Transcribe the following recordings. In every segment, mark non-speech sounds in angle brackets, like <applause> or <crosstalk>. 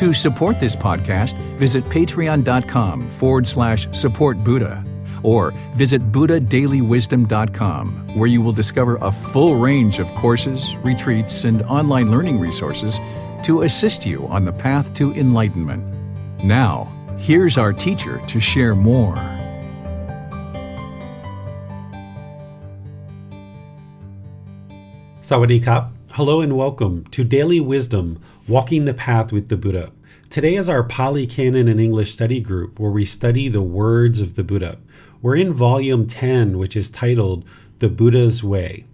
To support this podcast, visit patreon.com forward slash support Buddha or visit buddhadailywisdom.com where you will discover a full range of courses, retreats, and online learning resources to assist you on the path to enlightenment. Now, here's our teacher to share more. Sawadee Hello and welcome to Daily Wisdom Walking the Path with the Buddha. Today is our Pali Canon and English study group where we study the words of the Buddha. We're in volume 10, which is titled The Buddha's Way.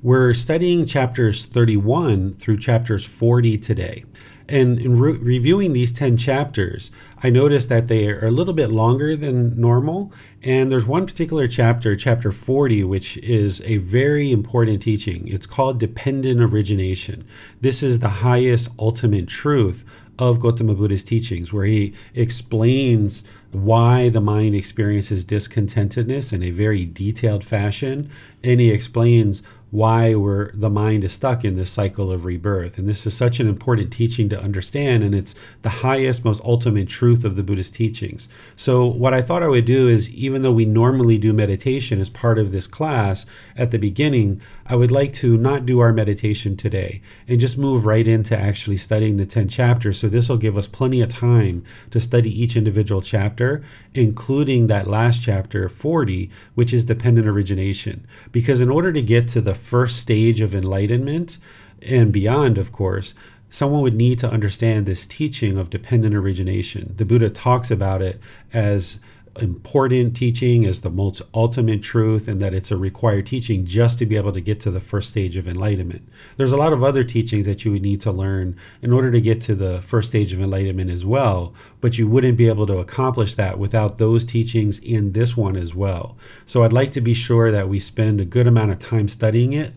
We're studying chapters 31 through chapters 40 today. And in re- reviewing these 10 chapters, I noticed that they are a little bit longer than normal. And there's one particular chapter, chapter 40, which is a very important teaching. It's called dependent origination. This is the highest ultimate truth of Gautama Buddha's teachings, where he explains why the mind experiences discontentedness in a very detailed fashion. And he explains why we're the mind is stuck in this cycle of rebirth. And this is such an important teaching to understand and it's the highest most ultimate truth of the buddhist teachings. So what i thought i would do is even though we normally do meditation as part of this class at the beginning i would like to not do our meditation today and just move right into actually studying the 10 chapters. So this will give us plenty of time to study each individual chapter including that last chapter 40 which is dependent origination because in order to get to the first stage of enlightenment and beyond, of course, someone would need to understand this teaching of dependent origination. The Buddha talks about it as important teaching as the most ultimate truth and that it's a required teaching just to be able to get to the first stage of enlightenment. There's a lot of other teachings that you would need to learn in order to get to the first stage of enlightenment as well, but you wouldn't be able to accomplish that without those teachings in this one as well. So I'd like to be sure that we spend a good amount of time studying it.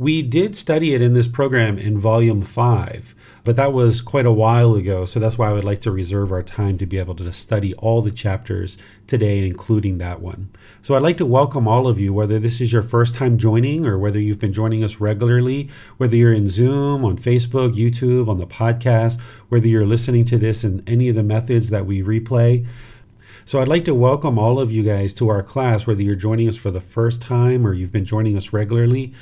We did study it in this program in volume 5 but that was quite a while ago, so that's why I would like to reserve our time to be able to study all the chapters today, including that one. So I'd like to welcome all of you, whether this is your first time joining or whether you've been joining us regularly, whether you're in Zoom, on Facebook, YouTube, on the podcast, whether you're listening to this in any of the methods that we replay. So I'd like to welcome all of you guys to our class, whether you're joining us for the first time or you've been joining us regularly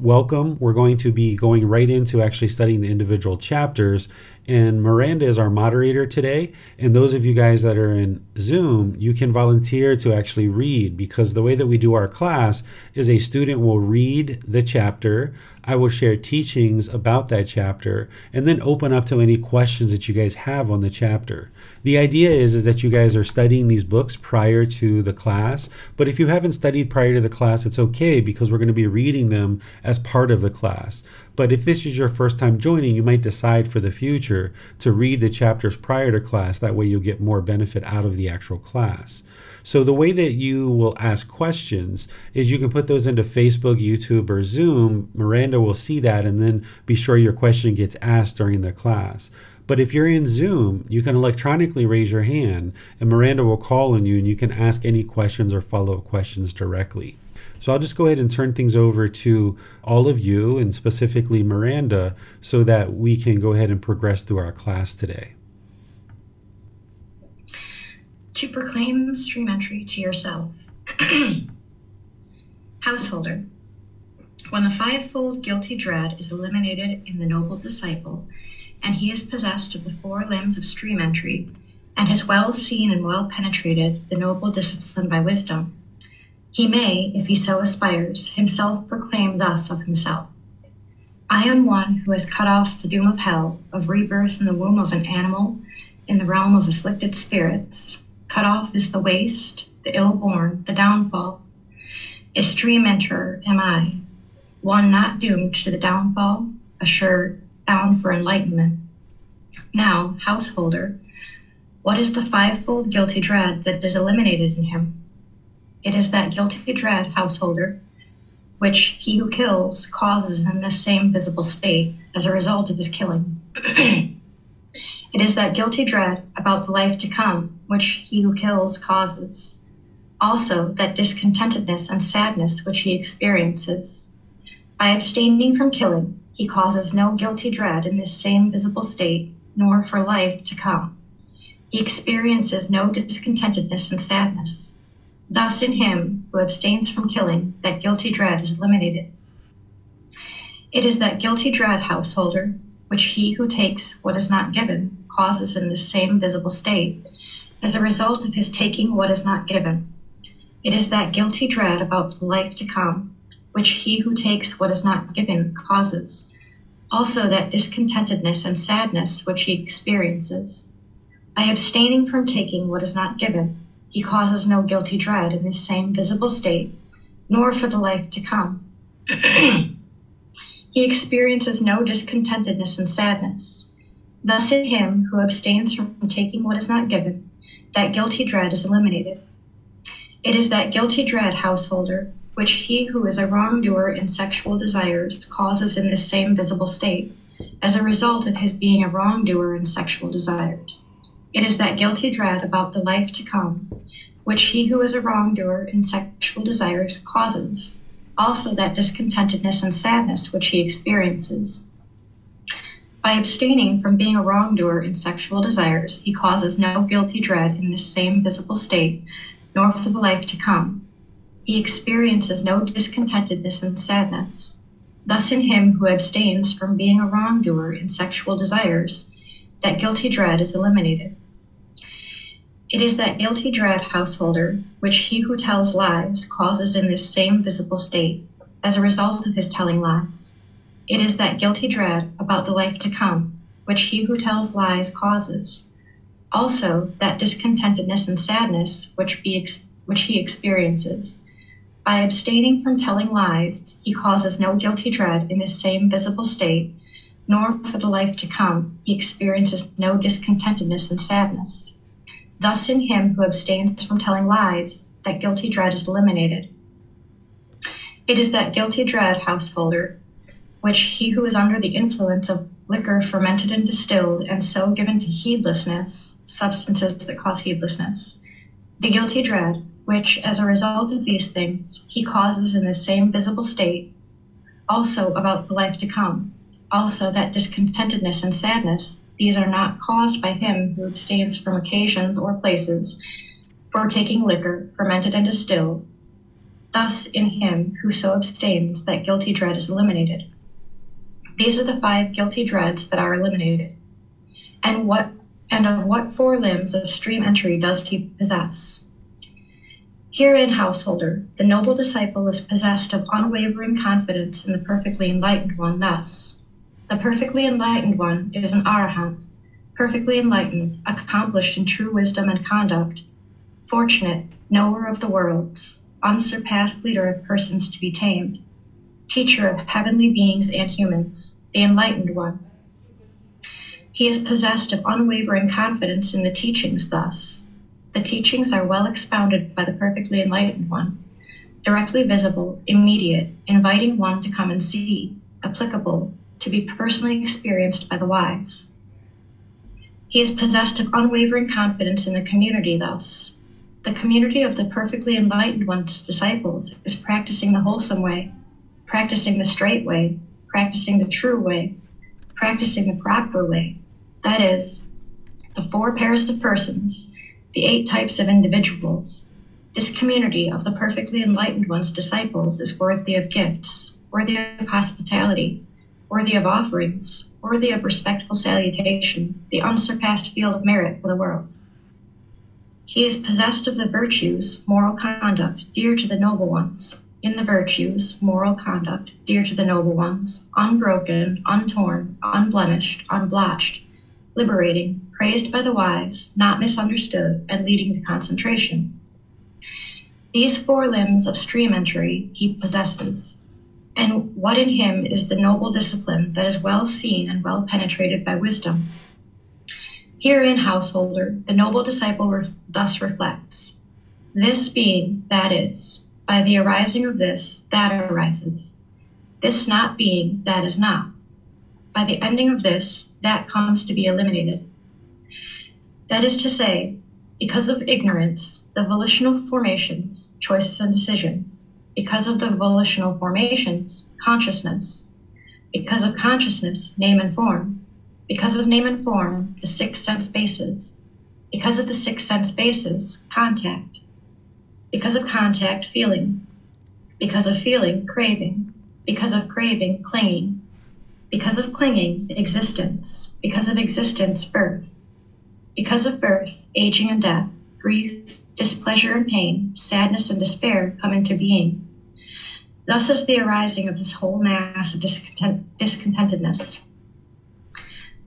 welcome. We're going to be going right into actually studying the individual chapters. And Miranda is our moderator today. And those of you guys that are in Zoom, you can volunteer to actually read because the way that we do our class is a student will read the chapter. I will share teachings about that chapter and then open up to any questions that you guys have on the chapter. The idea is, is that you guys are studying these books prior to the class, but if you haven't studied prior to the class, it's okay because we're going to be reading them as part of the class. But if this is your first time joining, you might decide for the future to read the chapters prior to class. That way you'll get more benefit out of the actual class. So the way that you will ask questions is you can put those into Facebook, YouTube, or Zoom. Miranda will see that and then be sure your question gets asked during the class. But if you're in Zoom, you can electronically raise your hand and Miranda will call on you and you can ask any questions or follow up questions directly. So I'll just go ahead and turn things over to all of you and specifically Miranda so that we can go ahead and progress through our class today to proclaim stream entry to yourself. <clears throat> Householder. When the fivefold guilty dread is eliminated in the noble disciple, and he is possessed of the four limbs of stream entry, and has well seen and well penetrated the noble discipline by wisdom, he may, if he so aspires, himself proclaim thus of himself I am one who has cut off the doom of hell, of rebirth in the womb of an animal, in the realm of afflicted spirits, Cut off is the waste, the ill born, the downfall. A stream enterer am I, one not doomed to the downfall, assured, bound for enlightenment. Now, householder, What is the fivefold guilty dread that is eliminated in him? It is that guilty dread, householder, which he who kills causes in this same visible state as a result of his killing. <clears throat> it is that guilty dread about the life to come which he who kills causes. Also, that discontentedness and sadness which he experiences. By abstaining from killing, he causes no guilty dread in this same visible state, nor for life to come. He experiences no discontentedness and sadness. Thus, in him who abstains from killing, that guilty dread is eliminated. It is that guilty dread, householder, which he who takes what is not given causes in this same visible state, as a result of his taking what is not given. It is that guilty dread about the life to come, which he who takes what is not given causes, also that discontentedness and sadness which he experiences. By abstaining from taking what is not given, he causes no guilty dread in this same visible state, nor for the life to come. <clears throat> he experiences no discontentedness and sadness. Thus, in him who abstains from taking what is not given, that guilty dread is eliminated. It is that guilty dread, householder, which he who is a wrongdoer in sexual desires causes in this same visible state, as a result of his being a wrongdoer in sexual desires. It is that guilty dread about the life to come, which he who is a wrongdoer in sexual desires causes, also that discontentedness and sadness which he experiences. By abstaining from being a wrongdoer in sexual desires, he causes no guilty dread in this same visible state, nor for the life to come. He experiences no discontentedness and sadness. Thus, in him who abstains from being a wrongdoer in sexual desires, that guilty dread is eliminated. It is that guilty dread, householder, which he who tells lies causes in this same visible state as a result of his telling lies. It is that guilty dread about the life to come, which he who tells lies causes. Also, that discontentedness and sadness which, be ex- which he experiences. By abstaining from telling lies, he causes no guilty dread in this same visible state nor for the life to come, he experiences no discontentedness and sadness. Thus, in him who abstains from telling lies, that guilty dread is eliminated. It is that guilty dread, householder, which he who is under the influence of liquor fermented and distilled, and so given to heedlessness, substances that cause heedlessness, the guilty dread, which, as a result of these things, he causes in the same visible state, also about the life to come, also that discontentedness and sadness, these are not caused by him who abstains from occasions or places for taking liquor, fermented and distilled. Thus, in him who so abstains, that guilty dread is eliminated. These are the five guilty dreads that are eliminated. And what and of what four limbs of stream entry does he possess? Herein, householder, the noble disciple is possessed of unwavering confidence in the perfectly enlightened one, thus the perfectly enlightened one is an arahant, perfectly enlightened, accomplished in true wisdom and conduct, fortunate, knower of the worlds, unsurpassed leader of persons to be tamed, teacher of heavenly beings and humans, the enlightened one. He is possessed of unwavering confidence in the teachings, thus. The teachings are well expounded by the perfectly enlightened one, directly visible, immediate, inviting one to come and see, applicable, to be personally experienced by the wise. He is possessed of unwavering confidence in the community, thus. The community of the perfectly enlightened one's disciples is practicing the wholesome way, practicing the straight way, practicing the true way, practicing the proper way. That is, the four pairs of persons, the eight types of individuals. This community of the perfectly enlightened one's disciples is worthy of gifts, worthy of hospitality, worthy of offerings, worthy of respectful salutation, the unsurpassed field of merit for the world. He is possessed of the virtues, moral conduct, dear to the noble ones. In the virtues, moral conduct, dear to the noble ones, unbroken, untorn, unblemished, unblotched, liberating, praised by the wise, not misunderstood, and leading to concentration. These four limbs of stream entry he possesses, and what in him is the noble discipline that is well seen and well penetrated by wisdom. Herein, householder, the noble disciple thus reflects this being, that is, by the arising of this, that arises, this not being, that is not. By the ending of this, that comes to be eliminated. That is to say, because of ignorance, the volitional formations, choices, and decisions. Because of the volitional formations, consciousness. Because of consciousness, name and form. Because of name and form, the six sense bases. Because of the six sense bases, contact. Because of contact, feeling. Because of feeling, craving. Because of craving, clinging. Because of clinging, existence. Because of existence, birth because of birth, aging and death, grief, displeasure and pain, sadness and despair come into being. Thus is the arising of this whole mass of discontent, discontentedness.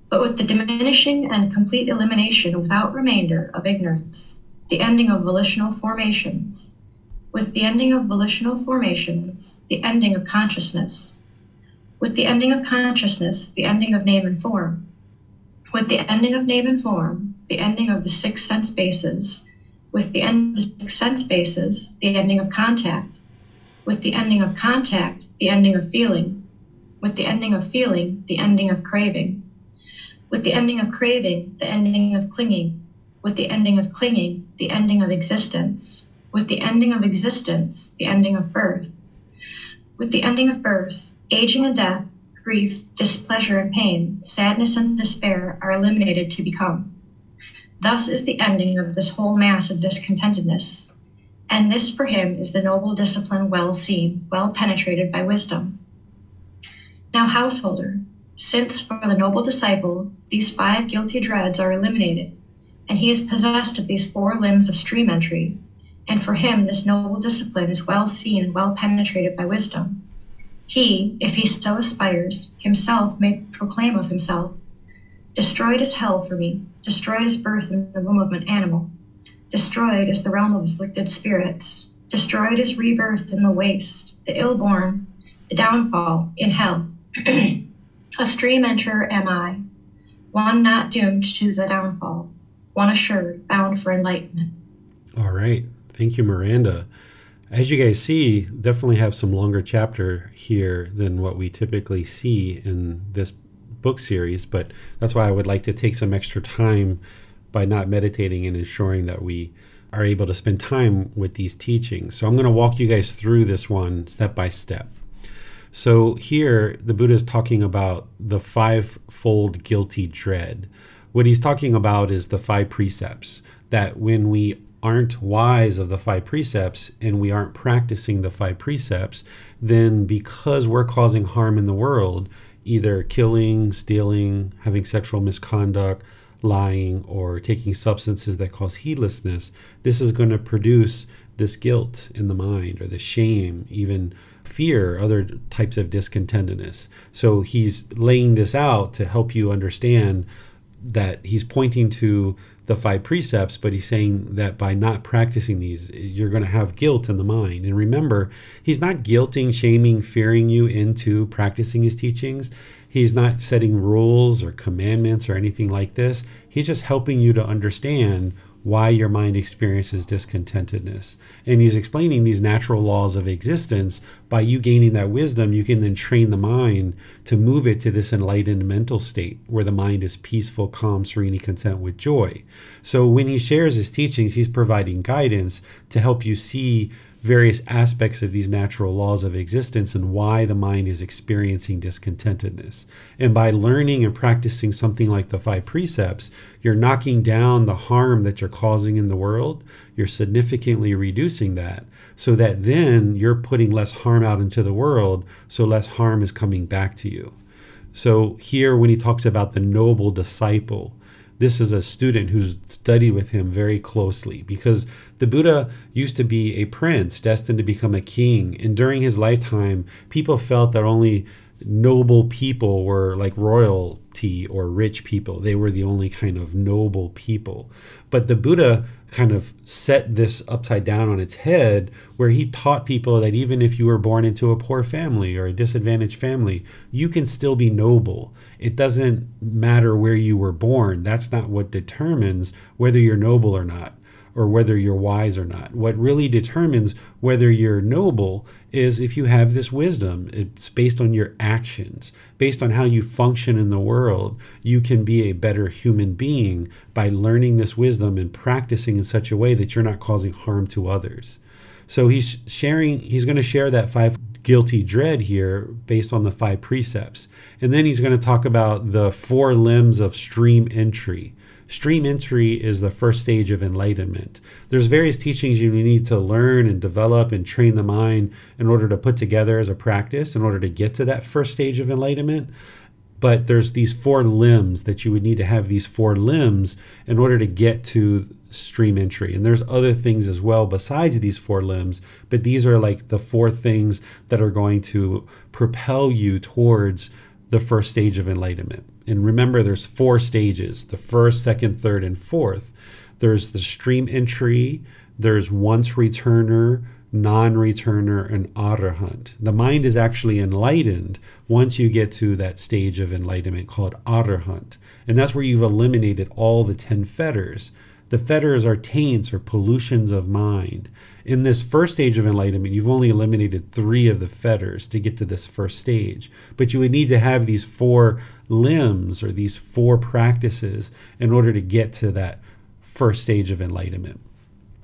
But with the diminishing and complete elimination without remainder of ignorance, the ending of volitional formations, with the ending of volitional formations, the ending of consciousness, with the ending of consciousness, the ending of name and form, with the ending of name and form, the ending of the six sense bases, with the end of the six sense bases, the ending of contact, with the ending of contact, the ending of feeling, with the ending of feeling, the ending of craving, with the ending of craving, the ending of clinging, with the ending of clinging, the ending of existence, with the ending of existence, the ending of birth, with the ending of birth, aging and death, grief, displeasure and pain, sadness and despair are eliminated to become. Thus is the ending of this whole mass of discontentedness. And this for him is the noble discipline well seen, well penetrated by wisdom. Now, householder, since for the noble disciple these five guilty dreads are eliminated, and he is possessed of these four limbs of stream entry, and for him this noble discipline is well seen and well penetrated by wisdom, he, if he still aspires, himself may proclaim of himself Destroyed is hell for me, destroyed is birth in the womb of an animal, destroyed is the realm of afflicted spirits, destroyed is rebirth in the waste, the ill born, the downfall in hell. <clears throat> a stream enterer am I, one not doomed to the downfall, one assured, bound for enlightenment. All right. Thank you, Miranda. As you guys see, definitely have some longer chapter here than what we typically see in this book series, but that's why I would like to take some extra time by not meditating and ensuring that we are able to spend time with these teachings. So I'm going to walk you guys through this one step by step. So here, the Buddha is talking about the five-fold guilty dread. What he's talking about is the five precepts that when we aren't wise of the five precepts and we aren't practicing the five precepts, then because we're causing harm in the world, either killing, stealing, having sexual misconduct, lying, or taking substances that cause heedlessness, this is going to produce this guilt in the mind or the shame, even fear, other types of discontentedness. So he's laying this out to help you understand that he's pointing to the five precepts, but he's saying that by not practicing these, you're going to have guilt in the mind. And remember, he's not guilting, shaming, fearing you into practicing his teachings. He's not setting rules or commandments or anything like this. He's just helping you to understand why your mind experiences discontentedness. And he's explaining these natural laws of existence. By you gaining that wisdom, you can then train the mind to move it to this enlightened mental state where the mind is peaceful, calm, serene, content with joy. So when he shares his teachings, he's providing guidance to help you see various aspects of these natural laws of existence and why the mind is experiencing discontentedness. And by learning and practicing something like the five precepts, you're knocking down the harm that you're causing in the world. You're significantly reducing that so that then you're putting less harm out into the world, so less harm is coming back to you. So, here, when he talks about the noble disciple, this is a student who's studied with him very closely because the Buddha used to be a prince destined to become a king. And during his lifetime, people felt that only noble people were like royalty or rich people. They were the only kind of noble people. But the Buddha kind of set this upside down on its head, where he taught people that even if you were born into a poor family or a disadvantaged family, you can still be noble. It doesn't matter where you were born. That's not what determines whether you're noble or not or whether you're wise or not. What really determines whether you're noble is if you have this wisdom. It's based on your actions, based on how you function in the world. You can be a better human being by learning this wisdom and practicing in such a way that you're not causing harm to others. So he's sharing, he's going to share that five guilty dread here based on the five precepts. And then he's going to talk about the four limbs of stream entry. Stream entry is the first stage of enlightenment. There's various teachings you need to learn and develop and train the mind in order to put together as a practice in order to get to that first stage of enlightenment. But there's these four limbs that you would need to have these four limbs in order to get to stream entry. And there's other things as well besides these four limbs, but these are like the four things that are going to propel you towards the first stage of enlightenment. And remember, there's four stages the first, second, third, and fourth. There's the stream entry, there's once returner, non returner, and arahant. The mind is actually enlightened once you get to that stage of enlightenment called arahant. And that's where you've eliminated all the 10 fetters. The fetters are taints or pollutions of mind. In this first stage of enlightenment, you've only eliminated three of the fetters to get to this first stage. But you would need to have these four limbs or these four practices in order to get to that first stage of enlightenment.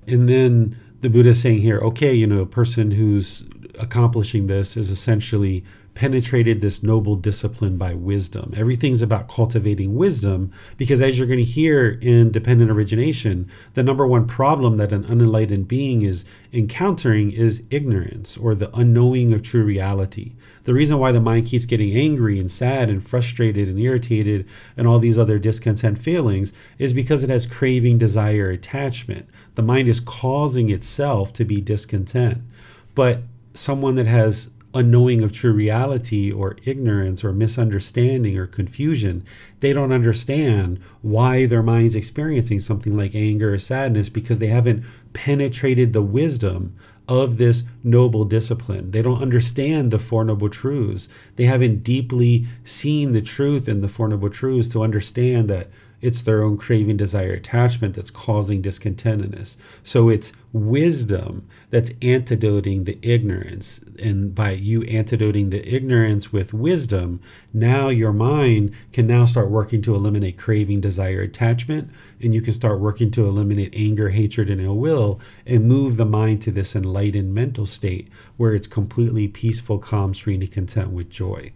And then the Buddha is saying here, okay, you know, a person who's accomplishing this is essentially penetrated this noble discipline by wisdom. Everything's about cultivating wisdom because, as you're going to hear in dependent origination, the number one problem that an unenlightened being is encountering is ignorance or the unknowing of true reality. The reason why the mind keeps getting angry and sad and frustrated and irritated and all these other discontent feelings is because it has craving, desire, attachment. The mind is causing itself to be discontent. But someone that has unknowing of true reality or ignorance or misunderstanding or confusion, they don't understand why their mind's experiencing something like anger or sadness because they haven't penetrated the wisdom of this noble discipline. They don't understand the Four Noble Truths. They haven't deeply seen the truth in the Four Noble Truths to understand that it's their own craving, desire, attachment that's causing discontentedness. So it's wisdom that's antidoting the ignorance. And by you antidoting the ignorance with wisdom, now your mind can now start working to eliminate craving, desire, attachment, and you can start working to eliminate anger, hatred, and ill will, and move the mind to this enlightened mental state where it's completely peaceful, calm, serene, and content with joy.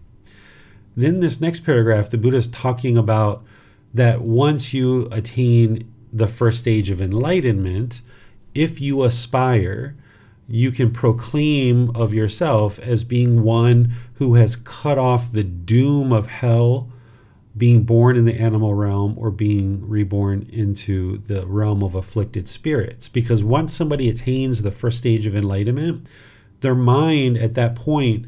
Then, this next paragraph, the Buddha is talking about that once you attain the first stage of enlightenment, if you aspire, you can proclaim of yourself as being one who has cut off the doom of hell, being born in the animal realm, or being reborn into the realm of afflicted spirits. Because once somebody attains the first stage of enlightenment, their mind at that point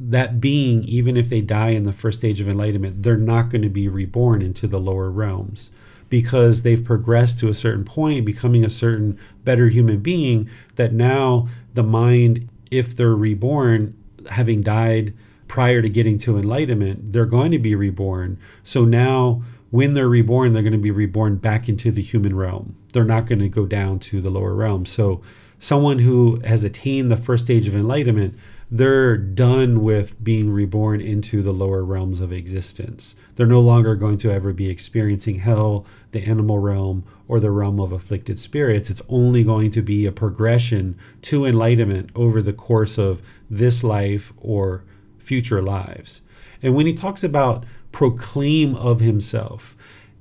that being, even if they die in the first stage of enlightenment, they're not going to be reborn into the lower realms because they've progressed to a certain point, becoming a certain better human being, that now the mind, if they're reborn, having died prior to getting to enlightenment, they're going to be reborn. So now, when they're reborn, they're going to be reborn back into the human realm. They're not going to go down to the lower realm. So, someone who has attained the first stage of enlightenment they're done with being reborn into the lower realms of existence. They're no longer going to ever be experiencing hell, the animal realm, or the realm of afflicted spirits. It's only going to be a progression to enlightenment over the course of this life or future lives. And when he talks about proclaim of himself,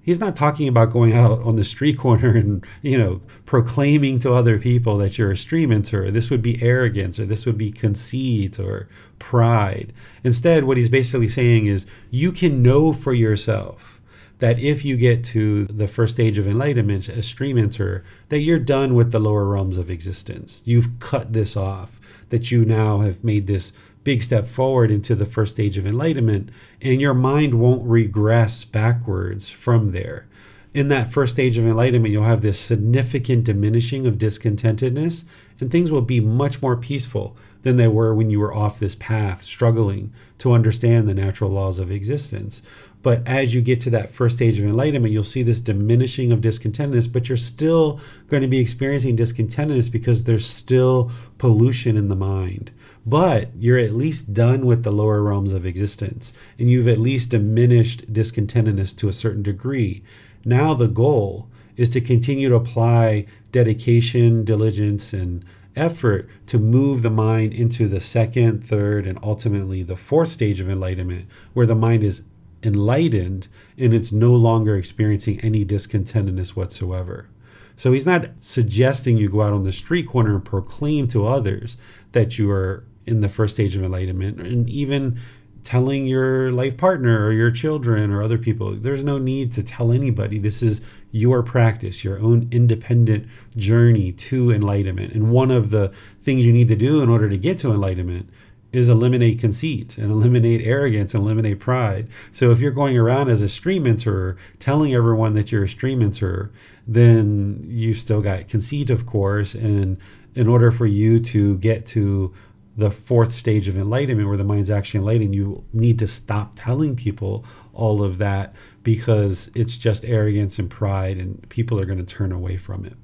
he's not talking about going out on the street corner and you know proclaiming to other people that you're a stream enter this would be arrogance or this would be conceit or pride. Instead what he's basically saying is you can know for yourself that if you get to the first stage of enlightenment as stream enter that you're done with the lower realms of existence. You've cut this off that you now have made this big step forward into the first stage of enlightenment, and your mind won't regress backwards from there. In that first stage of enlightenment, you'll have this significant diminishing of discontentedness, and things will be much more peaceful than they were when you were off this path, struggling to understand the natural laws of existence. But as you get to that first stage of enlightenment, you'll see this diminishing of discontentedness, but you're still going to be experiencing discontentedness because there's still pollution in the mind. But you're at least done with the lower realms of existence, and you've at least diminished discontentedness to a certain degree. Now, the goal is to continue to apply dedication, diligence, and effort to move the mind into the second, third, and ultimately the fourth stage of enlightenment, where the mind is enlightened and it's no longer experiencing any discontentedness whatsoever. So he's not suggesting you go out on the street corner and proclaim to others that you are in the first stage of enlightenment and even telling your life partner or your children or other people. There's no need to tell anybody. This is your practice, your own independent journey to enlightenment. And one of the things you need to do in order to get to enlightenment is eliminate conceit and eliminate arrogance and eliminate pride. So if you're going around as a stream enterer telling everyone that you're a stream enterer, then you've still got conceit, of course. And in order for you to get to the fourth stage of enlightenment where the mind's actually enlightened, you need to stop telling people all of that because it's just arrogance and pride and people are going to turn away from it.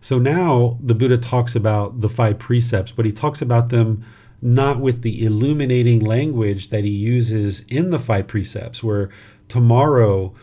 So now the Buddha talks about the five precepts, but he talks about them not with the illuminating language that he uses in the five precepts, where tomorrow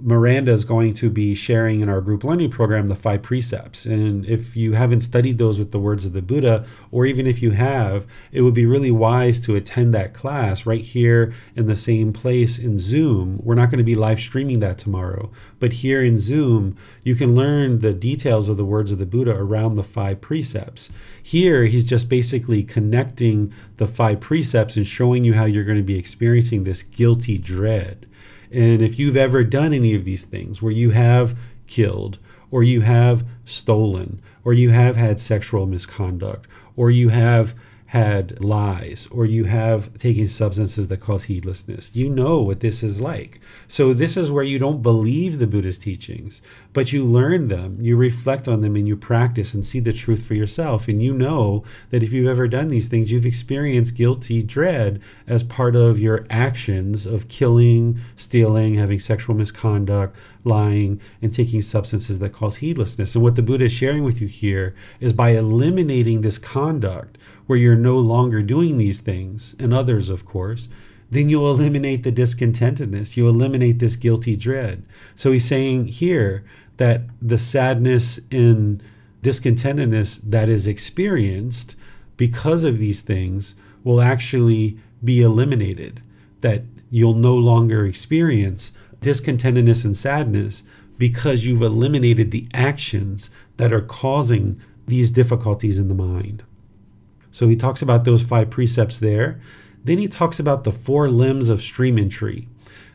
Miranda is going to be sharing in our group learning program the five precepts. And if you haven't studied those with the words of the Buddha, or even if you have, it would be really wise to attend that class right here in the same place in Zoom. We're not going to be live streaming that tomorrow, but here in Zoom, you can learn the details of the words of the Buddha around the five precepts. Here, he's just basically connecting the five precepts and showing you how you're going to be experiencing this guilty dread and if you've ever done any of these things where you have killed, or you have stolen, or you have had sexual misconduct, or you have had lies or you have taken substances that cause heedlessness. You know what this is like. So, this is where you don't believe the Buddha's teachings, but you learn them, you reflect on them, and you practice and see the truth for yourself. And you know that if you've ever done these things, you've experienced guilty dread as part of your actions of killing, stealing, having sexual misconduct, lying, and taking substances that cause heedlessness. And what the Buddha is sharing with you here is by eliminating this conduct where you're no longer doing these things, and others, of course, then you'll eliminate the discontentedness. You eliminate this guilty dread. So he's saying here that the sadness and discontentedness that is experienced because of these things will actually be eliminated. That you'll no longer experience discontentedness and sadness because you've eliminated the actions that are causing these difficulties in the mind. So he talks about those five precepts there. Then he talks about the four limbs of stream entry.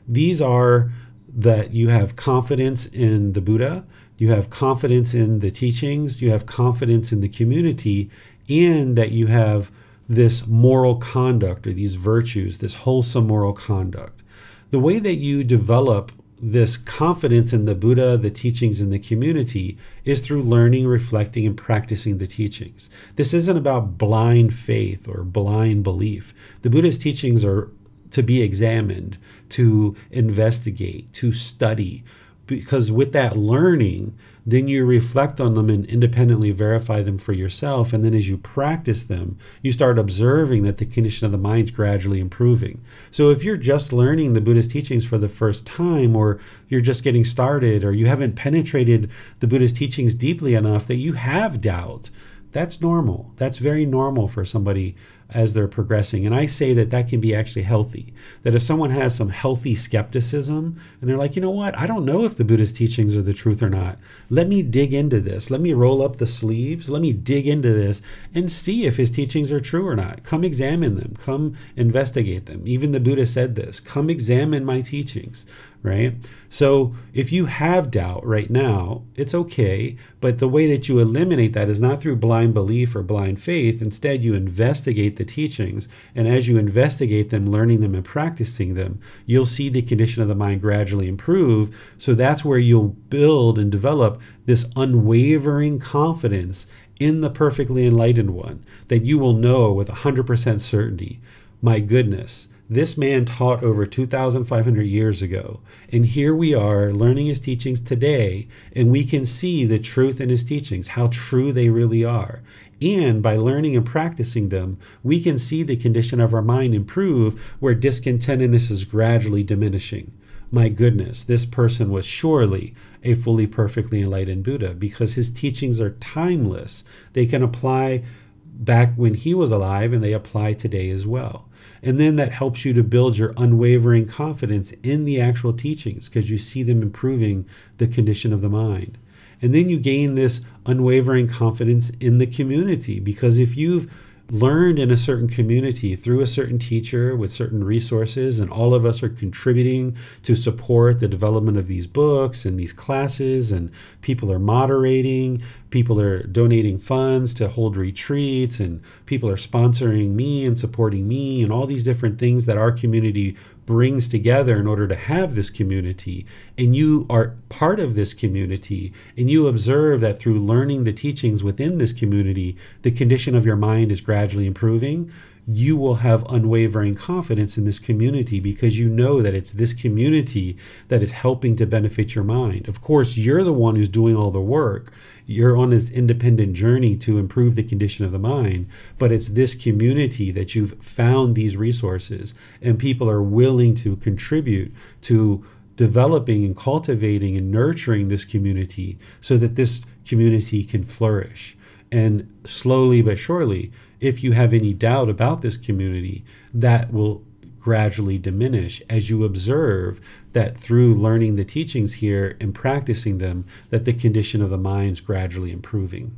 These are that you have confidence in the Buddha, you have confidence in the teachings, you have confidence in the community, and that you have this moral conduct or these virtues, this wholesome moral conduct. The way that you develop this confidence in the Buddha, the teachings, and the community is through learning, reflecting, and practicing the teachings. This isn't about blind faith or blind belief. The Buddha's teachings are to be examined, to investigate, to study, because with that learning, then you reflect on them and independently verify them for yourself. And then as you practice them, you start observing that the condition of the mind is gradually improving. So if you're just learning the Buddhist teachings for the first time, or you're just getting started, or you haven't penetrated the Buddhist teachings deeply enough that you have doubt, that's normal. That's very normal for somebody as they're progressing. And I say that that can be actually healthy. That if someone has some healthy skepticism and they're like, you know what, I don't know if the Buddhist teachings are the truth or not. Let me dig into this. Let me roll up the sleeves. Let me dig into this and see if his teachings are true or not. Come examine them. Come investigate them. Even the Buddha said this come examine my teachings right? So if you have doubt right now, it's okay. But the way that you eliminate that is not through blind belief or blind faith. Instead, you investigate the teachings. And as you investigate them, learning them, and practicing them, you'll see the condition of the mind gradually improve. So that's where you'll build and develop this unwavering confidence in the perfectly enlightened one that you will know with 100% certainty. My goodness, this man taught over 2,500 years ago. And here we are learning his teachings today, and we can see the truth in his teachings, how true they really are. And by learning and practicing them, we can see the condition of our mind improve where discontentedness is gradually diminishing. My goodness, this person was surely a fully perfectly enlightened Buddha because his teachings are timeless. They can apply back when he was alive and they apply today as well. And then that helps you to build your unwavering confidence in the actual teachings because you see them improving the condition of the mind. And then you gain this unwavering confidence in the community because if you've learned in a certain community through a certain teacher with certain resources, and all of us are contributing to support the development of these books and these classes, and people are moderating, people are donating funds to hold retreats, and people are sponsoring me and supporting me, and all these different things that our community brings together in order to have this community, and you are part of this community, and you observe that through learning the teachings within this community, the condition of your mind is gradually improving, you will have unwavering confidence in this community because you know that it's this community that is helping to benefit your mind. Of course, you're the one who's doing all the work. You're on this independent journey to improve the condition of the mind, but it's this community that you've found these resources and people are willing to contribute to developing and cultivating and nurturing this community so that this community can flourish. And slowly but surely, if you have any doubt about this community, that will gradually diminish as you observe that through learning the teachings here and practicing them that the condition of the mind is gradually improving.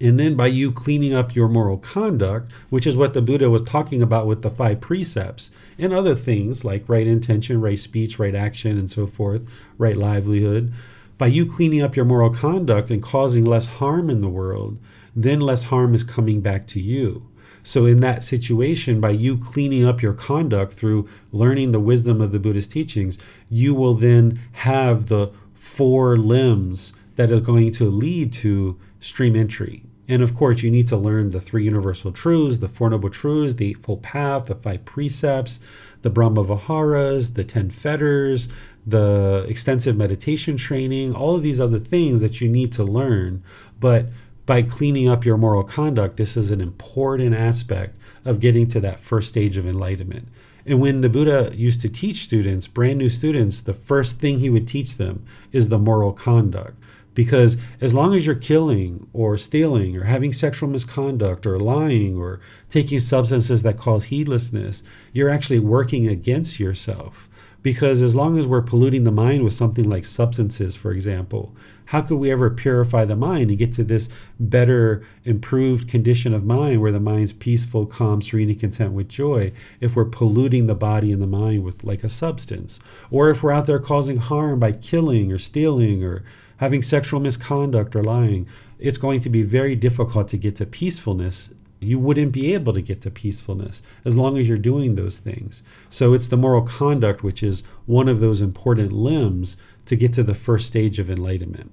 And then by you cleaning up your moral conduct which is what the buddha was talking about with the five precepts and other things like right intention right speech right action and so forth right livelihood by you cleaning up your moral conduct and causing less harm in the world then less harm is coming back to you. So, in that situation, by you cleaning up your conduct through learning the wisdom of the Buddhist teachings, you will then have the four limbs that are going to lead to stream entry. And of course, you need to learn the three universal truths, the Four Noble Truths, the Eightfold Path, the five precepts, the Brahma Viharas, the ten fetters, the extensive meditation training, all of these other things that you need to learn. But by cleaning up your moral conduct, this is an important aspect of getting to that first stage of enlightenment. And when the Buddha used to teach students, brand new students, the first thing he would teach them is the moral conduct. Because as long as you're killing or stealing or having sexual misconduct or lying or taking substances that cause heedlessness, you're actually working against yourself. Because as long as we're polluting the mind with something like substances, for example, how could we ever purify the mind and get to this better, improved condition of mind where the mind's peaceful, calm, serene, and content with joy if we're polluting the body and the mind with like a substance? Or if we're out there causing harm by killing or stealing or having sexual misconduct or lying, it's going to be very difficult to get to peacefulness you wouldn't be able to get to peacefulness as long as you're doing those things. So it's the moral conduct which is one of those important limbs to get to the first stage of enlightenment.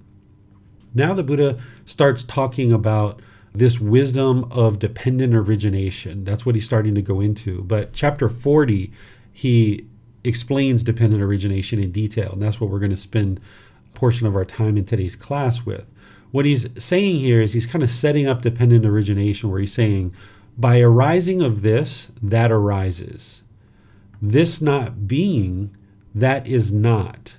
Now the Buddha starts talking about this wisdom of dependent origination. That's what he's starting to go into. But chapter 40, he explains dependent origination in detail. And that's what we're going to spend a portion of our time in today's class with what he's saying here is he's kind of setting up dependent origination where he's saying, by arising of this, that arises. This not being, that is not.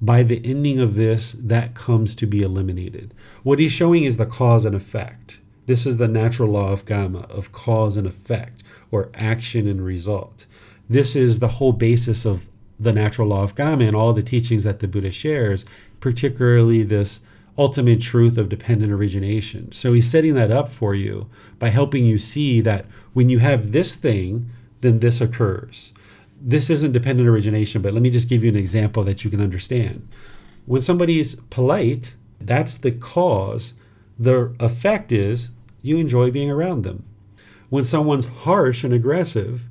By the ending of this, that comes to be eliminated. What he's showing is the cause and effect. This is the natural law of karma, of cause and effect, or action and result. This is the whole basis of the natural law of karma and all the teachings that the Buddha shares, particularly this ultimate truth of dependent origination. So he's setting that up for you by helping you see that when you have this thing, then this occurs. This isn't dependent origination, but let me just give you an example that you can understand. When somebody's polite, that's the cause. The effect is you enjoy being around them. When someone's harsh and aggressive,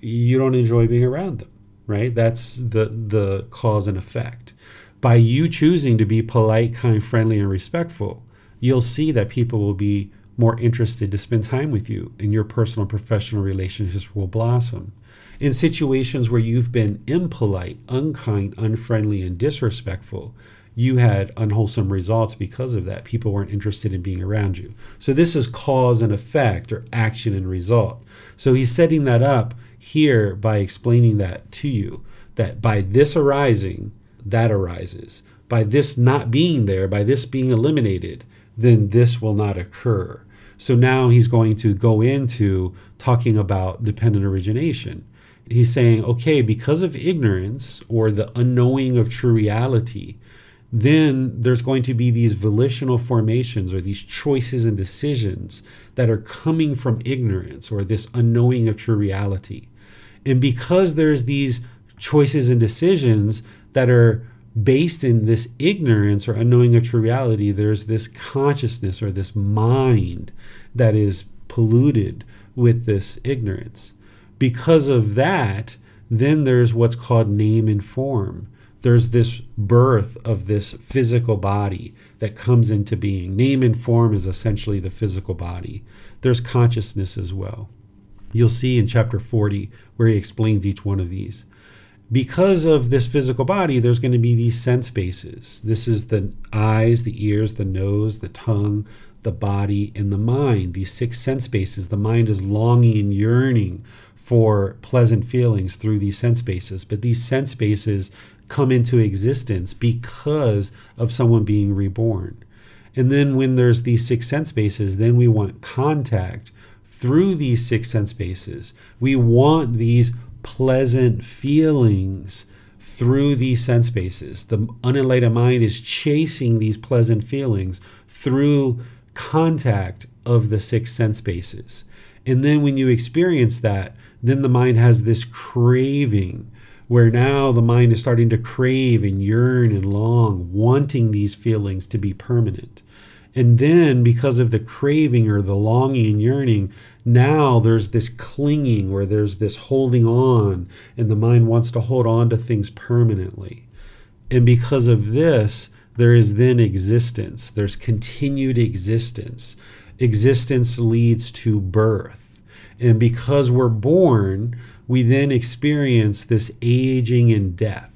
you don't enjoy being around them, right? That's the the cause and effect. By you choosing to be polite, kind, friendly, and respectful, you'll see that people will be more interested to spend time with you and your personal and professional relationships will blossom. In situations where you've been impolite, unkind, unfriendly, and disrespectful, you had unwholesome results because of that. People weren't interested in being around you. So, this is cause and effect or action and result. So, he's setting that up here by explaining that to you that by this arising, that arises. By this not being there, by this being eliminated, then this will not occur. So now he's going to go into talking about dependent origination. He's saying, okay, because of ignorance or the unknowing of true reality, then there's going to be these volitional formations or these choices and decisions that are coming from ignorance or this unknowing of true reality. And because there's these choices and decisions that are based in this ignorance or unknowing of true reality, there's this consciousness or this mind that is polluted with this ignorance. Because of that, then there's what's called name and form. There's this birth of this physical body that comes into being. Name and form is essentially the physical body. There's consciousness as well. You'll see in chapter 40 where he explains each one of these because of this physical body, there's going to be these sense bases. This is the eyes, the ears, the nose, the tongue, the body, and the mind. These six sense bases. The mind is longing and yearning for pleasant feelings through these sense bases. But these sense bases come into existence because of someone being reborn. And then when there's these six sense bases, then we want contact through these six sense bases. We want these pleasant feelings through these sense bases. The unenlightened mind is chasing these pleasant feelings through contact of the six sense bases. And then when you experience that, then the mind has this craving where now the mind is starting to crave and yearn and long, wanting these feelings to be permanent. And then, because of the craving or the longing and yearning, now there's this clinging or there's this holding on, and the mind wants to hold on to things permanently. And because of this, there is then existence, there's continued existence. Existence leads to birth. And because we're born, we then experience this aging and death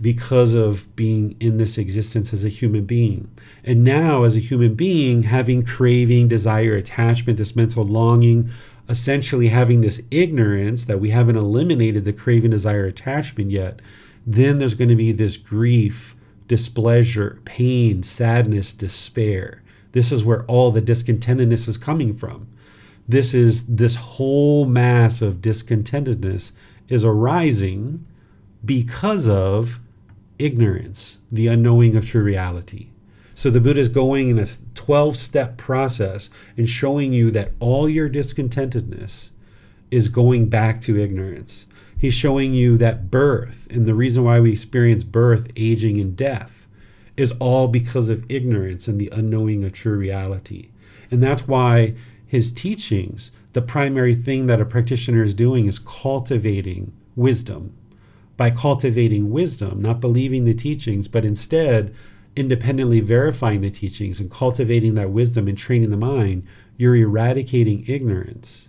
because of being in this existence as a human being. And now, as a human being, having craving, desire, attachment, this mental longing, essentially having this ignorance that we haven't eliminated the craving, desire, attachment yet, then there's going to be this grief, displeasure, pain, sadness, despair. This is where all the discontentedness is coming from. This is this whole mass of discontentedness is arising because of ignorance, the unknowing of true reality. So the Buddha is going in a 12 step process and showing you that all your discontentedness is going back to ignorance. He's showing you that birth and the reason why we experience birth, aging, and death is all because of ignorance and the unknowing of true reality. And that's why his teachings, the primary thing that a practitioner is doing is cultivating wisdom by cultivating wisdom, not believing the teachings, but instead independently verifying the teachings and cultivating that wisdom and training the mind, you're eradicating ignorance.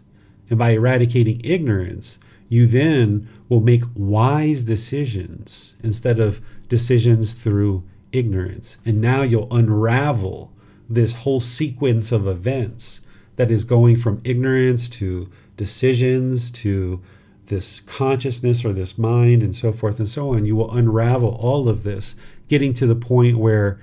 And by eradicating ignorance, you then will make wise decisions instead of decisions through ignorance. And now you'll unravel this whole sequence of events that is going from ignorance to decisions to this consciousness or this mind and so forth and so on, you will unravel all of this, getting to the point where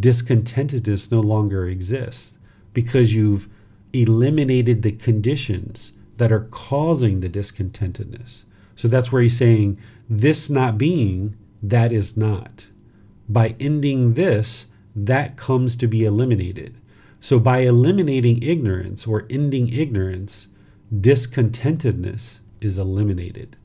discontentedness no longer exists because you've eliminated the conditions that are causing the discontentedness. So that's where he's saying, this not being, that is not. By ending this, that comes to be eliminated. So by eliminating ignorance or ending ignorance, discontentedness is eliminated.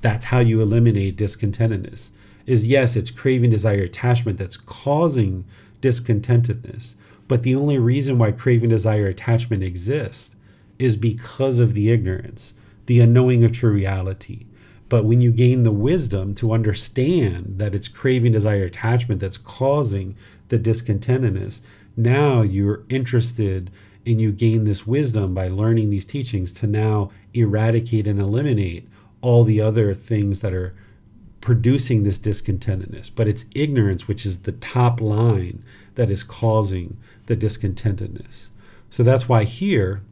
That's how you eliminate discontentedness. Is yes, it's craving, desire, attachment that's causing discontentedness. But the only reason why craving, desire, attachment exists is because of the ignorance, the unknowing of true reality. But when you gain the wisdom to understand that it's craving, desire, attachment that's causing the discontentedness, now you're interested and you gain this wisdom by learning these teachings to now eradicate and eliminate all the other things that are producing this discontentedness. But it's ignorance, which is the top line, that is causing the discontentedness. So that's why here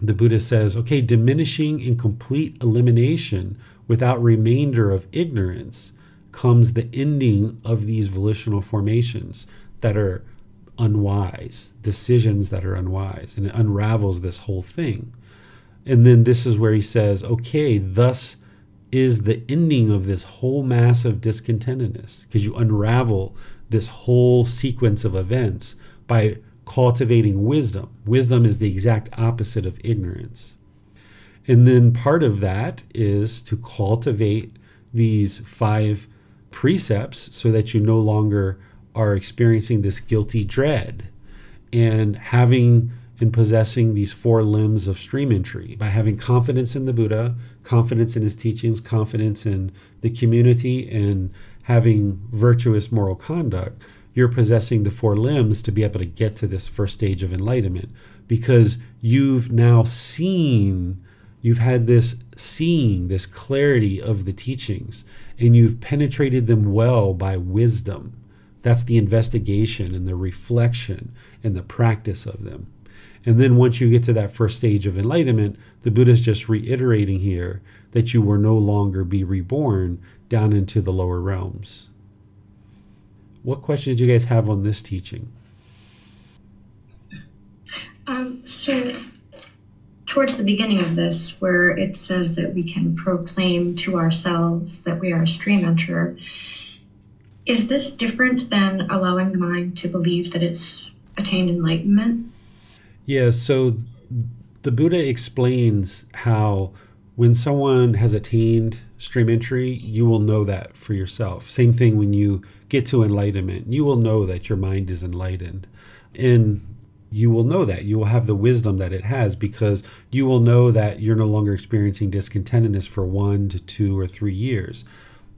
the Buddha says, okay, diminishing in complete elimination without remainder of ignorance comes the ending of these volitional formations that are unwise, decisions that are unwise, and it unravels this whole thing. And then this is where he says, okay, thus is the ending of this whole mass of discontentedness, because you unravel this whole sequence of events by cultivating wisdom. Wisdom is the exact opposite of ignorance. And then part of that is to cultivate these five precepts so that you no longer are experiencing this guilty dread and having and possessing these four limbs of stream entry by having confidence in the Buddha, confidence in his teachings, confidence in the community, and having virtuous moral conduct, you're possessing the four limbs to be able to get to this first stage of enlightenment because you've now seen, you've had this seeing, this clarity of the teachings, and you've penetrated them well by wisdom. That's the investigation and the reflection and the practice of them. And then once you get to that first stage of enlightenment, the Buddha is just reiterating here that you will no longer be reborn down into the lower realms. What questions do you guys have on this teaching? Um, so, towards the beginning of this, where it says that we can proclaim to ourselves that we are a stream enterer, is this different than allowing the mind to believe that it's attained enlightenment? Yeah, so the Buddha explains how when someone has attained stream entry, you will know that for yourself. Same thing when you get to enlightenment, you will know that your mind is enlightened. And you will know that. You will have the wisdom that it has because you will know that you're no longer experiencing discontentedness for one to two or three years.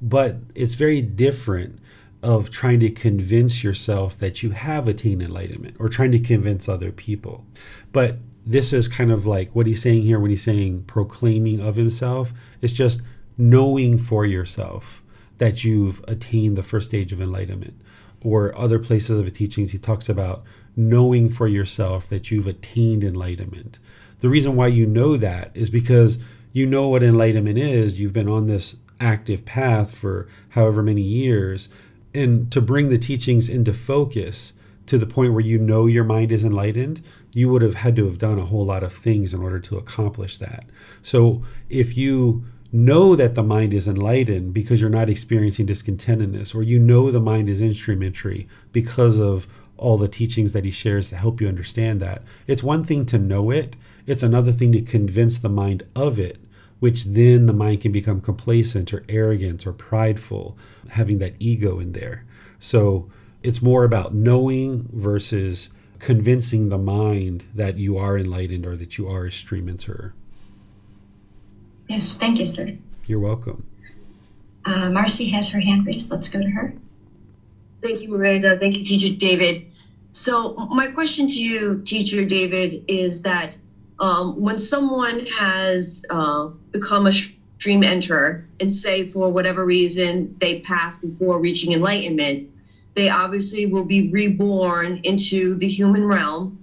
But it's very different of trying to convince yourself that you have attained enlightenment or trying to convince other people. But this is kind of like what he's saying here when he's saying proclaiming of himself. It's just knowing for yourself that you've attained the first stage of enlightenment. Or other places of teachings, he talks about knowing for yourself that you've attained enlightenment. The reason why you know that is because you know what enlightenment is. You've been on this active path for however many years and to bring the teachings into focus to the point where you know your mind is enlightened, you would have had to have done a whole lot of things in order to accomplish that. So if you know that the mind is enlightened because you're not experiencing discontentedness, or you know the mind is in stream entry because of all the teachings that he shares to help you understand that, it's one thing to know it, it's another thing to convince the mind of it which then the mind can become complacent or arrogant or prideful, having that ego in there. So it's more about knowing versus convincing the mind that you are enlightened or that you are a stream enterer. Yes, thank you, sir. You're welcome. Uh, Marcy has her hand raised. Let's go to her. Thank you, Miranda. Thank you, Teacher David. So, my question to you, Teacher David, is that um, when someone has uh, become a stream enterer and say for whatever reason they pass before reaching enlightenment, they obviously will be reborn into the human realm.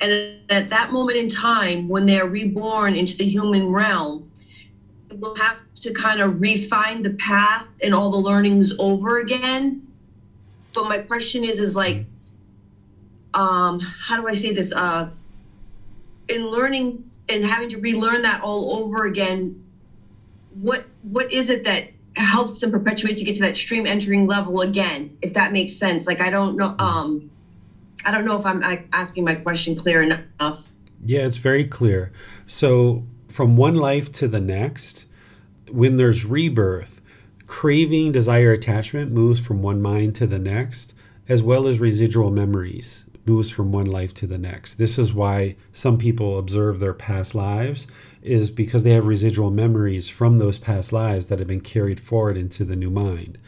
And at that moment in time, when they're reborn into the human realm, we'll have to kind of refine the path and all the learnings over again. But my question is, is like, um, how do I say this? Uh, in learning and having to relearn that all over again, what what is it that helps them perpetuate to get to that stream entering level again? If that makes sense. Like I don't know. Um, I don't know if I'm asking my question clear enough. Yeah, it's very clear. So from one life to the next, when there's rebirth, craving, desire, attachment moves from one mind to the next, as well as residual memories moves from one life to the next. This is why some people observe their past lives is because they have residual memories from those past lives that have been carried forward into the new mind.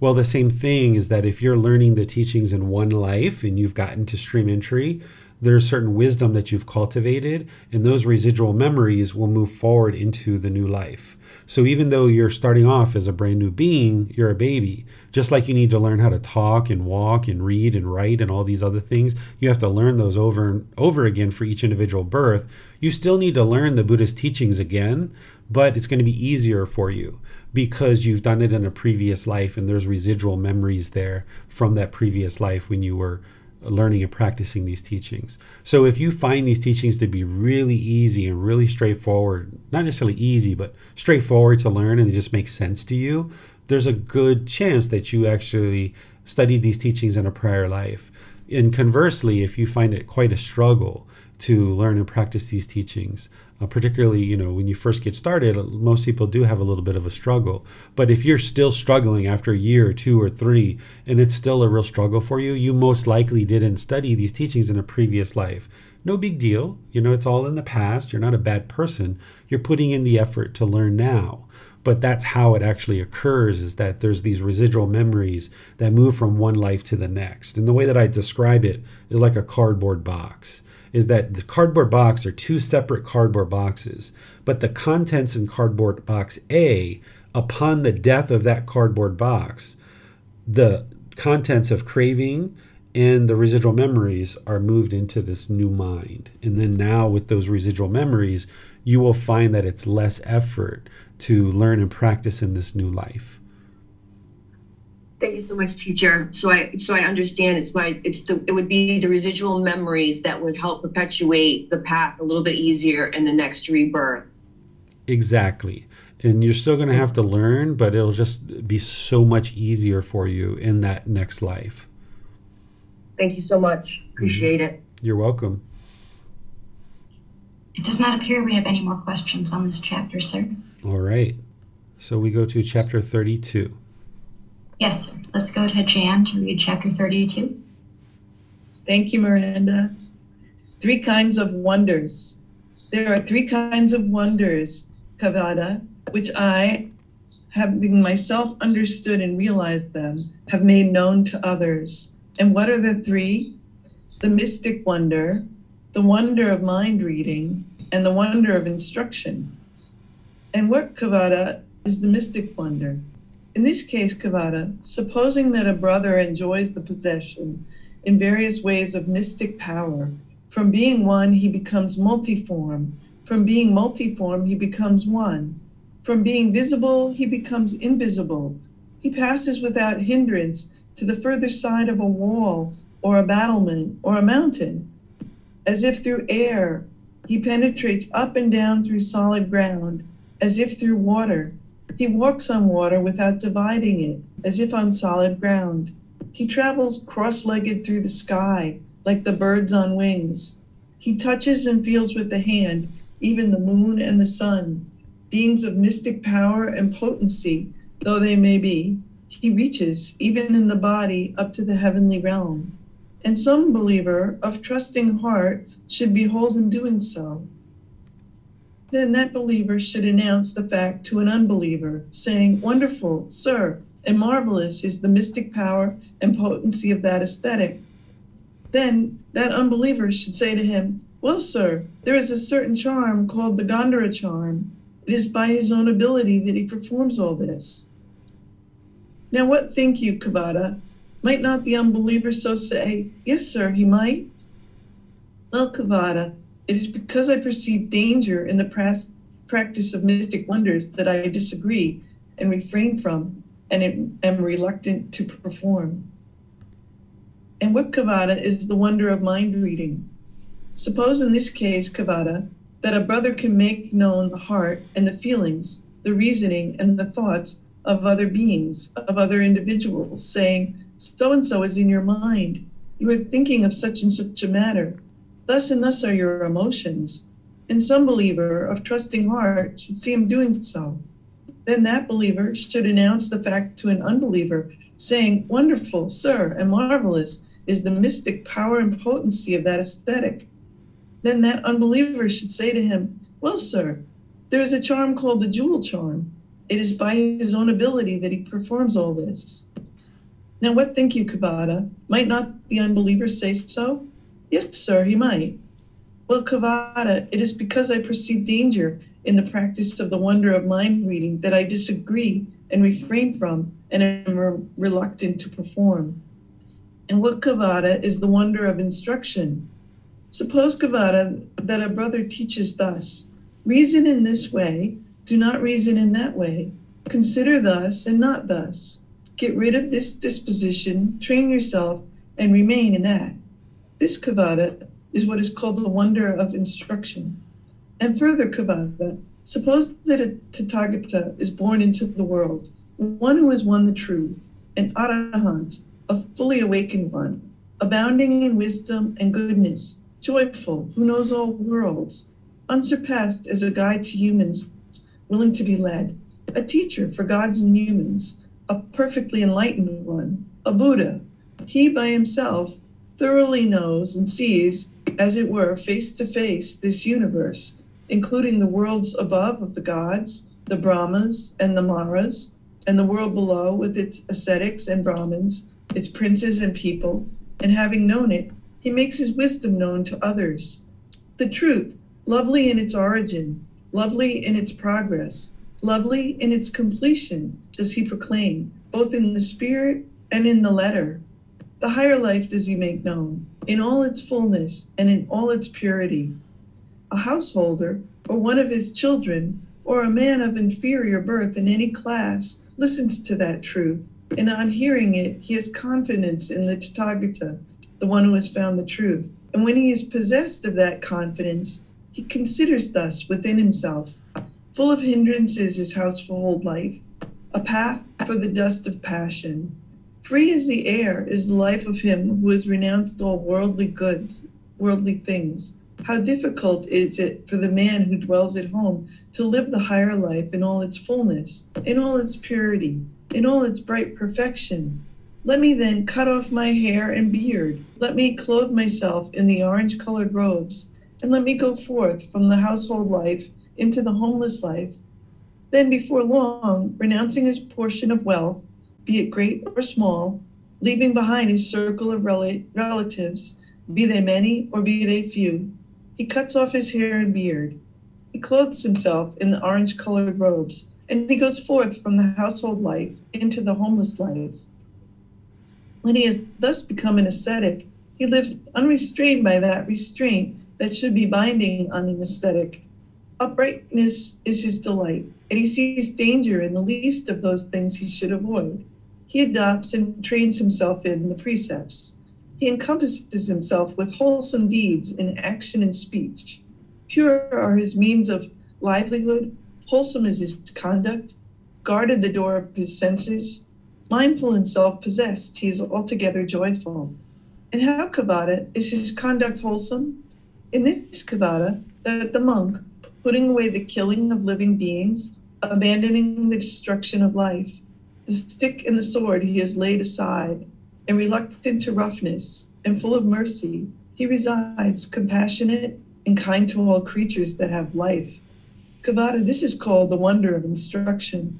Well, the same thing is that if you're learning the teachings in one life and you've gotten to stream entry, there's certain wisdom that you've cultivated, and those residual memories will move forward into the new life. So even though you're starting off as a brand new being, you're a baby. Just like you need to learn how to talk and walk and read and write and all these other things, you have to learn those over and over again for each individual birth. You still need to learn the Buddhist teachings again, but it's going to be easier for you because you've done it in a previous life and there's residual memories there from that previous life when you were learning and practicing these teachings. So if you find these teachings to be really easy and really straightforward, not necessarily easy, but straightforward to learn and they just make sense to you, there's a good chance that you actually studied these teachings in a prior life. And conversely, if you find it quite a struggle to learn and practice these teachings, uh, particularly you know when you first get started most people do have a little bit of a struggle. But if you're still struggling after a year or two or three and it's still a real struggle for you you most likely didn't study these teachings in a previous life. No big deal. You know it's all in the past. You're not a bad person. You're putting in the effort to learn now. But that's how it actually occurs is that there's these residual memories that move from one life to the next. And the way that i describe it is like a cardboard box is that the cardboard box are two separate cardboard boxes, but the contents in cardboard box A, upon the death of that cardboard box, the contents of craving and the residual memories are moved into this new mind. And then now, with those residual memories, you will find that it's less effort to learn and practice in this new life. Thank you so much, teacher. So I so I understand it's my it's the it would be the residual memories that would help perpetuate the path a little bit easier in the next rebirth. Exactly. And you're still going to have to learn, but it'll just be so much easier for you in that next life. Thank you so much. Appreciate mm-hmm. it. You're welcome. It does not appear we have any more questions on this chapter, sir. All right. So we go to chapter 32. Yes, sir. Let's go to Jan to read chapter 32. Thank you, Miranda. Three kinds of wonders. There are three kinds of wonders, Kevaddha, which I, having myself understood and realized them, have made known to others. And what are the three? The mystic wonder, the wonder of mind reading, and the wonder of instruction. And what, Kevaddha, is the mystic wonder? In this case, Kevaddha, supposing that a brother enjoys the possession in various ways of mystic power, from being one, he becomes multiform. From being multiform, he becomes one. From being visible, he becomes invisible. He passes without hindrance to the further side of a wall or a battlement or a mountain. As if through air, he penetrates up and down through solid ground, as if through water. He walks on water without dividing it, as if on solid ground. He travels cross legged through the sky, like the birds on wings. He touches and feels with the hand even the moon and the sun, beings of mystic power and potency, though they may be. He reaches, even in the body, up to the heavenly realm. And some believer of trusting heart should behold him doing so then that believer should announce the fact to an unbeliever, saying, Wonderful, sir, and marvelous is the mystic power and potency of that ascetic. Then that unbeliever should say to him, Well, sir, there is a certain charm called the Gandhara charm. It is by his own ability that he performs all this. Now, what think you, Kevaddha? Might not the unbeliever so say, Yes, sir, he might? Well, Kevaddha, it is because I perceive danger in the pras- practice of mystic wonders that I disagree and refrain from and am reluctant to perform. And what Kevaddha is the wonder of mind reading. Suppose in this case, Kevaddha, that a brother can make known the heart and the feelings, the reasoning and the thoughts of other beings, of other individuals, saying, So and so is in your mind. You are thinking of such and such a matter. Thus and thus are your emotions. And some believer of trusting heart should see him doing so. Then that believer should announce the fact to an unbeliever, saying, Wonderful, sir, and marvelous is the mystic power and potency of that ascetic. Then that unbeliever should say to him, Well, sir, there is a charm called the jewel charm. It is by his own ability that he performs all this. Now, what think you, Kevaddha? Might not the unbeliever say so? Yes, sir, he might. Well, Kevaddha, it is because I perceive danger in the practice of the wonder of mind reading that I disagree and refrain from and am re- reluctant to perform. And what Kevaddha is the wonder of instruction. Suppose, Kevaddha, that a brother teaches thus reason in this way, do not reason in that way, consider thus and not thus. Get rid of this disposition, train yourself, and remain in that. This Kevaddha is what is called the wonder of instruction. And further, Kevaddha, suppose that a Tathagata is born into the world, one who has won the truth, an Arahant, a fully awakened one, abounding in wisdom and goodness, joyful, who knows all worlds, unsurpassed as a guide to humans, willing to be led, a teacher for gods and humans, a perfectly enlightened one, a Buddha. He by himself thoroughly knows and sees, as it were, face to face, this universe, including the worlds above of the gods, the Brahmas and the Maras, and the world below with its ascetics and Brahmins, its princes and people, and having known it, he makes his wisdom known to others. The truth, lovely in its origin, lovely in its progress, lovely in its completion, does he proclaim, both in the spirit and in the letter. The higher life does he make known, in all its fullness and in all its purity. A householder, or one of his children, or a man of inferior birth in any class, listens to that truth, and on hearing it, he has confidence in the Tathagata, the one who has found the truth. And when he is possessed of that confidence, he considers thus within himself Full of hindrances is household life, a path for the dust of passion. Free as the air is the life of him who has renounced all worldly goods, worldly things. How difficult is it for the man who dwells at home to live the higher life in all its fullness, in all its purity, in all its bright perfection. Let me then cut off my hair and beard. Let me clothe myself in the orange colored robes, and let me go forth from the household life into the homeless life. Then, before long, renouncing his portion of wealth, be it great or small, leaving behind his circle of rel- relatives, be they many or be they few, he cuts off his hair and beard. He clothes himself in the orange colored robes, and he goes forth from the household life into the homeless life. When he has thus become an ascetic, he lives unrestrained by that restraint that should be binding on an ascetic Uprightness is his delight, and he sees danger in the least of those things he should avoid. He adopts and trains himself in the precepts. He encompasses himself with wholesome deeds in action and speech. Pure are his means of livelihood, wholesome is his conduct, guarded the door of his senses, mindful and self possessed, he is altogether joyful. And how, Kevaddha, is his conduct wholesome? In this Kevaddha, that the monk, putting away the killing of living beings, abandoning the destruction of life. The stick and the sword he has laid aside, and reluctant to roughness, and full of mercy, he resides compassionate and kind to all creatures that have life. Kevaddha, this is called the wonder of instruction.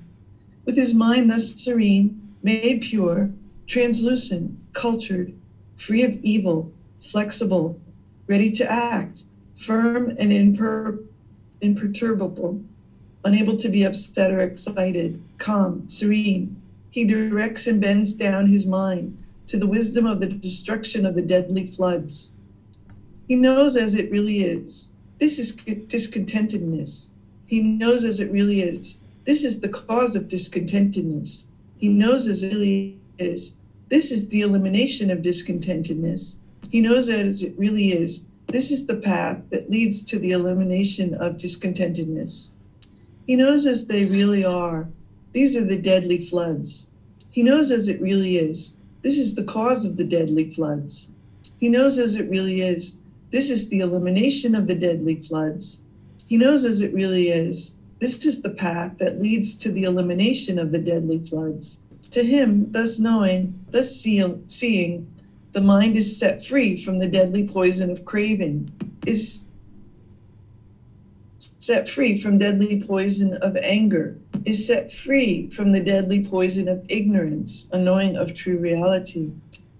With his mind thus serene, made pure, translucent, cultured, free of evil, flexible, ready to act, firm and imper- imperturbable, unable to be upset or excited, calm, serene. He directs and bends down his mind to the wisdom of the destruction of the deadly floods. He knows as it really is. This is discontentedness. He knows as it really is. This is the cause of discontentedness. He knows as it really is. This is the elimination of discontentedness. He knows as it really is. This is the path that leads to the elimination of discontentedness. He knows as they really are. These are the deadly floods. He knows as it really is. This is the cause of the deadly floods. He knows as it really is. This is the elimination of the deadly floods. He knows as it really is. This is the path that leads to the elimination of the deadly floods. To him, thus knowing, thus see, seeing, the mind is set free from the deadly poison of craving, is set free from deadly poison of anger, is set free from the deadly poison of ignorance, unknowing of true reality.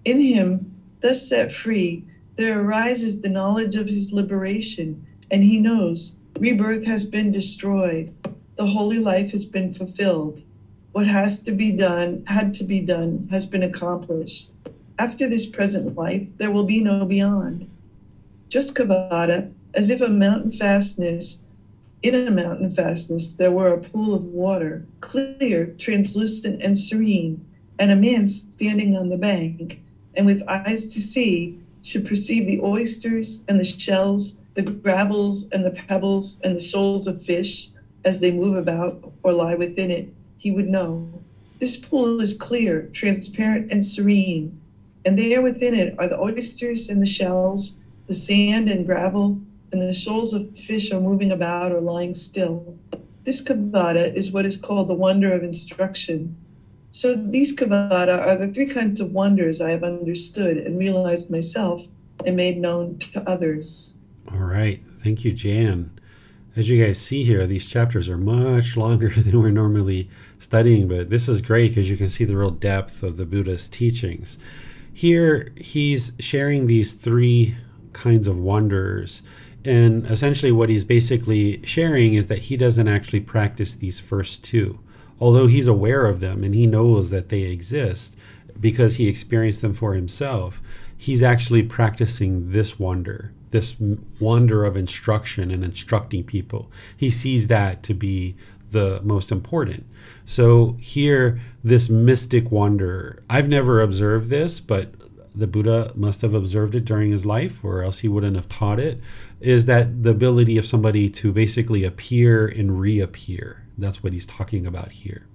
In him, thus set free, there arises the knowledge of his liberation, and he knows rebirth has been destroyed, the holy life has been fulfilled. What has to be done, had to be done, has been accomplished. After this present life, there will be no beyond. Just Kevaddha, as if a mountain fastness in a mountain fastness, there were a pool of water, clear, translucent, and serene, and a man standing on the bank, and with eyes to see, should perceive the oysters and the shells, the gravels and the pebbles and the shoals of fish as they move about or lie within it. He would know. This pool is clear, transparent, and serene, and there within it are the oysters and the shells, the sand and gravel, and the shoals of fish are moving about or lying still. This Kevaddha is what is called the wonder of instruction. So these Kevaddha are the three kinds of wonders I have understood and realized myself and made known to others. All right. Thank you, Jan. As you guys see here, these chapters are much <laughs> longer <laughs> than we're normally studying, but this is great because you can see the real depth of the Buddha's teachings. Here, he's sharing these three kinds of wonders and essentially, what he's basically sharing is that he doesn't actually practice these first two, although he's aware of them and he knows that they exist because he experienced them for himself. He's actually practicing this wonder, this wonder of instruction and instructing people. He sees that to be the most important. So, here, this mystic wonder, I've never observed this, but the Buddha must have observed it during his life, or else he wouldn't have taught it, is that the ability of somebody to basically appear and reappear. That's what he's talking about here.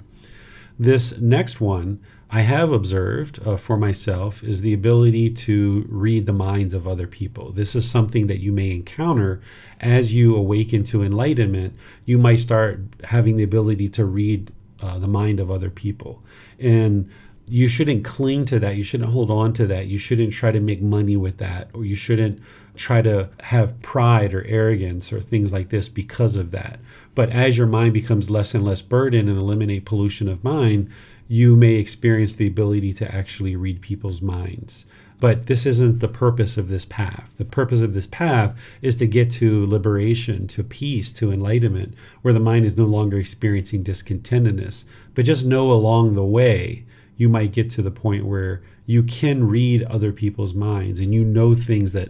This next one I have observed uh, for myself is the ability to read the minds of other people. This is something that you may encounter as you awaken to enlightenment. You might start having the ability to read uh, the mind of other people. And you shouldn't cling to that. You shouldn't hold on to that. You shouldn't try to make money with that, or you shouldn't try to have pride or arrogance or things like this because of that. But as your mind becomes less and less burdened and eliminate pollution of mind, you may experience the ability to actually read people's minds. But this isn't the purpose of this path. The purpose of this path is to get to liberation, to peace, to enlightenment, where the mind is no longer experiencing discontentedness. But just know along the way you might get to the point where you can read other people's minds and you know things that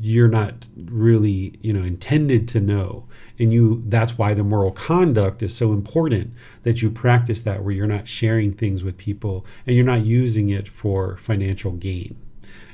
you're not really you know intended to know. And you that's why the moral conduct is so important that you practice that where you're not sharing things with people and you're not using it for financial gain.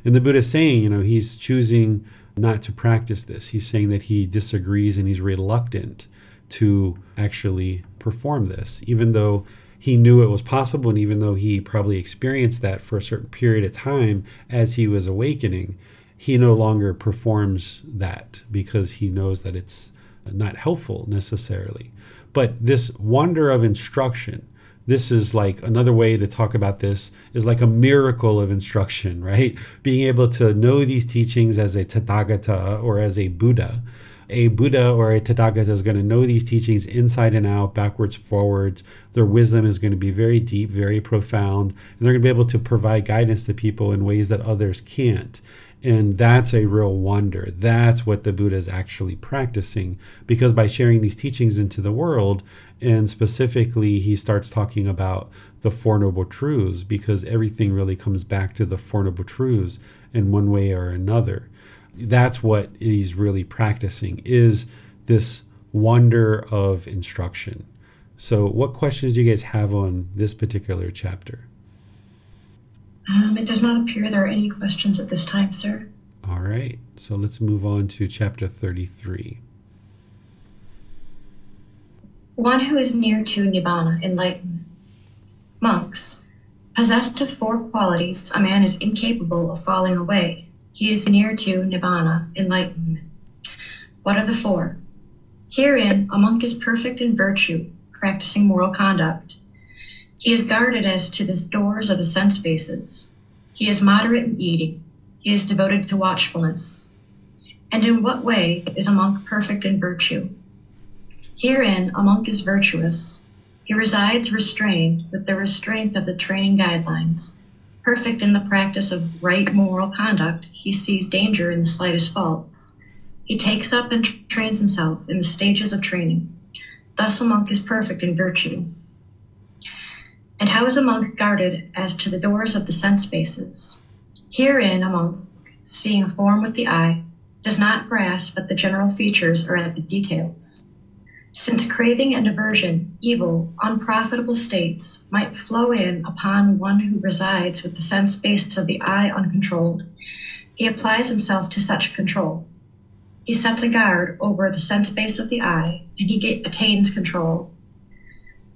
And the buddha is saying you know he's choosing not to practice this. He's saying that he disagrees and he's reluctant to actually perform this even though he knew it was possible. And even though he probably experienced that for a certain period of time as he was awakening, he no longer performs that because he knows that it's not helpful necessarily. But this wonder of instruction, this is like another way to talk about this is like a miracle of instruction, <laughs> right? Being able to know these teachings as a Tathagata or as a Buddha a Buddha or a Tathagata is going to know these teachings inside and out, backwards, forwards. Their wisdom is going to be very deep, very profound, and they're going to be able to provide guidance to people in ways that others can't. And that's a real wonder. That's what the Buddha is actually practicing because by sharing these teachings into the world, and specifically, he starts talking about the Four Noble Truths because everything really comes back to the Four Noble Truths in one way or another that's what he's really practicing is this wonder of instruction. So, what questions do you guys have on this particular chapter? Um, it does not appear there are any questions at this time, sir. All right, so let's move on to chapter 33. One who is near to Nibbana, enlightenment. Monks, possessed of four qualities, a man is incapable of falling away he is near to nibbana, enlightenment. What are the four? Herein, a monk is perfect in virtue, practicing moral conduct. He is guarded as to the doors of the sense bases. He is moderate in eating. He is devoted to watchfulness. And in what way is a monk perfect in virtue? Herein, a monk is virtuous. He resides restrained with the restraint of the training guidelines. Perfect in the practice of right moral conduct, he sees danger in the slightest faults. He takes up and trains himself in the stages of training. Thus, a monk is perfect in virtue. And how is a monk guarded as to the doors of the sense bases? Herein, a monk, seeing a form with the eye, does not grasp at the general features or at the details. Since craving and aversion, evil, unprofitable states, might flow in upon one who resides with the sense basis of the eye uncontrolled, he applies himself to such control. He sets a guard over the sense base of the eye, and he get, attains control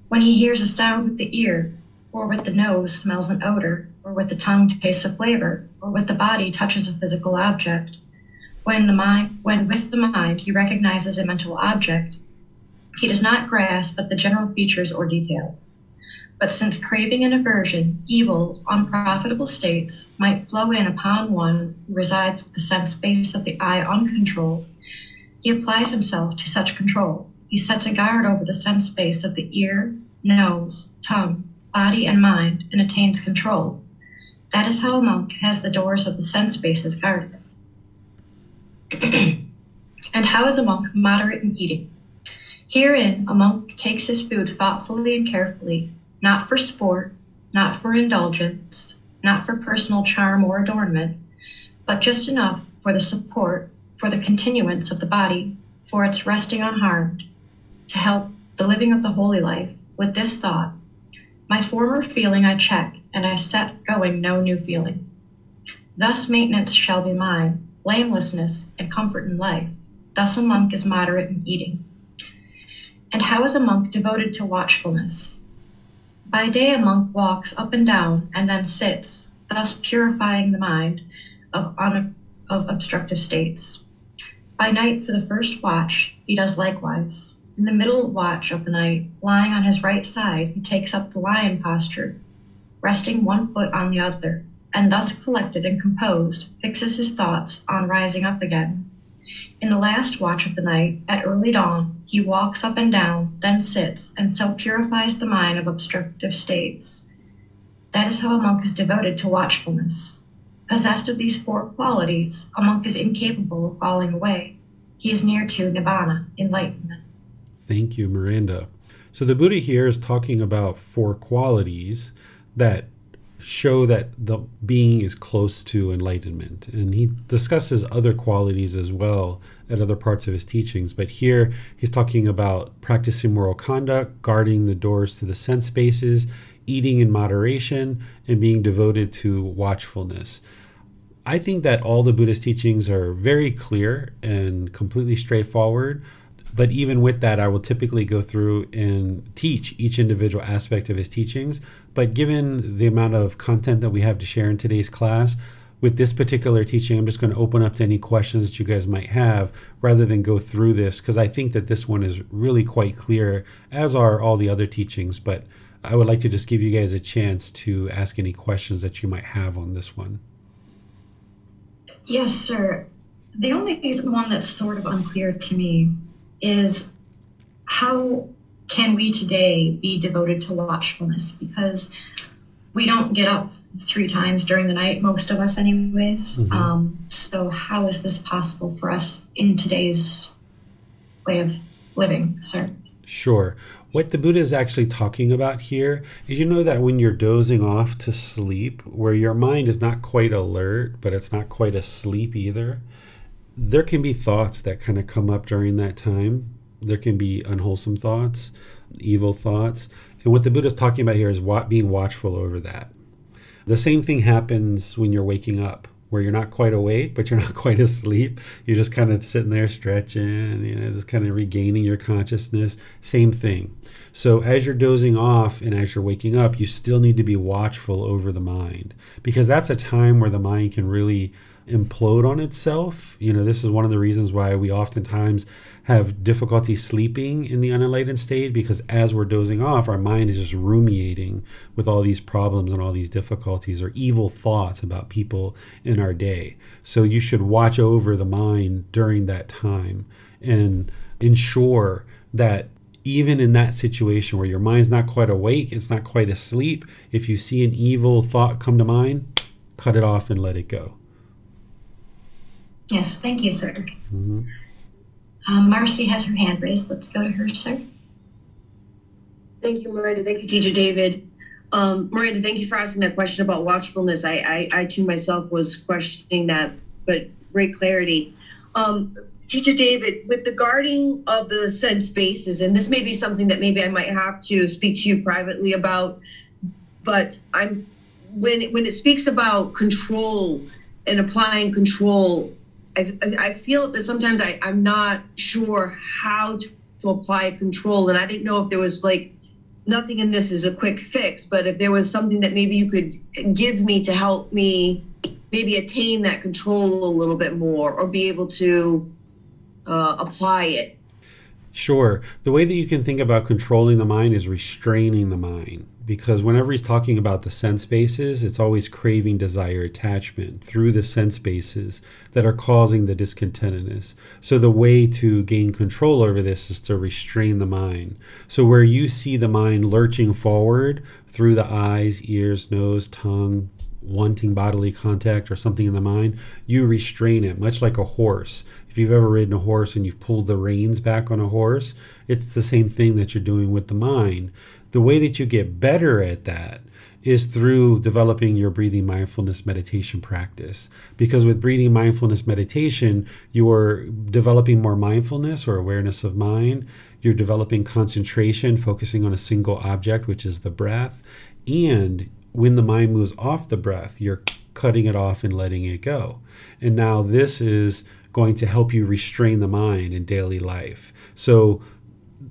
when he hears a sound with the ear, or with the nose smells an odor, or with the tongue tastes a flavor, or with the body touches a physical object, when the mind when with the mind he recognizes a mental object, he does not grasp at the general features or details. But since craving and aversion, evil, unprofitable states, might flow in upon one who resides with the sense base of the eye uncontrolled, he applies himself to such control he sets a guard over the sense base of the ear, nose, tongue, body, and mind and attains control. That is how a monk has the doors of the sense bases guarded. <clears throat> and how is a monk moderate in eating? Herein, a monk takes his food thoughtfully and carefully, not for sport, not for indulgence, not for personal charm or adornment, but just enough for the support, for the continuance of the body, for its resting unharmed, to help the living of the holy life with this thought My former feeling I check, and I set going no new feeling. Thus maintenance shall be mine, blamelessness and comfort in life. Thus a monk is moderate in eating. And how is a monk devoted to watchfulness? By day, a monk walks up and down and then sits, thus purifying the mind of, of obstructive states. By night, for the first watch, he does likewise. In the middle watch of the night, lying on his right side, he takes up the lion posture, resting one foot on the other, and thus collected and composed, fixes his thoughts on rising up again. In the last watch of the night, at early dawn, he walks up and down, then sits, and so purifies the mind of obstructive states. That is how a monk is devoted to watchfulness. Possessed of these four qualities, a monk is incapable of falling away. He is near to nibbana, enlightenment. Thank you, Miranda. So the Buddha here is talking about four qualities that show that the being is close to enlightenment. And he discusses other qualities as well at other parts of his teachings. But here he's talking about practicing moral conduct, guarding the doors to the sense bases, eating in moderation, and being devoted to watchfulness. I think that all the Buddhist teachings are very clear and completely straightforward. But even with that, I will typically go through and teach each individual aspect of his teachings. But given the amount of content that we have to share in today's class, with this particular teaching, I'm just going to open up to any questions that you guys might have rather than go through this because I think that this one is really quite clear, as are all the other teachings. But I would like to just give you guys a chance to ask any questions that you might have on this one. Yes, sir. The only one that's sort of unclear to me is how can we today be devoted to watchfulness? Because we don't get up three times during the night, most of us, anyways. Mm-hmm. Um, so, how is this possible for us in today's way of living, sir? Sure. What the Buddha is actually talking about here is you know that when you're dozing off to sleep, where your mind is not quite alert, but it's not quite asleep either, there can be thoughts that kind of come up during that time. There can be unwholesome thoughts, evil thoughts. And what the Buddha is talking about here is what, being watchful over that. The same thing happens when you're waking up, where you're not quite awake, but you're <laughs> not quite asleep. You're just kind of sitting there stretching, you know, just kind of regaining your consciousness. Same thing. So as you're dozing off and as you're waking up, you still need to be watchful over the mind because that's a time where the mind can really implode on itself. You know, this is one of the reasons why we oftentimes have difficulty sleeping in the unenlightened state because as we're dozing off, our mind is just ruminating with all these problems and all these difficulties or evil thoughts about people in our day. So you should watch over the mind during that time and ensure that even in that situation where your mind's not quite awake, it's not quite asleep, if you see an evil thought come to mind, cut it off and let it go. Yes, thank you, sir. Mm-hmm. Um, Marcy has her hand raised. Let's go to her, sir. Thank you, Miranda. Thank you, Teacher David. Um, Miranda, thank you for asking that question about watchfulness. I, I, I too myself was questioning that, but great clarity. Um, Teacher David, with the guarding of the said spaces, and this may be something that maybe I might have to speak to you privately about, but I'm when when it speaks about control and applying control, I, I feel that sometimes I, I'm not sure how to, to apply control. And I didn't know if there was like nothing in this is a quick fix, but if there was something that maybe you could give me to help me maybe attain that control a little bit more or be able to uh, apply it. Sure. The way that you can think about controlling the mind is restraining the mind because whenever he's talking about the sense bases, it's always craving, desire, attachment through the sense bases that are causing the discontentedness. So the way to gain control over this is to restrain the mind. So where you see the mind lurching forward through the eyes, ears, nose, tongue, wanting bodily contact or something in the mind, you restrain it, much like a horse. If you've ever ridden a horse and you've pulled the reins back on a horse, it's the same thing that you're doing with the mind the way that you get better at that is through developing your breathing mindfulness meditation practice. Because with breathing mindfulness meditation, you are developing more mindfulness or awareness of mind. You're developing concentration, focusing on a single object, which is the breath. And when the mind moves off the breath, you're cutting it off and letting it go. And now this is going to help you restrain the mind in daily life. So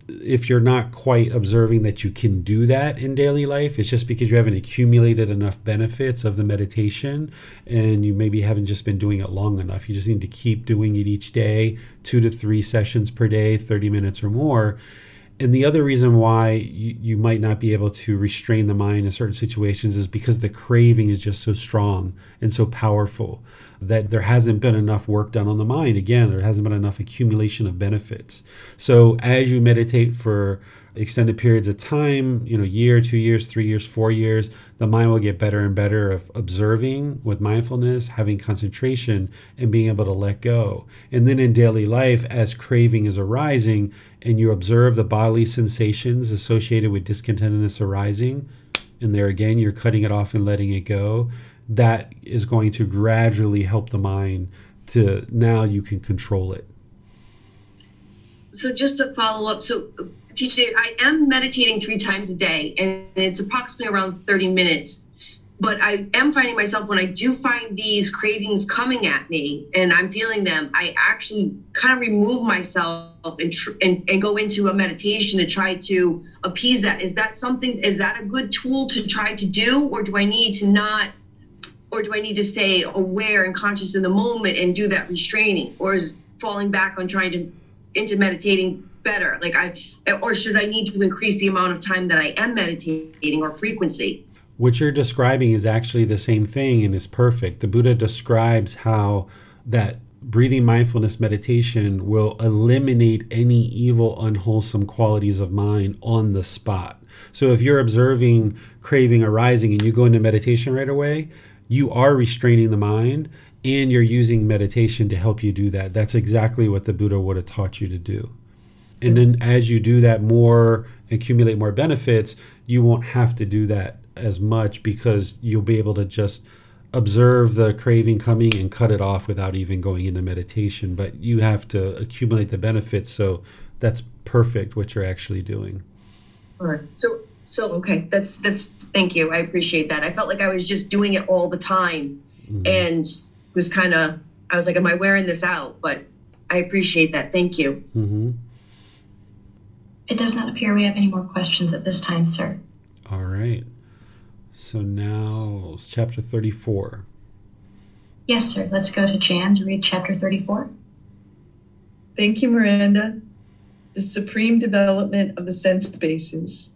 if you're not quite observing that you can do that in daily life, it's just because you haven't accumulated enough benefits of the meditation and you maybe haven't just been doing it long enough. You just need to keep doing it each day, two to three sessions per day, 30 minutes or more. And the other reason why you, you might not be able to restrain the mind in certain situations is because the craving is just so strong and so powerful that there hasn't been enough work done on the mind. Again, there hasn't been enough accumulation of benefits. So as you meditate for extended periods of time, you know, year, two years, three years, four years, the mind will get better and better of observing with mindfulness, having concentration, and being able to let go. And then in daily life, as craving is arising, and you observe the bodily sensations associated with discontentedness arising, and there again, you're cutting it off and letting it go that is going to gradually help the mind to now you can control it. So just to follow up, so teacher, I am meditating three times a day, and it's approximately around 30 minutes. But I am finding myself when I do find these cravings coming at me and I'm feeling them, I actually kind of remove myself and, tr- and, and go into a meditation to try to appease that. Is that something, is that a good tool to try to do? Or do I need to not or do I need to stay aware and conscious in the moment and do that restraining? Or is falling back on trying to into meditating better? Like I or should I need to increase the amount of time that I am meditating or frequency? What you're describing is actually the same thing and is perfect. The Buddha describes how that breathing mindfulness meditation will eliminate any evil, unwholesome qualities of mind on the spot. So if you're observing craving arising and you go into meditation right away, you are restraining the mind and you're using meditation to help you do that. That's exactly what the Buddha would have taught you to do. And then as you do that more, accumulate more benefits, you won't have to do that as much because you'll be able to just observe the craving coming and cut it off without even going into meditation. But you have to accumulate the benefits. So that's perfect what you're actually doing. All right. So so okay, that's that's thank you. I appreciate that. I felt like I was just doing it all the time mm-hmm. and was kind of I was like, am I wearing this out? But I appreciate that. Thank you. Mm-hmm. It does not appear we have any more questions at this time, sir. All right. So now chapter 34. Yes, sir. Let's go to Jan to read chapter 34. Thank you, Miranda. The supreme development of the sense bases.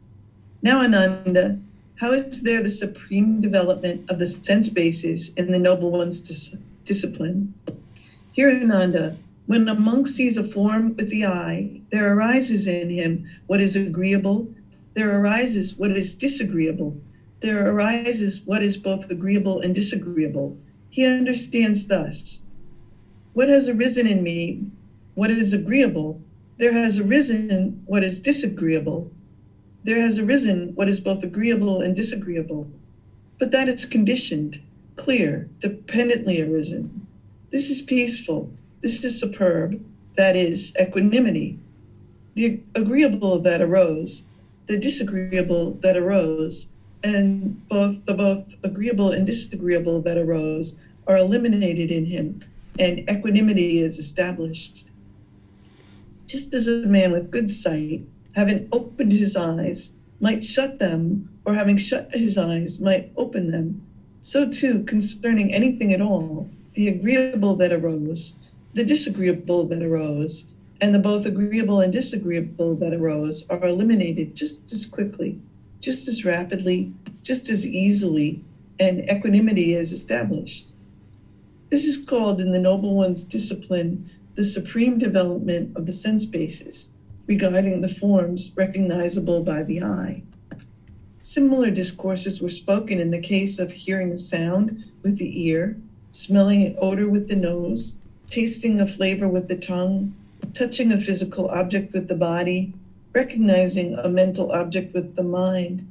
Now, Ananda, how is there the supreme development of the sense bases in the Noble One's dis- discipline? Here, Ananda, when a monk sees a form with the eye, there arises in him what is agreeable, there arises what is disagreeable, there arises what is both agreeable and disagreeable. He understands thus What has arisen in me, what is agreeable, there has arisen what is disagreeable. There has arisen what is both agreeable and disagreeable. But that is conditioned, clear, dependently arisen. This is peaceful. This is superb. That is equanimity. The agreeable that arose, the disagreeable that arose, and both the both agreeable and disagreeable that arose are eliminated in him, and equanimity is established. Just as a man with good sight, having opened his eyes, might shut them, or having shut his eyes, might open them, so too concerning anything at all, the agreeable that arose, the disagreeable that arose, and the both agreeable and disagreeable that arose are eliminated just as quickly, just as rapidly, just as easily, and equanimity is established. This is called in the Noble One's discipline the supreme development of the sense bases regarding the forms recognizable by the eye. Similar discourses were spoken in the case of hearing a sound with the ear, smelling an odor with the nose, tasting a flavor with the tongue, touching a physical object with the body, recognizing a mental object with the mind,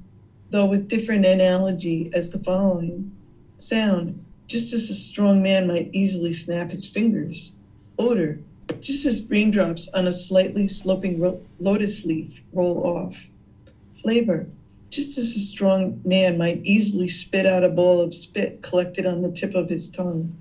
though with different analogy as the following sound, just as a strong man might easily snap his fingers, odor, just as raindrops on a slightly sloping ro- lotus leaf roll off, flavor, just as a strong man might easily spit out a bowl of spit collected on the tip of his tongue.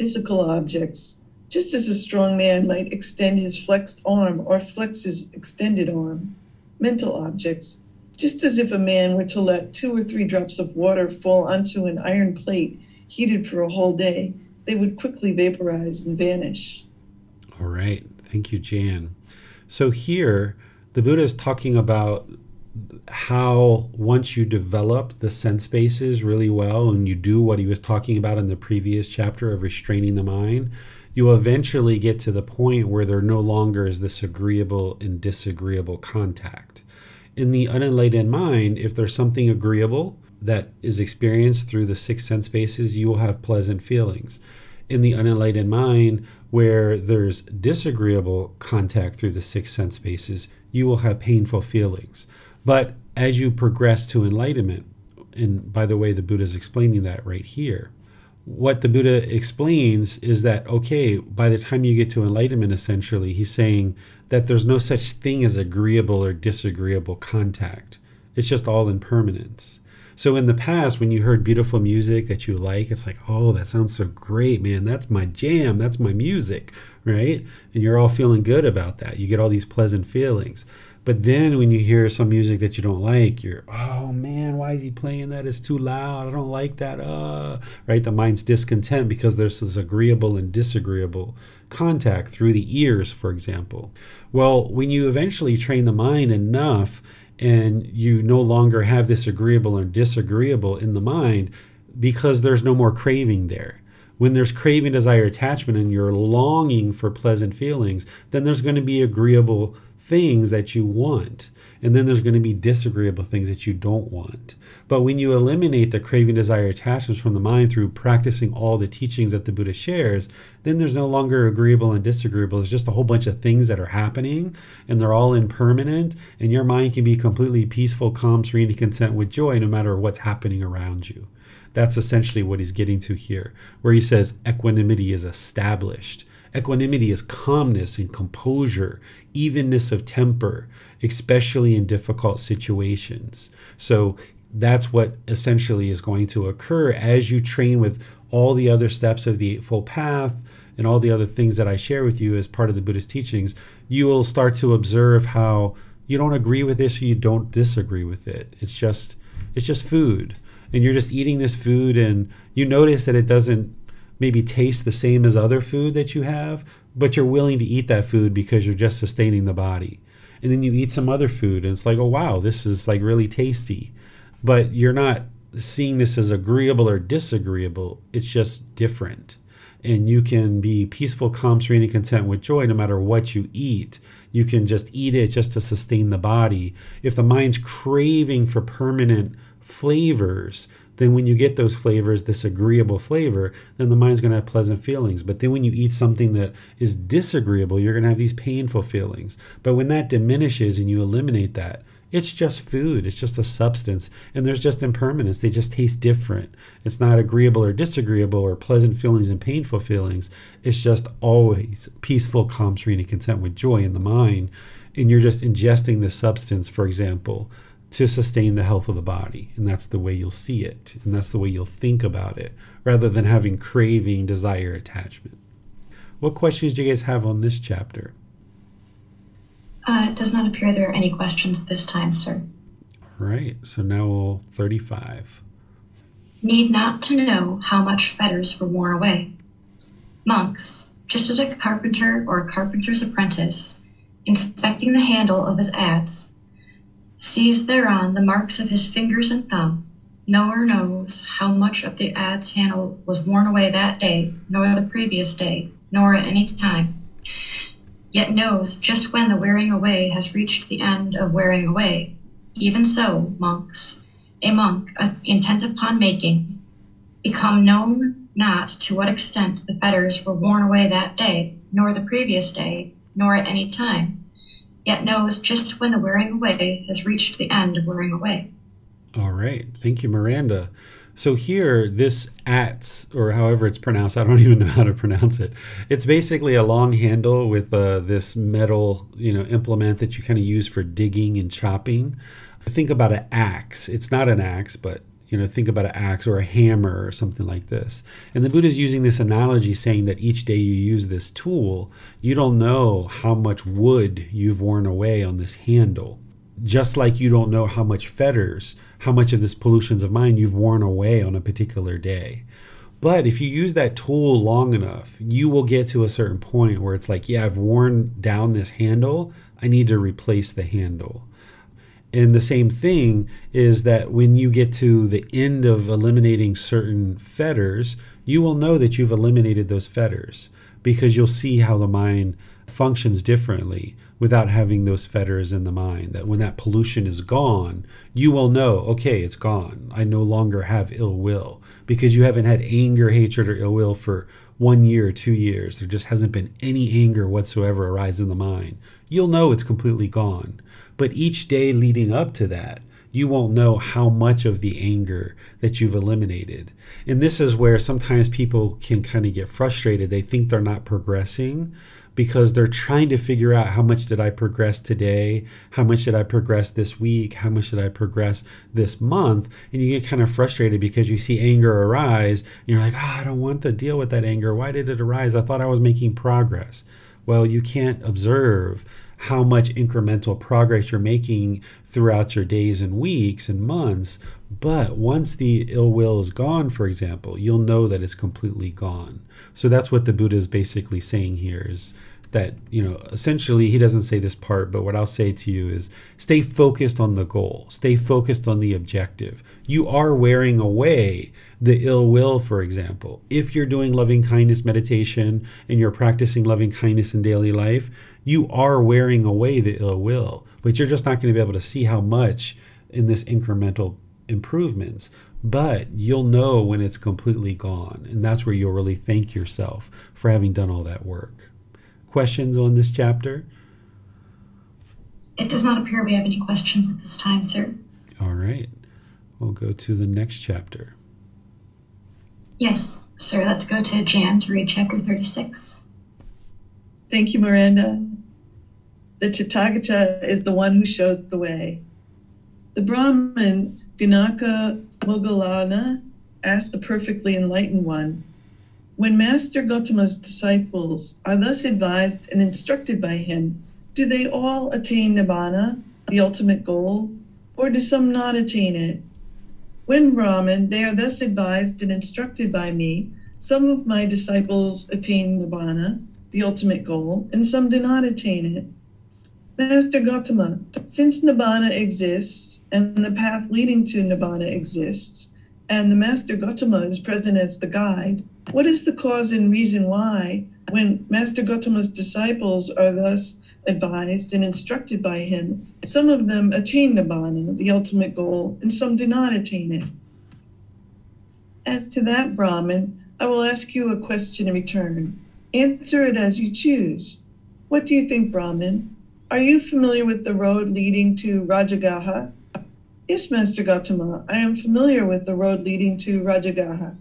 Physical objects, just as a strong man might extend his flexed arm or flex his extended arm. Mental objects, just as if a man were to let two or three drops of water fall onto an iron plate heated for a whole day, they would quickly vaporize and vanish. All right. Thank you, Jan. So here, the Buddha is talking about how once you develop the sense bases really well and you do what he was talking about in the previous chapter of restraining the mind, you eventually get to the point where there no longer is this agreeable and disagreeable contact. In the unenlightened mind, if there's something agreeable that is experienced through the six sense bases, you will have pleasant feelings. In the unenlightened mind, where there's disagreeable contact through the six sense bases, you will have painful feelings. But as you progress to enlightenment, and by the way, the Buddha is explaining that right here. What the Buddha explains is that, okay, by the time you get to enlightenment, essentially, he's saying that there's no such thing as agreeable or disagreeable contact. It's just all impermanence. So in the past, when you heard beautiful music that you like, it's like, oh, that sounds so great, man. That's my jam. That's my music, right? And you're all feeling good about that. You get all these pleasant feelings. But then when you hear some music that you don't like, you're, oh man, why is he playing that? It's too loud. I don't like that. Uh, right? The mind's discontent because there's this agreeable and disagreeable contact through the ears, for example. Well, when you eventually train the mind enough and you no longer have this agreeable and disagreeable in the mind because there's no more craving there. When there's craving, desire, attachment, and you're longing for pleasant feelings, then there's going to be agreeable things that you want. And then there's going to be disagreeable things that you don't want. But when you eliminate the craving, desire, attachments from the mind through practicing all the teachings that the Buddha shares, then there's no longer agreeable and disagreeable. It's just a whole bunch of things that are happening and they're all impermanent. And your mind can be completely peaceful, calm, serene, and content with joy no matter what's happening around you. That's essentially what he's getting to here, where he says equanimity is established. Equanimity is calmness and composure, evenness of temper, especially in difficult situations. So that's what essentially is going to occur as you train with all the other steps of the Eightfold Path and all the other things that I share with you as part of the Buddhist teachings. You will start to observe how you don't agree with this or you don't disagree with it. It's just it's just food and you're just eating this food and you notice that it doesn't maybe taste the same as other food that you have, but you're willing to eat that food because you're just sustaining the body. And then you eat some other food and it's like, oh wow, this is like really tasty. But you're not seeing this as agreeable or disagreeable. It's just different. And you can be peaceful, calm, serene, and content with joy no matter what you eat. You can just eat it just to sustain the body. If the mind's craving for permanent flavors, then when you get those flavors, this agreeable flavor, then the mind's going to have pleasant feelings. But then when you eat something that is disagreeable, you're going to have these painful feelings. But when that diminishes and you eliminate that, it's just food. It's just a substance. And there's just impermanence. They just taste different. It's not agreeable or disagreeable or pleasant feelings and painful feelings. It's just always peaceful, calm, serene, and content with joy in the mind. And you're just ingesting this substance, for example, to sustain the health of the body. And that's the way you'll see it. And that's the way you'll think about it rather than having craving, desire, attachment. What questions do you guys have on this chapter? Uh, it does not appear there are any questions at this time, sir. All right. So now we'll 35. Need not to know how much fetters were worn away. Monks, just as a carpenter or a carpenter's apprentice, inspecting the handle of his adze, sees thereon the marks of his fingers and thumb, nor knows how much of the adze handle was worn away that day, nor the previous day, nor at any time, yet knows just when the wearing away has reached the end of wearing away. Even so, monks, a monk uh, intent upon making, become known not to what extent the fetters were worn away that day, nor the previous day, nor at any time yet knows just when the wearing away has reached the end of wearing away. All right. Thank you, Miranda. So here, this adze, or however it's pronounced, I don't <laughs> even know how to pronounce it. It's basically a long handle with uh, this metal, you know, implement that you kind of use for digging and chopping. Think about an axe. It's not an axe, but you know, think about an axe or a hammer or something like this. And the Buddha is using this analogy saying that each day you use this tool, you don't know how much wood you've worn away on this handle. Just like you don't know how much fetters, how much of this pollutions of mind you've worn away on a particular day. But if you use that tool long enough, you will get to a certain point where it's like, yeah, I've worn down this handle. I need to replace the handle. And the same thing is that when you get to the end of eliminating certain fetters, you will know that you've eliminated those fetters because you'll see how the mind functions differently without having those fetters in the mind. That when that pollution is gone, you will know, okay, it's gone. I no longer have ill will because you haven't had anger, hatred, or ill will for one year or two years. There just hasn't been any anger whatsoever arise in the mind. You'll know it's completely gone but each day leading up to that, you won't know how much of the anger that you've eliminated. And this is where sometimes people can kind of get frustrated. They think they're not progressing because they're trying to figure out how much did I progress today? How much did I progress this week? How much did I progress this month? And you get kind of frustrated because you see anger arise and you're like, oh, I don't want to deal with that anger. Why did it arise? I thought I was making progress. Well, you can't observe how much incremental progress you're making throughout your days and weeks and months. But once the ill will is gone, for example, you'll know that it's completely gone. So that's what the Buddha is basically saying here is that, you know, essentially he doesn't say this part, but what I'll say to you is stay focused on the goal, stay focused on the objective. You are wearing away the ill will, for example. If you're doing loving kindness meditation and you're practicing loving kindness in daily life, you are wearing away the ill will, but you're just not going to be able to see how much in this incremental improvements. But you'll know when it's completely gone, and that's where you'll really thank yourself for having done all that work. Questions on this chapter? It does not appear we have any questions at this time, sir. All right. We'll go to the next chapter. Yes, sir. Let's go to Jan to read chapter 36. Thank you, Miranda. The Tathagata is the one who shows the way. The Brahmin, Ganaka Moggallana, asked the perfectly enlightened one, when Master Gautama's disciples are thus advised and instructed by him, do they all attain Nibbana, the ultimate goal, or do some not attain it? When Brahmin, they are thus advised and instructed by me, Some of my disciples attain Nibbana, the ultimate goal, and some do not attain it. Master Gautama, since Nibbana exists and the path leading to Nibbana exists, and the Master Gautama is present as the guide, what is the cause and reason why, when Master Gautama's disciples are thus advised and instructed by him, some of them attain Nibbana, the ultimate goal, and some do not attain it? As to that, Brahmin, I will ask you a question in return. Answer it as you choose. What do you think, Brahmin? Are you familiar with the road leading to Rajagaha? Yes, Master Gautama, I am familiar with the road leading to Rajagaha.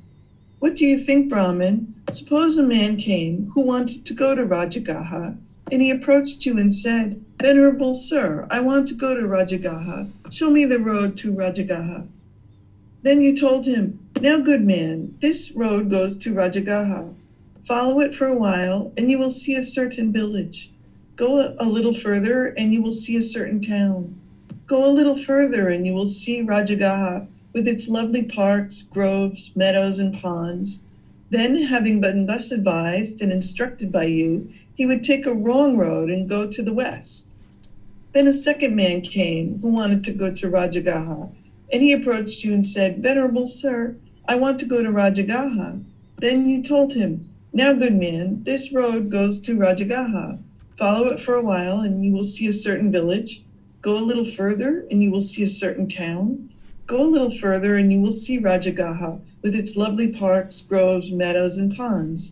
What do you think, Brahmin? Suppose a man came who wanted to go to Rajagaha, and he approached you and said, Venerable sir, I want to go to Rajagaha. Show me the road to Rajagaha. Then you told him, Now, good man, this road goes to Rajagaha. Follow it for a while, and you will see a certain village. Go a little further, and you will see a certain town. Go a little further, and you will see Rajagaha with its lovely parks, groves, meadows, and ponds. Then, having been thus advised and instructed by you, he would take a wrong road and go to the west. Then a second man came who wanted to go to Rajagaha, and he approached you and said, Venerable sir, I want to go to Rajagaha. Then you told him, Now, good man, this road goes to Rajagaha. Follow it for a while, and you will see a certain village. Go a little further, and you will see a certain town. Go a little further, and you will see Rajagaha with its lovely parks, groves, meadows, and ponds.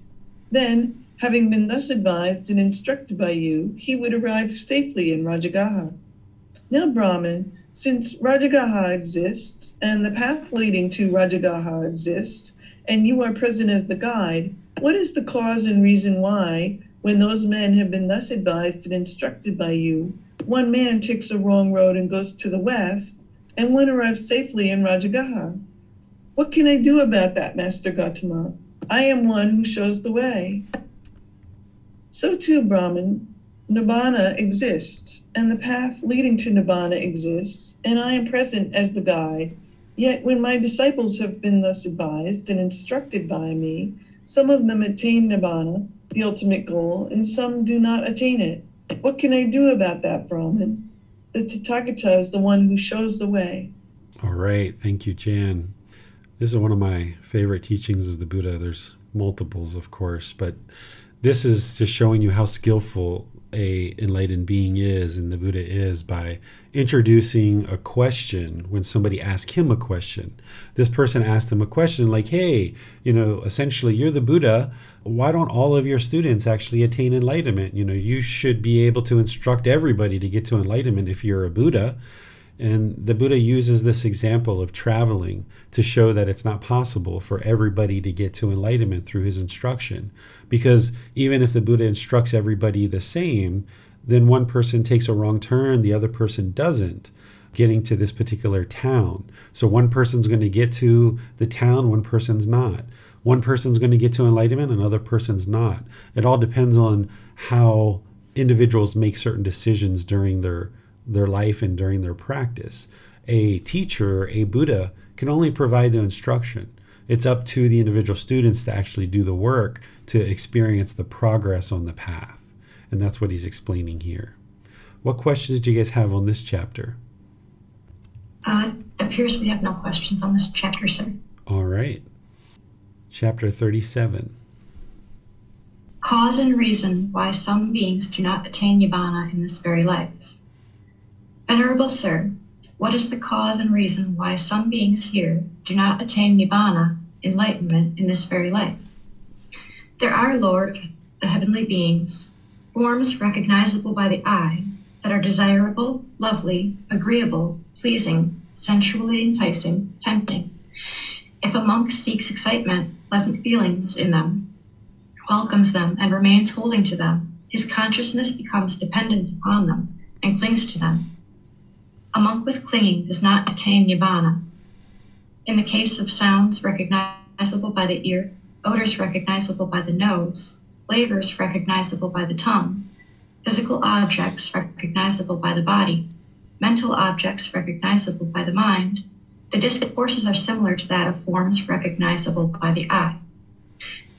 Then, having been thus advised and instructed by you, he would arrive safely in Rajagaha. Now, Brahman, since Rajagaha exists, and the path leading to Rajagaha exists, and you are present as the guide, what is the cause and reason why when those men have been thus advised and instructed by you, one man takes a wrong road and goes to the west, and one arrives safely in Rajagaha. What can I do about that, Master Gautama? I am one who shows the way. So too, Brahman, Nibbana exists, and the path leading to Nibbana exists, and I am present as the guide. Yet when my disciples have been thus advised and instructed by me, some of them attain Nibbana, the ultimate goal, and some do not attain it. What can I do about that, Brahman? The Tathagata is the one who shows the way. All right. Thank you, Jan. This is one of my favorite teachings of the Buddha. There's multiples, of course, but this is just showing you how skillful a enlightened being is and the buddha is by introducing a question when somebody asks him a question this person asked him a question like hey you know essentially you're the buddha why don't all of your students actually attain enlightenment you know you should be able to instruct everybody to get to enlightenment if you're a buddha and the Buddha uses this example of traveling to show that it's not possible for everybody to get to enlightenment through his instruction. Because even if the Buddha instructs everybody the same, then one person takes a wrong turn, the other person doesn't, getting to this particular town. So one person's going to get to the town, one person's not. One person's going to get to enlightenment, another person's not. It all depends on how individuals make certain decisions during their their life and during their practice. A teacher, a Buddha, can only provide the instruction. It's up to the individual students to actually do the work to experience the progress on the path. And that's what he's explaining here. What questions do you guys have on this chapter? Uh, appears we have no questions on this chapter, sir. All right. Chapter 37 Cause and reason why some beings do not attain Nibbana in this very life. Venerable Sir, what is the cause and reason why some beings here do not attain Nibbana, enlightenment, in this very life? There are, Lord, the heavenly beings, forms recognizable by the eye that are desirable, lovely, agreeable, pleasing, sensually enticing, tempting. If a monk seeks excitement, pleasant feelings in them, welcomes them, and remains holding to them, his consciousness becomes dependent upon them and clings to them. A monk with clinging does not attain nibbana. In the case of sounds recognizable by the ear, odors recognizable by the nose, flavors recognizable by the tongue, physical objects recognizable by the body, mental objects recognizable by the mind, the discourses are similar to that of forms recognizable by the eye.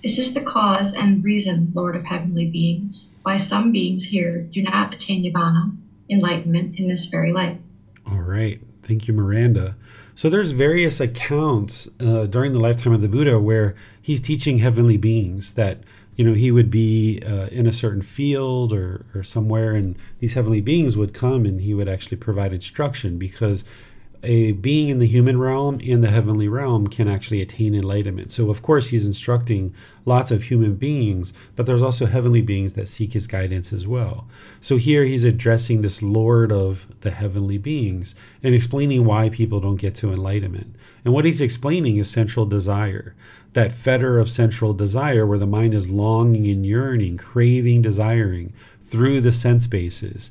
This is the cause and reason, Lord of heavenly beings, why some beings here do not attain nirvana, enlightenment, in this very life. All right. Thank you, Miranda. So there's various accounts uh, during the lifetime of the Buddha where he's teaching heavenly beings that you know he would be uh, in a certain field or, or somewhere and these heavenly beings would come and he would actually provide instruction because a being in the human realm and the heavenly realm can actually attain enlightenment. So, of course, he's instructing lots of human beings, but there's also heavenly beings that seek his guidance as well. So, here he's addressing this Lord of the heavenly beings and explaining why people don't get to enlightenment. And what he's explaining is sensual desire that fetter of sensual desire where the mind is longing and yearning, craving, desiring through the sense bases,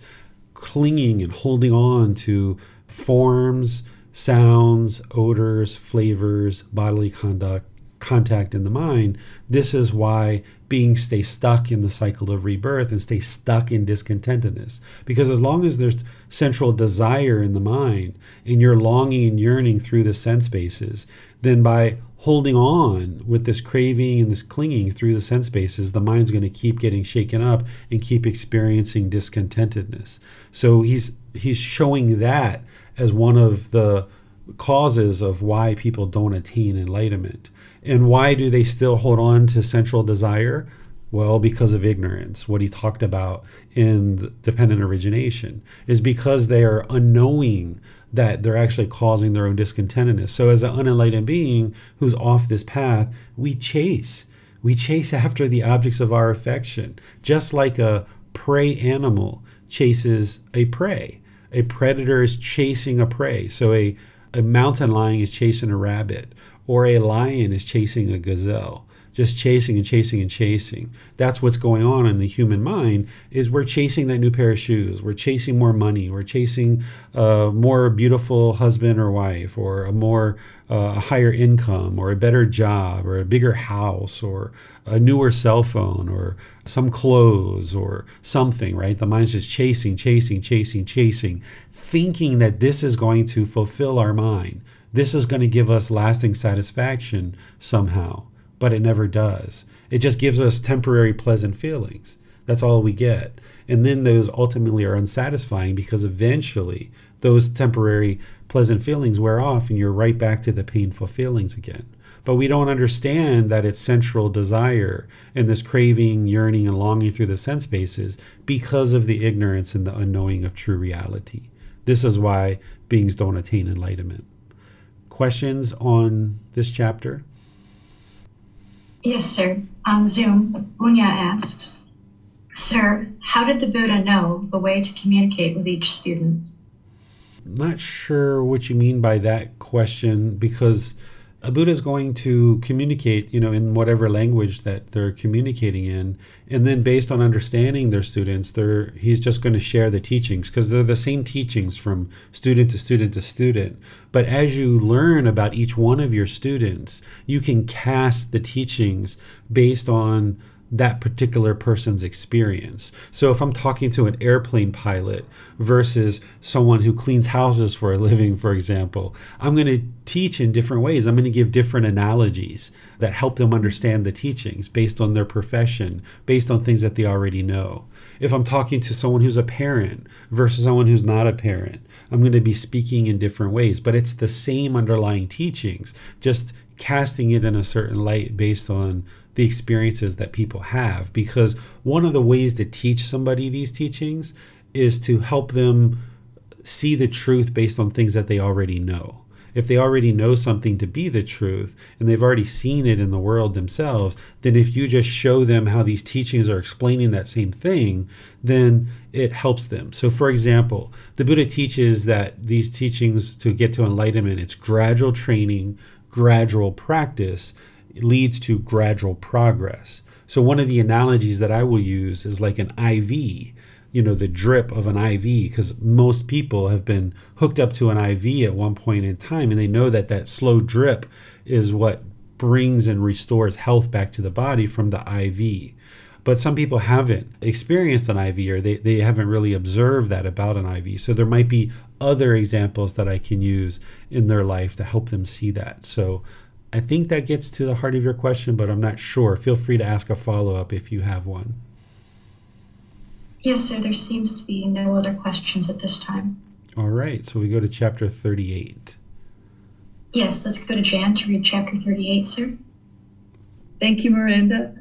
clinging and holding on to forms, sounds, odors, flavors, bodily conduct, contact in the mind. This is why beings stay stuck in the cycle of rebirth and stay stuck in discontentedness. Because as long as there's sensual desire in the mind and you're longing and yearning through the sense bases, then by holding on with this craving and this clinging through the sense bases, the mind's going to keep getting shaken up and keep experiencing discontentedness. So he's he's showing that as one of the causes of why people don't attain enlightenment. And why do they still hold on to sensual desire? Well, because of ignorance. What he talked about in dependent origination is because they are unknowing that they're actually causing their own discontentedness. So, as an unenlightened being who's off this path, we chase. We chase <laughs> after the objects of our affection, just like a prey animal chases a prey a predator is chasing a prey. So a, a mountain lion is chasing a rabbit, or a lion is chasing a gazelle just chasing and chasing and chasing. That's what's going on in the human mind is we're chasing that new pair of shoes. We're chasing more money. We're chasing a more beautiful husband or wife or a more uh, a higher income or a better job or a bigger house or a newer cell phone or some clothes or something right? The mind's just chasing chasing chasing chasing thinking that this is going to fulfill our mind. This is going to give us lasting satisfaction somehow but it never does. It just gives us temporary pleasant feelings. That's all we get. And then those ultimately are unsatisfying because eventually those temporary pleasant feelings wear off and you're right back to the painful feelings again. But we don't understand that it's sensual desire and this craving, yearning, and longing through the sense bases because of the ignorance and the unknowing of true reality. This is why beings don't attain enlightenment. Questions on this chapter? Yes, sir. On Zoom, Unya asks, Sir, how did the Buddha know the way to communicate with each student? Not sure what you mean by that question because a Buddha is going to communicate, you know, in whatever language that they're communicating in, and then based on understanding their students, they're he's just going to share the teachings because they're the same teachings from student to student to student. But as you learn about each one of your students, you can cast the teachings based on that particular person's experience. So if I'm talking to an airplane pilot versus someone who cleans houses for a living, for example, I'm going to teach in different ways. I'm going to give different analogies that help them understand the teachings based on their profession, based on things that they already know. If I'm talking to someone who's a parent versus someone who's not a parent, I'm going to be speaking in different ways, but it's the same underlying teachings, just casting it in a certain light based on the experiences that people have because one of the ways to teach somebody these teachings is to help them see the truth based on things that they already know. If they already know something to be the truth and they've already seen it in the world themselves, then if you just show them how these teachings are explaining that same thing, then it helps them. So, for example, the Buddha teaches that these teachings to get to enlightenment, it's gradual training, gradual practice, leads to gradual progress. So, one of the analogies that I will use is like an IV, you know, the drip of an IV, because most people have been hooked up to an IV at one point in time, and they know that that slow drip is what brings and restores health back to the body from the IV. But some people haven't experienced an IV or they, they haven't really observed that about an IV. So there might be other examples that I can use in their life to help them see that. So I think that gets to the heart of your question, but I'm not sure. Feel free to ask a follow up if you have one. Yes, sir. There seems to be no other questions at this time. All right, so we go to chapter 38. Yes, let's go to Jan to read chapter 38, sir. Thank you, Miranda.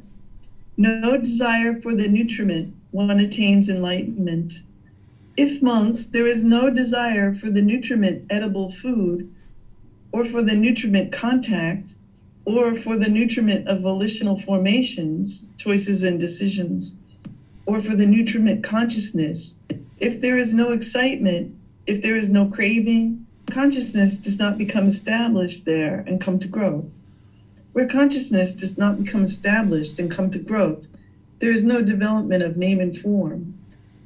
No desire for the nutriment, one attains enlightenment. If monks, there is no desire for the nutriment edible food, or for the nutriment contact, or for the nutriment of volitional formations, choices and decisions, or for the nutriment consciousness, if there is no excitement, if there is no craving, consciousness does not become established there and come to growth. Where consciousness does not become established and come to growth, there is no development of name and form.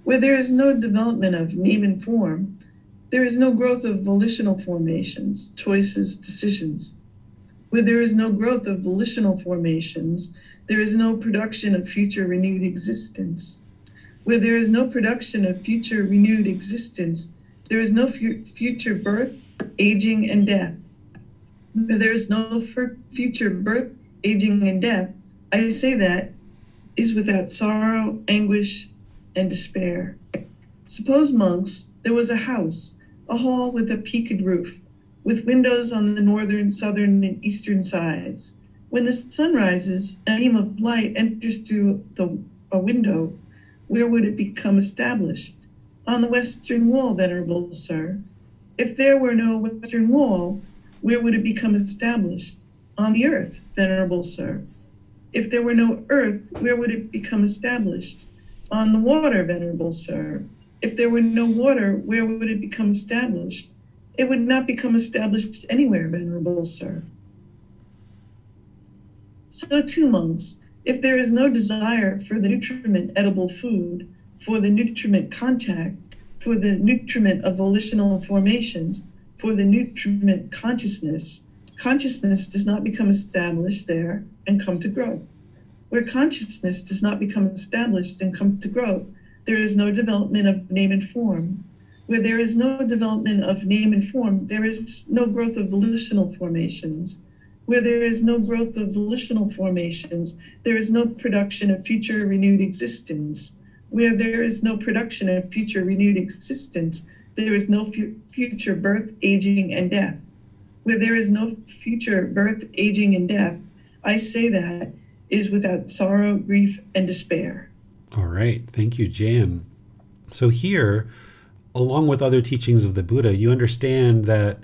Where there is no development of name and form, there is no growth of volitional formations, choices, decisions. Where there is no growth of volitional formations, there is no production of future renewed existence. Where there is no production of future renewed existence, there is no fu- future birth, aging, and death. Where there is no future birth, aging, and death, I say that is without sorrow, anguish, and despair. Suppose, monks, there was a house, a hall with a peaked roof, with windows on the northern, southern, and eastern sides. When the sun rises, a beam of light enters through the, a window. Where would it become established? On the western wall, venerable sir. If there were no western wall, where would it become established? On the earth, venerable sir. If there were no earth, where would it become established? On the water, venerable sir. If there were no water, where would it become established? It would not become established anywhere, venerable sir. So, too, monks, if there is no desire for the nutriment edible food, for the nutriment contact, for the nutriment of volitional formations, for the nutriment consciousness, consciousness does not become established there and come to growth. Where consciousness does not become established and come to growth, there is no development of name and form. Where there is no development of name and form, there is no growth of volitional formations. Where there is no growth of volitional formations, there is no production of future renewed existence. Where there is no production of future renewed existence, there is no fu- future birth, aging, and death. Where there is no future birth, aging, and death, I say that is without sorrow, grief, and despair. All right. Thank you, Jan. So, here, along with other teachings of the Buddha, you understand that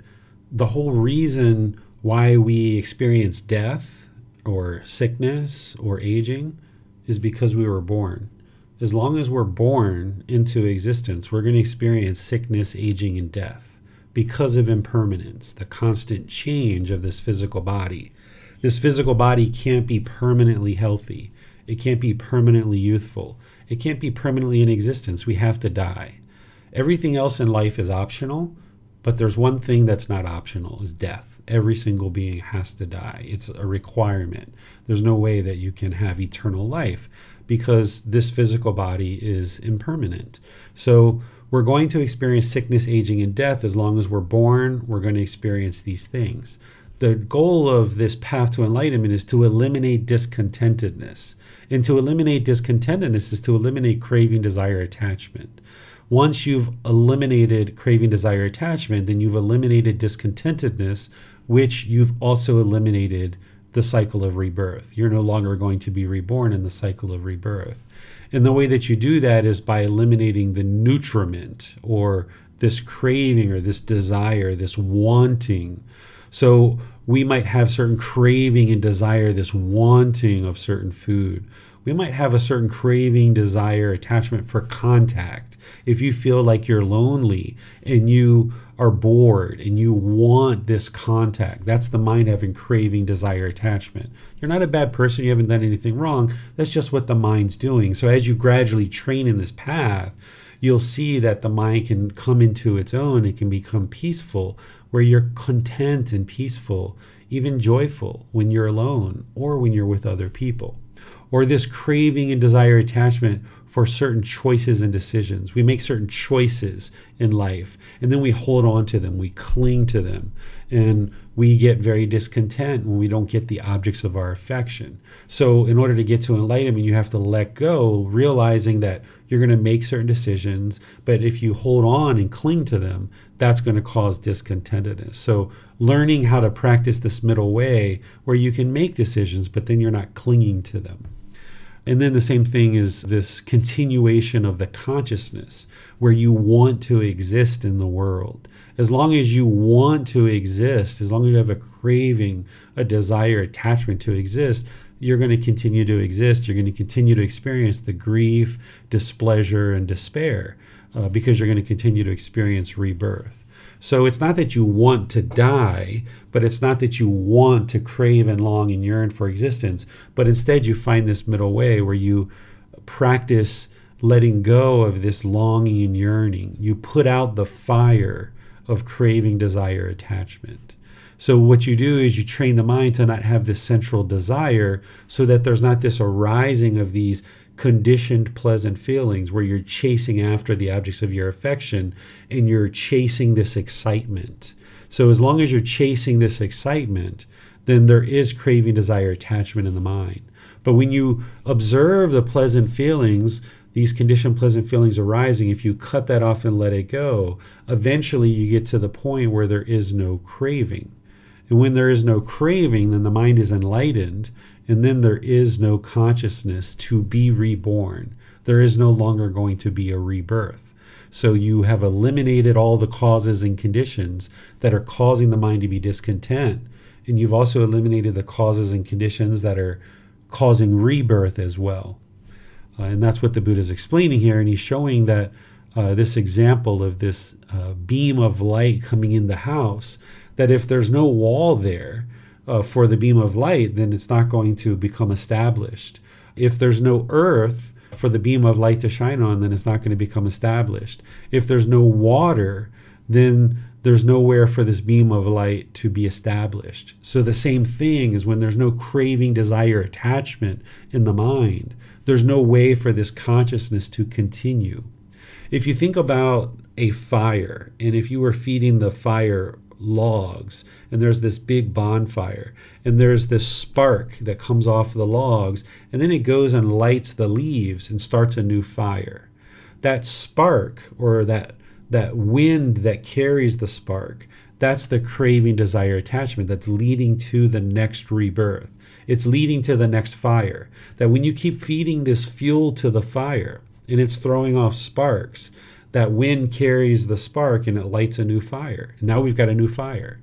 the whole reason why we experience death or sickness or aging is because we were born as long as we're born into existence, we're going to experience sickness, aging, and death because of impermanence, the constant change of this physical body. This physical body can't be permanently healthy, it can't be permanently youthful, it can't be permanently in existence. We have to die. Everything else in life is optional, but there's one thing that's not optional is death. Every single being has to die. It's a requirement. There's no way that you can have eternal life because this physical body is impermanent. So we're going to experience sickness, aging, and death as long as we're born. We're going to experience these things. The goal of this path to enlightenment is to eliminate discontentedness. And to eliminate discontentedness is to eliminate craving, desire, attachment. Once you've eliminated craving, desire, attachment, then you've eliminated discontentedness, which you've also eliminated the cycle of rebirth. You're no longer going to be reborn in the cycle of rebirth. And the way that you do that is by eliminating the nutriment or this craving or this desire, this wanting. So we might have certain craving and desire, this wanting of certain food. We might have a certain craving, desire, attachment for contact. If you feel like you're lonely and you are bored and you want this contact. That's the mind having craving, desire, attachment. You're not a bad person. You haven't done anything wrong. That's just what the mind's doing. So as you gradually train in this path, you'll see that the mind can come into its own. It can become peaceful, where you're content and peaceful, even joyful when you're alone or when you're with other people. Or this craving and desire attachment for certain choices and decisions. We make certain choices in life and then we hold on to them, we cling to them, and we get very discontent when we don't get the objects of our affection. So, in order to get to enlightenment, you have to let go, realizing that you're going to make certain decisions, but if you hold on and cling to them, that's going to cause discontentedness. So, learning how to practice this middle way where you can make decisions, but then you're not clinging to them. And then the same thing is this continuation of the consciousness where you want to exist in the world. As long as you want to exist, as long as you have a craving, a desire, attachment to exist, you're going to continue to exist. You're going to continue to experience the grief, displeasure, and despair uh, because you're going to continue to experience rebirth. So it's not that you want to die, but it's not that you want to crave and long and yearn for existence, but instead you find this middle way where you practice letting go of this longing and yearning. You put out the fire of craving, desire, attachment. So, what you do is you train the mind to not have this sensual desire so that there's not this arising of these conditioned pleasant feelings where you're chasing after the objects of your affection and you're chasing this excitement. So as long as you're chasing this excitement, then there is craving, desire, attachment in the mind. But when you observe the pleasant feelings, these conditioned pleasant feelings arising, if you cut that off and let it go, eventually you get to the point where there is no craving. And when there is no craving, then the mind is enlightened and then there is no consciousness to be reborn. There is no longer going to be a rebirth. So you have eliminated all the causes and conditions that are causing the mind to be discontent. And you've also eliminated the causes and conditions that are causing rebirth as well. Uh, and that's what the Buddha is explaining here. And he's showing that uh, this example of this uh, beam of light coming in the house, that if there's no wall there, uh, for the beam of light, then it's not going to become established. If there's no earth for the beam of light to shine on, then it's not going to become established. If there's no water, then there's nowhere for this beam of light to be established. So the same thing is when there's no craving, desire, attachment in the mind, there's no way for this consciousness to continue. If you think about a fire, and if you were feeding the fire logs and there's this big bonfire and there's this spark that comes off the logs and then it goes and lights the leaves and starts a new fire. That spark or that that wind that carries the spark that's the craving desire attachment that's leading to the next rebirth. It's leading to the next fire. That when you keep feeding this fuel to the fire and it's throwing off sparks that wind carries the spark and it lights a new fire. Now we've got a new fire.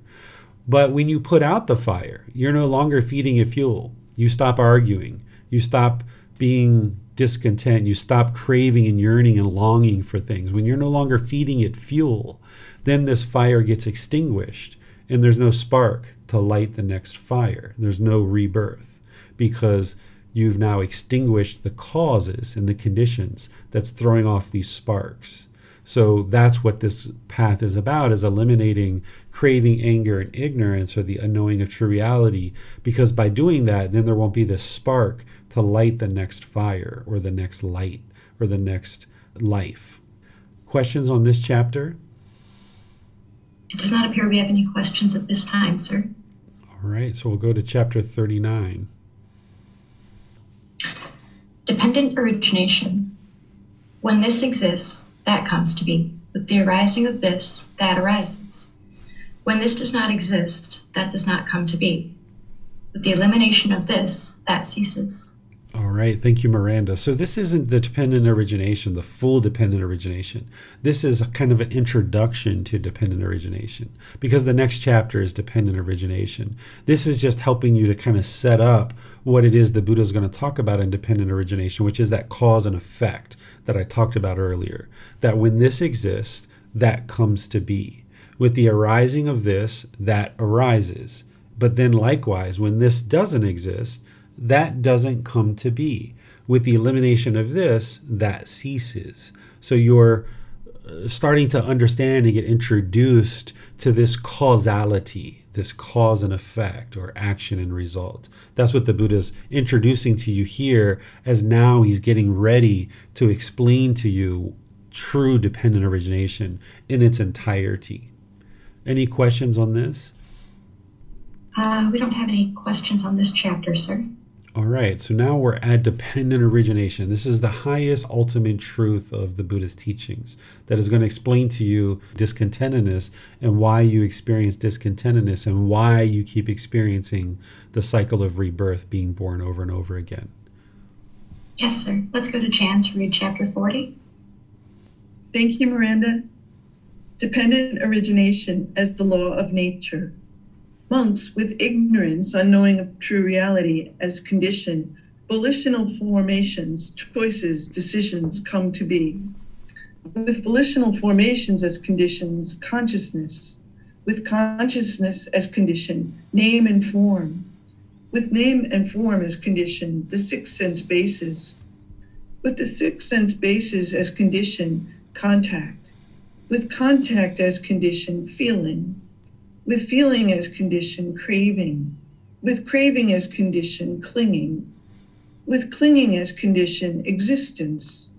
But when you put out the fire, you're no longer feeding it fuel. You stop arguing. You stop being discontent. You stop craving and yearning and longing for things. When you're no longer feeding it fuel, then this fire gets extinguished and there's no spark to light the next fire. There's no rebirth because you've now extinguished the causes and the conditions that's throwing off these sparks. So that's what this path is about is eliminating craving, anger, and ignorance or the unknowing of true reality. Because by doing that, then there won't be this spark to light the next fire or the next light or the next life. Questions on this chapter? It does not appear we have any questions at this time, sir. All right, so we'll go to chapter 39. Dependent origination. When this exists, that comes to be. With the arising of this, that arises. When this does not exist, that does not come to be. With the elimination of this, that ceases. All right. Thank you, Miranda. So, this isn't the dependent origination, the full dependent origination. This is kind of an introduction to dependent origination because the next chapter is dependent origination. This is just helping you to kind of set up what it is the Buddha is going to talk about in dependent origination, which is that cause and effect that I talked about earlier. That when this exists, that comes to be. With the arising of this, that arises. But then, likewise, when this doesn't exist, that doesn't come to be. With the elimination of this, that ceases. So you're uh, starting to understand and get introduced to this causality this cause and effect or action and result. That's what the Buddha is introducing to you here, as now he's getting ready to explain to you true dependent origination in its entirety. Any questions on this? Uh, we don't have any questions on this chapter, sir. All right, so now we're at dependent origination. This is the highest ultimate truth of the Buddhist teachings that is going to explain to you discontentedness and why you experience discontentedness and why you keep experiencing the cycle of rebirth being born over and over again. Yes, sir. Let's go to Jan to read chapter 40. Thank you, Miranda. Dependent origination as the law of nature. Monks with ignorance, unknowing of true reality as condition, volitional formations, choices, decisions come to be. With volitional formations as conditions, consciousness. With consciousness as condition, name and form. With name and form as condition, the six sense bases. With the six sense bases as condition, contact. With contact as condition, feeling with feeling as condition, craving, with craving as condition, clinging, with clinging as condition, existence,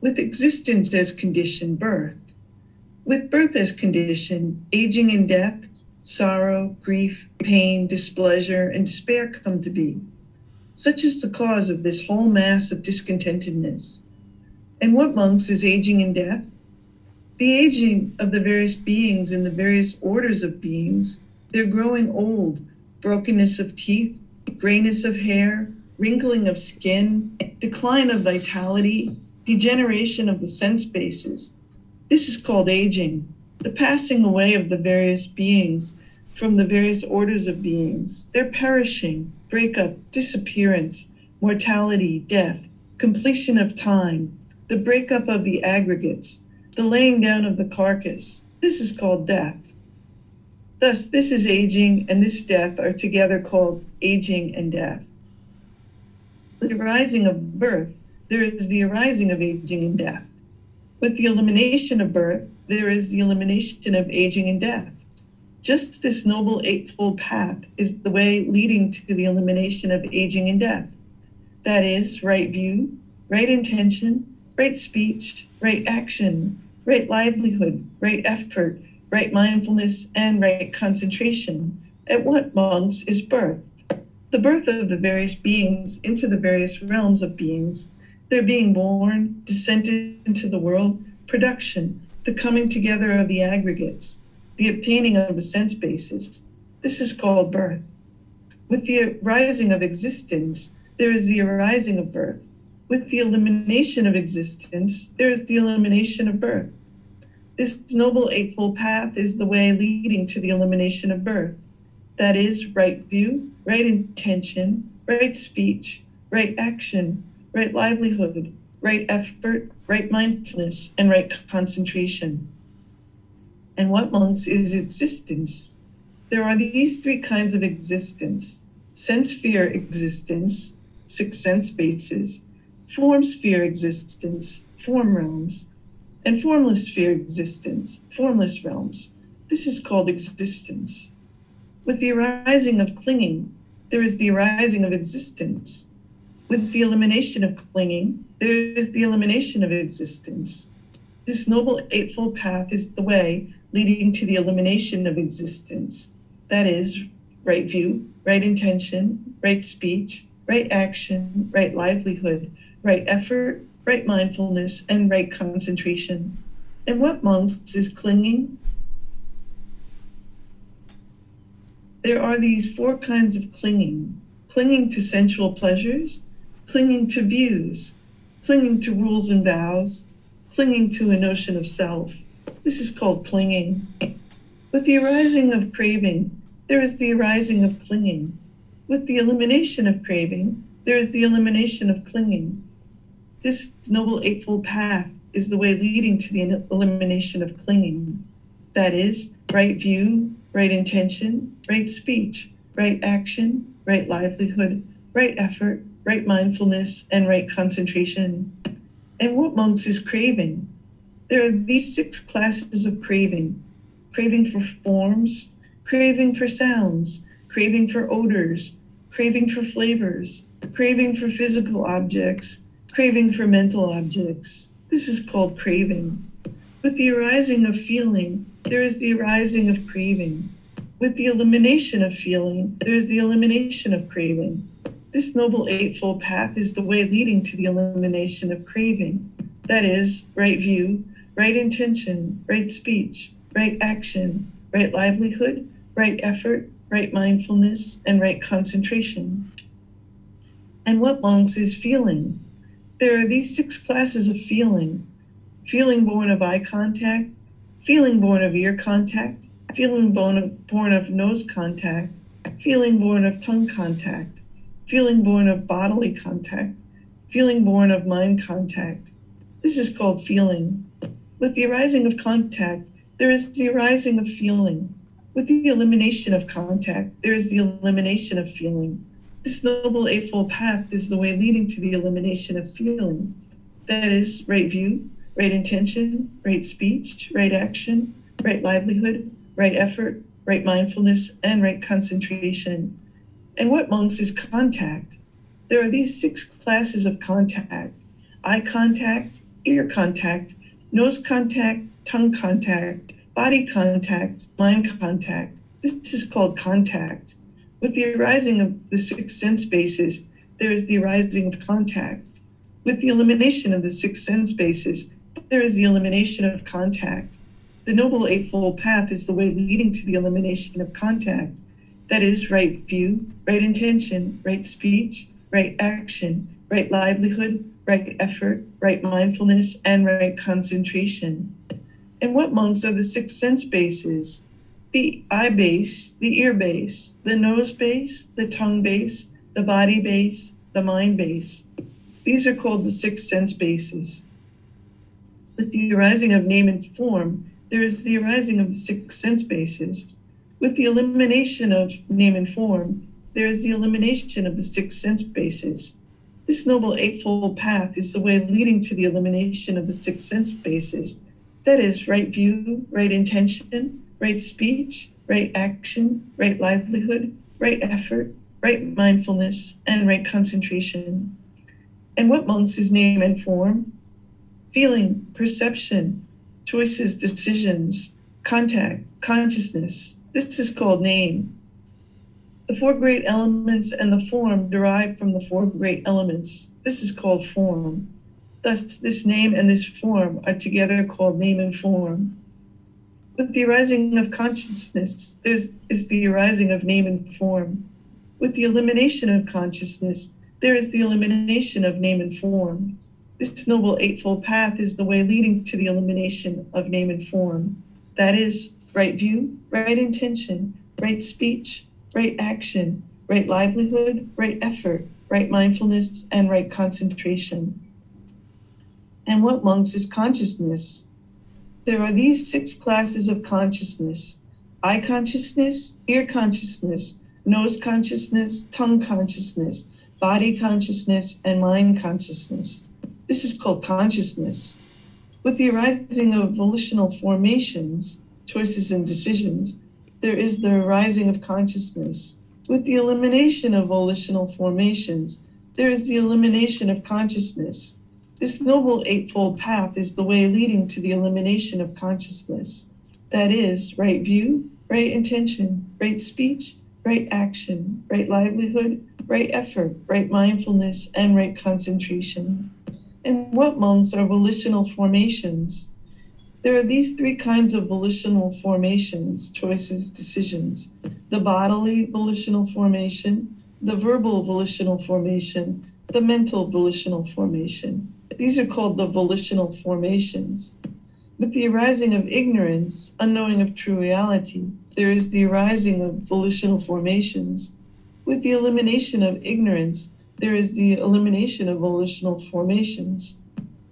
with existence as condition, birth, with birth as condition, aging and death, sorrow, grief, pain, displeasure, and despair come to be. Such is the cause of this whole mass of discontentedness. And what monks is aging and death? The aging of the various beings in the various orders of beings, they're growing old, brokenness of teeth, grayness of hair, wrinkling of skin, decline of vitality, degeneration of the sense bases. This is called aging, the passing away of the various beings from the various orders of beings, their perishing, breakup, disappearance, mortality, death, completion of time, the breakup of the aggregates, the laying down of the carcass. This is called death. Thus, this is aging and this death are together called aging and death. With the arising of birth, there is the arising of aging and death. With the elimination of birth, there is the elimination of aging and death. Just this noble eightfold path is the way leading to the elimination of aging and death. That is, right view, right intention, right speech, right action, right livelihood, right effort, right mindfulness, and right concentration. At what, monks, is birth? The birth of the various beings into the various realms of beings, their being born, descended into the world, production, the coming together of the aggregates, the obtaining of the sense bases. This is called birth. With the arising of existence, there is the arising of birth. With the elimination of existence, there is the elimination of birth. This noble eightfold path is the way leading to the elimination of birth. That is, right view, right intention, right speech, right action, right livelihood, right effort, right mindfulness, and right concentration. And what, monks, is existence? There are these three kinds of existence sense sphere existence, six sense bases, form sphere existence, form realms, and formless sphere existence, formless realms. This is called existence. With the arising of clinging, there is the arising of existence. With the elimination of clinging, there is the elimination of existence. This noble eightfold path is the way leading to the elimination of existence. That is, right view, right intention, right speech, right action, right livelihood, right effort, right mindfulness, and right concentration. And what monks is clinging? There are these four kinds of clinging clinging to sensual pleasures, clinging to views, clinging to rules and vows, clinging to a notion of self. This is called clinging. With the arising of craving, there is the arising of clinging. With the elimination of craving, there is the elimination of clinging. This noble eightfold path is the way leading to the elimination of clinging. That is, right view, right intention, right speech, right action, right livelihood, right effort, right mindfulness, and right concentration. And what monks is craving? There are these six classes of craving craving for forms, craving for sounds, craving for odors, craving for flavors, craving for physical objects, craving for mental objects. This is called craving. With the arising of feeling, there is the arising of craving. With the elimination of feeling, there is the elimination of craving. This Noble Eightfold Path is the way leading to the elimination of craving. That is, right view, right intention, right speech, right action, right livelihood, right effort, right mindfulness, and right concentration. And what monks is feeling? There are these six classes of feeling feeling born of eye contact, feeling born of ear contact, feeling born of, born of nose contact, feeling born of tongue contact, feeling born of bodily contact, feeling born of mind contact. This is called feeling. With the arising of contact, there is the arising of feeling. With the elimination of contact, there is the elimination of feeling. This Noble Eightfold Path is the way leading to the elimination of feeling. That is, right view, right intention, right speech, right action, right livelihood, right effort, right mindfulness, and right concentration. And what monks is contact? There are these six classes of contact eye contact, ear contact, nose contact, tongue contact, body contact, mind contact. This is called contact. With the arising of the six sense bases, there is the arising of contact. With the elimination of the six sense bases, there is the elimination of contact. The Noble Eightfold Path is the way leading to the elimination of contact. That is, right view, right intention, right speech, right action, right livelihood, right effort, right mindfulness, and right concentration. And what monks are the six sense bases? The eye base, the ear base, the nose base, the tongue base, the body base, the mind base. These are called the six sense bases. With the arising of name and form, there is the arising of the six sense bases. With the elimination of name and form, there is the elimination of the six sense bases. This Noble Eightfold Path is the way leading to the elimination of the six sense bases. That is, right view, right intention, right speech, right action, right livelihood, right effort, right mindfulness, and right concentration. And what monks is name and form? Feeling, perception, choices, decisions, contact, consciousness. This is called name. The four great elements and the form derive from the four great elements. This is called form. Thus, this name and this form are together called name and form. With the arising of consciousness, there is the arising of name and form. With the elimination of consciousness, there is the elimination of name and form. This Noble Eightfold Path is the way leading to the elimination of name and form. That is, right view, right intention, right speech, right action, right livelihood, right effort, right mindfulness, and right concentration. And what monks is consciousness? There are these six classes of consciousness eye consciousness, ear consciousness, nose consciousness, tongue consciousness, body consciousness, and mind consciousness. This is called consciousness. With the arising of volitional formations, choices, and decisions, there is the arising of consciousness. With the elimination of volitional formations, there is the elimination of consciousness. This Noble Eightfold Path is the way leading to the elimination of consciousness. That is, right view, right intention, right speech, right action, right livelihood, right effort, right mindfulness, and right concentration. And what monks are volitional formations? There are these three kinds of volitional formations, choices, decisions the bodily volitional formation, the verbal volitional formation, the mental volitional formation. These are called the volitional formations. With the arising of ignorance, unknowing of true reality, there is the arising of volitional formations. With the elimination of ignorance, there is the elimination of volitional formations.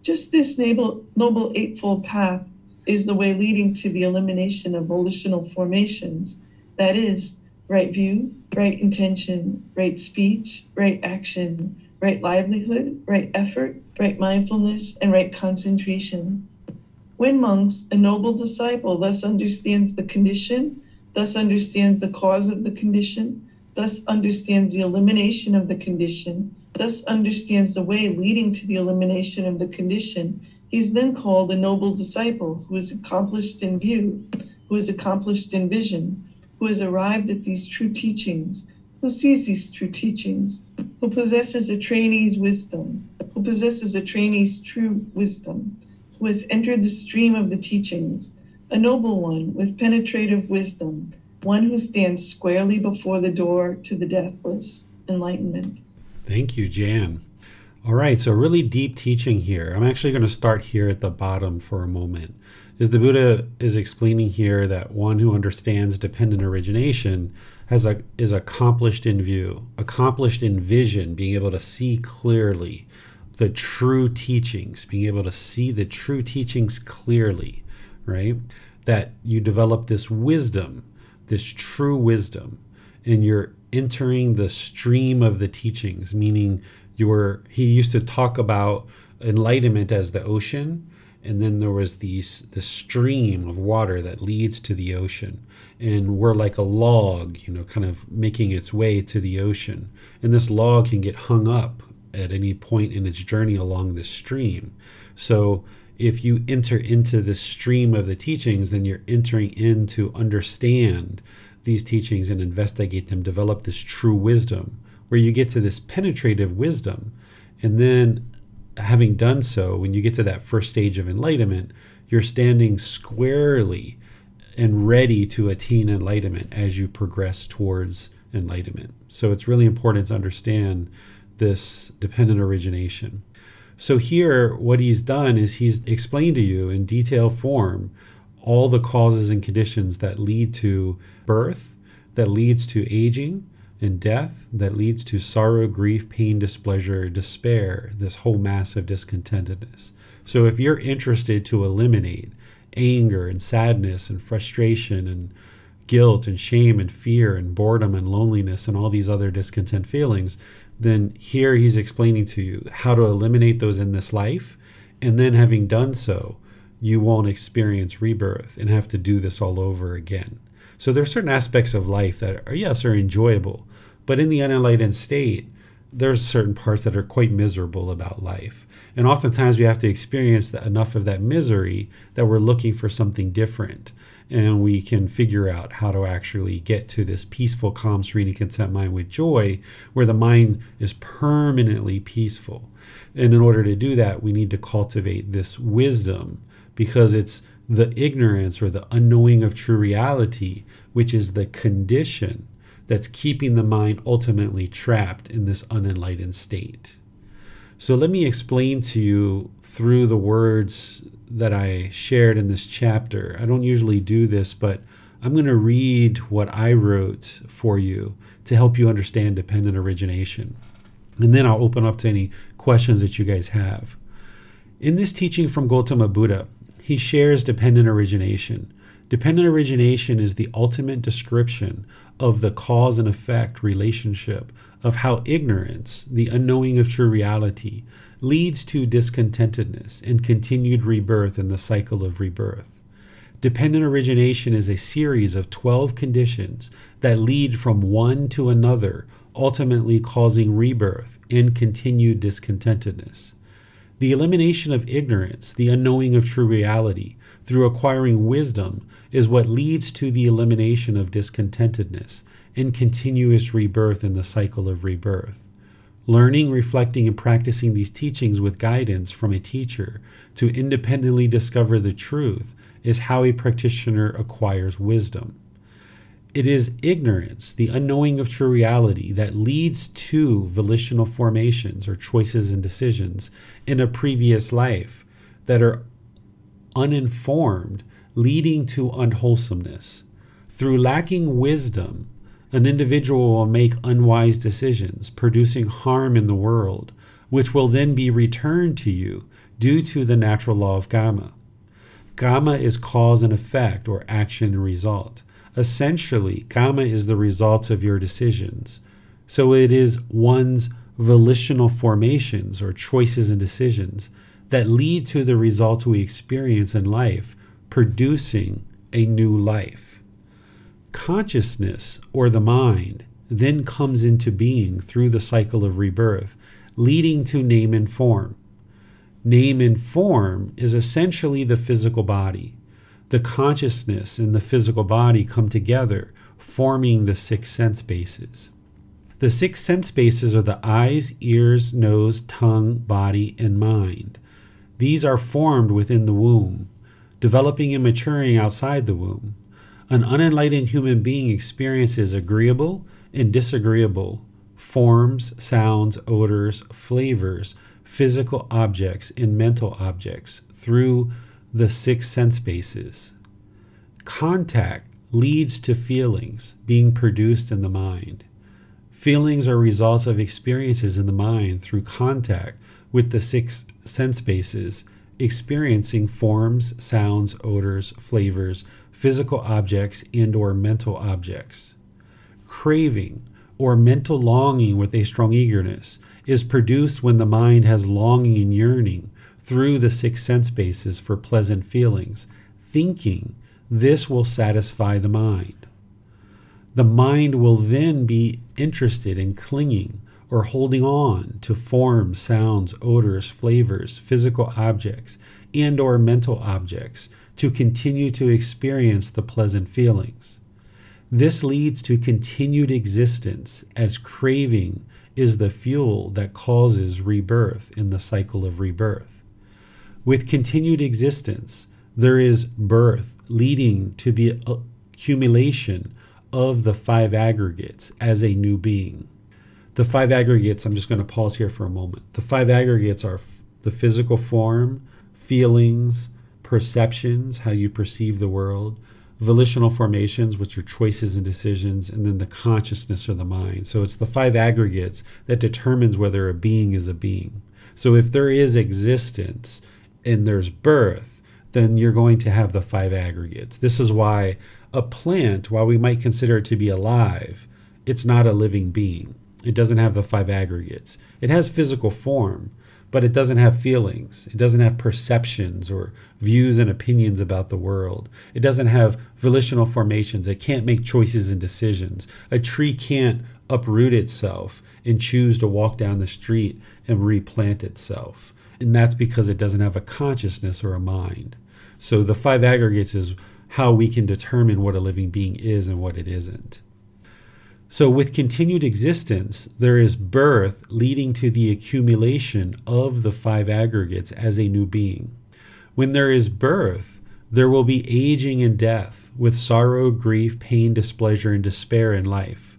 Just this noble, noble Eightfold Path is the way leading to the elimination of volitional formations. That is, right view, right intention, right speech, right action, right livelihood, right effort, right mindfulness, and right concentration. When monks, a noble disciple thus understands the condition, thus understands the cause of the condition, thus understands the elimination of the condition, thus understands the way leading to the elimination of the condition, he is then called a noble disciple who is accomplished in view, who is accomplished in vision, who has arrived at these true teachings, who sees these true teachings, who possesses a trainee's wisdom, who possesses a trainee's true wisdom, who has entered the stream of the teachings, a noble one with penetrative wisdom, one who stands squarely before the door to the deathless enlightenment. Thank you, Jan. All right, so really deep teaching here. I'm actually going to start here at the bottom for a moment. Is the Buddha is explaining here that one who understands dependent origination has a is accomplished in view, accomplished in vision, being able to see clearly the true teachings, being able to see the true teachings clearly, right? That you develop this wisdom, this true wisdom, and you're entering the stream of the teachings, meaning you were he used to talk about enlightenment as the ocean and then there was these the stream of water that leads to the ocean and we're like a log you know kind of making its way to the ocean and this log can get hung up at any point in its journey along the stream so if you enter into the stream of the teachings then you're entering in to understand these teachings and investigate them develop this true wisdom where you get to this penetrative wisdom and then having done so, when you get to that first stage of enlightenment, you're standing squarely and ready to attain enlightenment as you progress towards enlightenment. So it's really important to understand this dependent origination. So here, what he's done is he's explained to you in detailed form all the causes and conditions that lead to birth, that leads to aging, and death that leads to sorrow, grief, pain, displeasure, despair, this whole mass of discontentedness. So if you're interested to eliminate anger and sadness and frustration and guilt and shame and fear and boredom and loneliness and all these other discontent feelings, then here he's explaining to you how to eliminate those in this life. And then having done so, you won't experience rebirth and have to do this all over again. So there are certain aspects of life that are yes are enjoyable, but in the unenlightened state, there's certain parts that are quite miserable about life. And oftentimes we have to experience that enough of that misery that we're looking for something different. And we can figure out how to actually get to this peaceful, calm, serene, and content mind with joy, where the mind is permanently peaceful. And in order to do that, we need to cultivate this wisdom because it's the ignorance or the unknowing of true reality, which is the condition that's keeping the mind ultimately trapped in this unenlightened state. So, let me explain to you through the words that I shared in this chapter. I don't usually do this, but I'm going to read what I wrote for you to help you understand dependent origination. And then I'll open up to any questions that you guys have. In this teaching from Gautama Buddha, he shares dependent origination. Dependent origination is the ultimate description of the cause and effect relationship of how ignorance, the unknowing of true reality, leads to discontentedness and continued rebirth in the cycle of rebirth. Dependent origination is a series of 12 conditions that lead from one to another, ultimately causing rebirth and continued discontentedness. The elimination of ignorance, the unknowing of true reality, through acquiring wisdom, is what leads to the elimination of discontentedness and continuous rebirth in the cycle of rebirth. Learning, reflecting, and practicing these teachings with guidance from a teacher to independently discover the truth is how a practitioner acquires wisdom. It is ignorance, the unknowing of true reality, that leads to volitional formations or choices and decisions in a previous life that are uninformed, leading to unwholesomeness. Through lacking wisdom, an individual will make unwise decisions, producing harm in the world, which will then be returned to you due to the natural law of karma. Karma is cause and effect, or action and result. Essentially, karma is the result of your decisions. So it is one's volitional formations or choices and decisions that lead to the results we experience in life, producing a new life. Consciousness, or the mind, then comes into being through the cycle of rebirth, leading to name and form. Name and form is essentially the physical body. The consciousness and the physical body come together, forming the six sense bases. The six sense bases are the eyes, ears, nose, tongue, body, and mind. These are formed within the womb, developing and maturing outside the womb. An unenlightened human being experiences agreeable and disagreeable forms, sounds, odors, flavors, physical objects, and mental objects through the six sense bases. Contact leads to feelings being produced in the mind. Feelings are results of experiences in the mind through contact with the six sense bases, experiencing forms, sounds, odors, flavors, physical objects, and or mental objects. Craving or mental longing with a strong eagerness is produced when the mind has longing and yearning through the six sense bases for pleasant feelings, thinking this will satisfy the mind. The mind will then be interested in clinging or holding on to forms, sounds, odors, flavors, physical objects, and or mental objects to continue to experience the pleasant feelings. This leads to continued existence as craving is the fuel that causes rebirth in the cycle of rebirth. With continued existence, there is birth leading to the accumulation of the five aggregates as a new being. The five aggregates, I'm just going to pause here for a moment. The five aggregates are the physical form, feelings, perceptions, how you perceive the world, volitional formations, which are choices and decisions, and then the consciousness or the mind. So it's the five aggregates that determines whether a being is a being. So if there is existence and there's birth, then you're going to have the five aggregates. This is why a plant, while we might consider it to be alive, it's not a living being. It doesn't have the five aggregates. It has physical form, but it doesn't have feelings. It doesn't have perceptions or views and opinions about the world. It doesn't have volitional formations. It can't make choices and decisions. A tree can't uproot itself and choose to walk down the street and replant itself. And that's because it doesn't have a consciousness or a mind. So the five aggregates is how we can determine what a living being is and what it isn't. So, with continued existence, there is birth leading to the accumulation of the five aggregates as a new being. When there is birth, there will be aging and death, with sorrow, grief, pain, displeasure, and despair in life.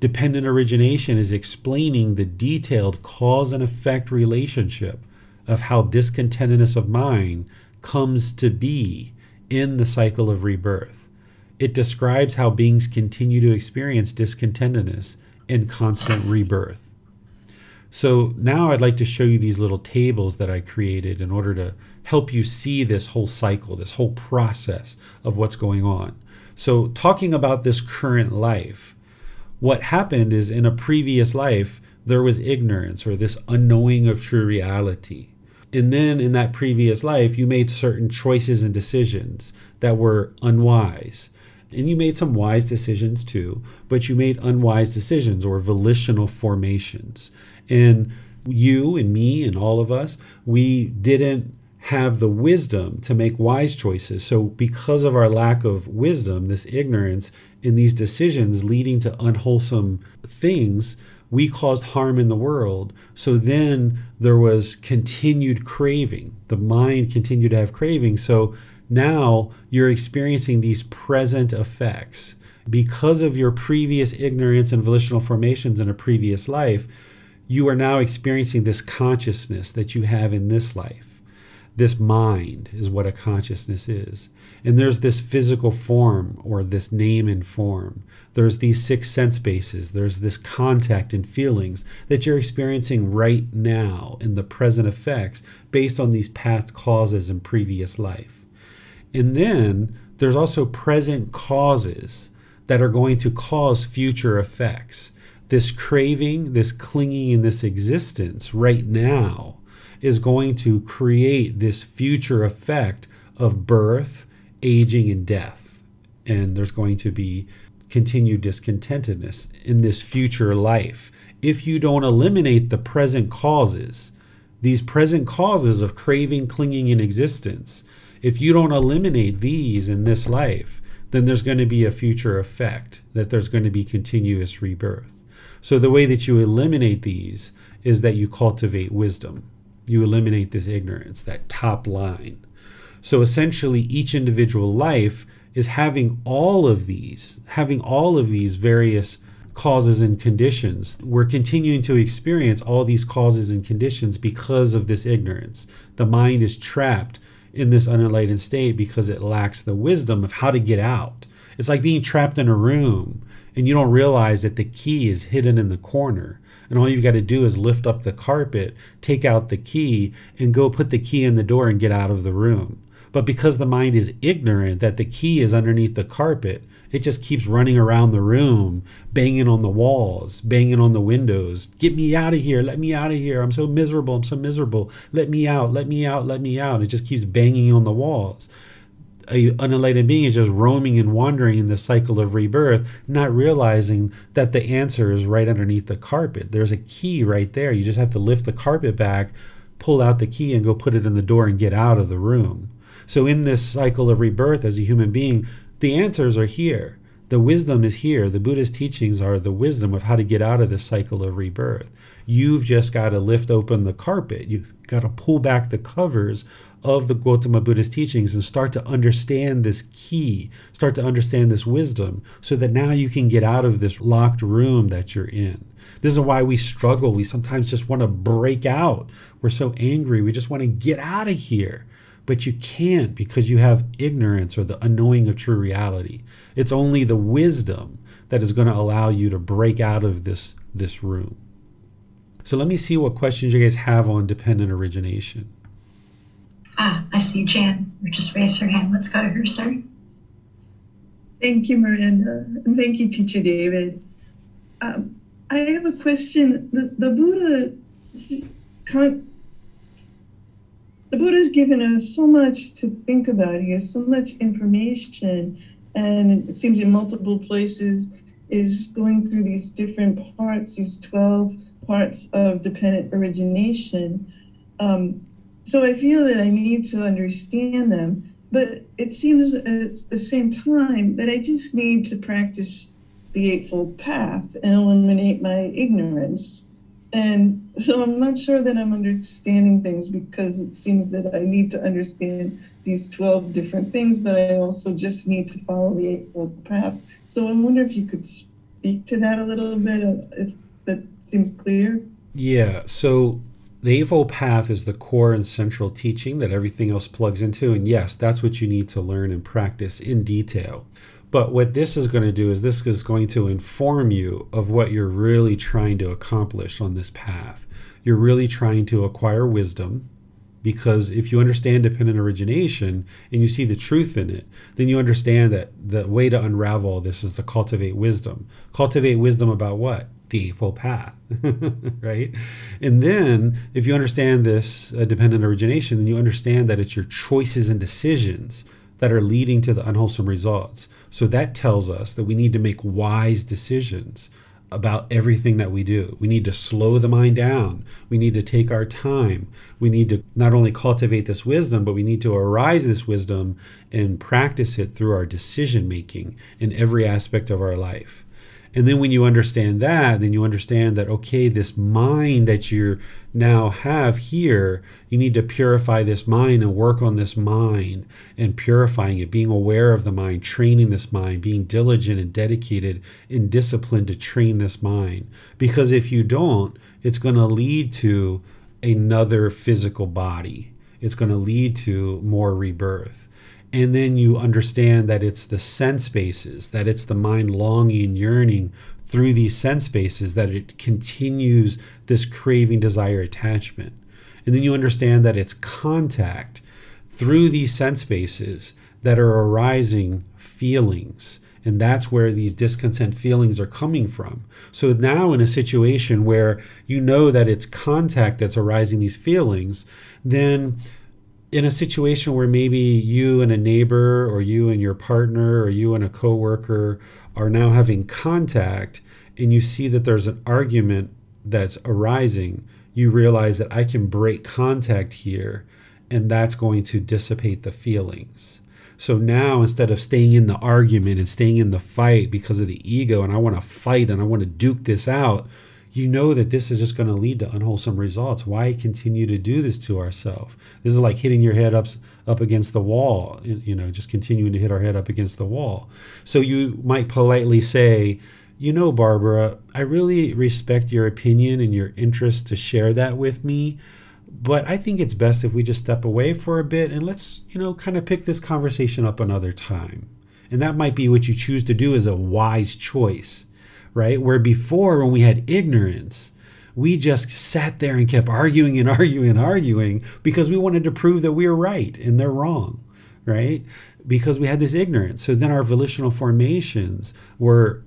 Dependent origination is explaining the detailed cause and effect relationship of how discontentedness of mind comes to be in the cycle of rebirth. It describes how beings continue to experience discontentedness and constant rebirth. So now I'd like to show you these little tables that I created in order to help you see this whole cycle, this whole process of what's going on. So, talking about this current life, what happened is in a previous life, there was ignorance or this unknowing of true reality. And then in that previous life, you made certain choices and decisions that were unwise. And you made some wise decisions too, but you made unwise decisions or volitional formations. And you and me and all of us, we didn't have the wisdom to make wise choices. So, because of our lack of wisdom, this ignorance in these decisions leading to unwholesome things, we caused harm in the world. So then there was continued craving. The mind continued to have craving. So now you're experiencing these present effects. Because of your previous ignorance and volitional formations in a previous life, you are now experiencing this consciousness that you have in this life. This mind is what a consciousness is. And there's this physical form or this name and form. There's these six sense bases. There's this contact and feelings that you're experiencing right now in the present effects based on these past causes in previous life. And then there's also present causes that are going to cause future effects. This craving, this clinging, and this existence right now is going to create this future effect of birth, aging, and death. And there's going to be continued discontentedness in this future life if you don't eliminate the present causes, these present causes of craving, clinging, and existence. If you don't eliminate these in this life, then there's going to be a future effect, that there's going to be continuous rebirth. So, the way that you eliminate these is that you cultivate wisdom. You eliminate this ignorance, that top line. So, essentially, each individual life is having all of these, having all of these various causes and conditions. We're continuing to experience all these causes and conditions because of this ignorance. The mind is trapped in this unenlightened state because it lacks the wisdom of how to get out. It's like being trapped in a room and you don't realize that the key is hidden in the corner. And all you've got to do is lift up the carpet, take out the key, and go put the key in the door and get out of the room. But because the mind is ignorant that the key is underneath the carpet, it just keeps running around the room, banging on the walls, banging on the windows. Get me out of here. Let me out of here. I'm so miserable. I'm so miserable. Let me out. Let me out. Let me out. It just keeps banging on the walls. A unenlightened being is just roaming and wandering in the cycle of rebirth, not realizing that the answer is right underneath the carpet. There's a key right there. You just have to lift the carpet back, pull out the key, and go put it in the door and get out of the room. So, in this cycle of rebirth as a human being, the answers are here. The wisdom is here. The Buddhist teachings are the wisdom of how to get out of this cycle of rebirth. You've just got to lift open the carpet. You've got to pull back the covers of the Gautama Buddhist teachings and start to understand this key, start to understand this wisdom, so that now you can get out of this locked room that you're in. This is why we struggle. We sometimes just want to break out. We're so angry. We just want to get out of here but you can't because you have ignorance or the unknowing of true reality. It's only the wisdom that is going to allow you to break out of this this room. So let me see what questions you guys have on dependent origination. Ah, I see Jan. You just raised her hand. Let's go to her, sir. Thank you, Miranda, and thank you, Teacher David. Um, I have a question. The, the Buddha the Buddha's given us so much to think about. He has so much information, and it seems in multiple places is going through these different parts, these 12 parts of dependent origination. Um, so I feel that I need to understand them, but it seems at the same time that I just need to practice the Eightfold Path and eliminate my ignorance. And so I'm not sure that I'm understanding things because it seems that I need to understand these 12 different things, but I also just need to follow the Eightfold Path. So I wonder if you could speak to that a little bit, uh, if that seems clear. Yeah. So the Eightfold Path is the core and central teaching that everything else plugs into. And yes, that's what you need to learn and practice in detail. But what this is going to do is this is going to inform you of what you're really trying to accomplish on this path. You're really trying to acquire wisdom because if you understand dependent origination and you see the truth in it, then you understand that the way to unravel this is to cultivate wisdom. Cultivate wisdom about what? The Eightfold Path, <laughs> right? And then if you understand this uh, dependent origination, then you understand that it's your choices and decisions that are leading to the unwholesome results. So that tells us that we need to make wise decisions about everything that we do. We need to slow the mind down. We need to take our time. We need to not only cultivate this wisdom, but we need to arise this wisdom and practice it through our decision making in every aspect of our life. And then when you understand that, then you understand that, okay, this mind that you now have here, you need to purify this mind and work on this mind and purifying it, being aware of the mind, training this mind, being diligent and dedicated and disciplined to train this mind. Because if you don't, it's going to lead to another physical body, it's going to lead to more rebirth and then you understand that it's the sense bases, that it's the mind longing, yearning through these sense bases, that it continues this craving, desire, attachment. And then you understand that it's contact through these sense bases that are arising feelings. And that's where these discontent feelings are coming from. So now, in a situation where you know that it's contact that's arising these feelings, then in a situation where maybe you and a neighbor or you and your partner or you and a coworker are now having contact and you see that there's an argument that's arising, you realize that I can break contact here and that's going to dissipate the feelings. So now instead of staying in the argument and staying in the fight because of the ego and I want to fight and I want to duke this out, you know that this is just going to lead to unwholesome results. Why continue to do this to ourselves? This is like hitting your head up up against the wall, you know, just continuing to hit our head up against the wall. So you might politely say, you know, Barbara, I really respect your opinion and your interest to share that with me. But I think it's best if we just step away for a bit and let's, you know, kind of pick this conversation up another time. And that might be what you choose to do as a wise choice, right? Where before, when we had ignorance, we just sat there and kept arguing and arguing and arguing because we wanted to prove that we were right and they're wrong, right? Because we had this ignorance. So then our volitional formations were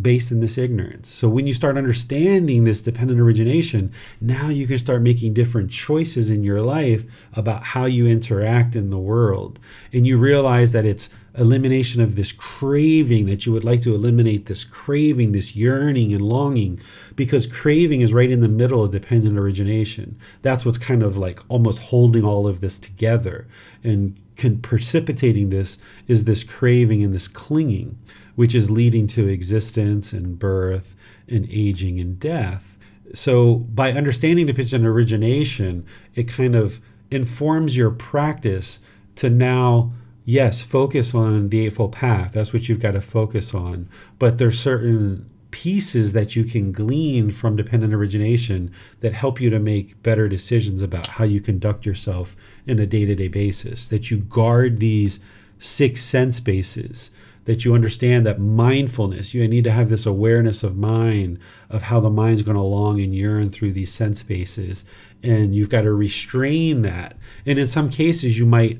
based in this ignorance. So when you start understanding this dependent origination, now you can start making different choices in your life about how you interact in the world. And you realize that it's elimination of this craving that you would like to eliminate this craving, this yearning and longing, because craving is right in the middle of dependent origination. That's what's kind of like almost holding all of this together. And precipitating this is this craving and this clinging which is leading to existence and birth and aging and death. So, by understanding dependent origination, it kind of informs your practice to now, yes, focus on the Eightfold Path. That's what you've got to focus on. But there's certain pieces that you can glean from dependent origination that help you to make better decisions about how you conduct yourself in a day to day basis, that you guard these six sense bases that you understand that mindfulness, you need to have this awareness of mind, of how the mind's going to long and yearn through these sense bases And you've got to restrain that. And in some cases, you might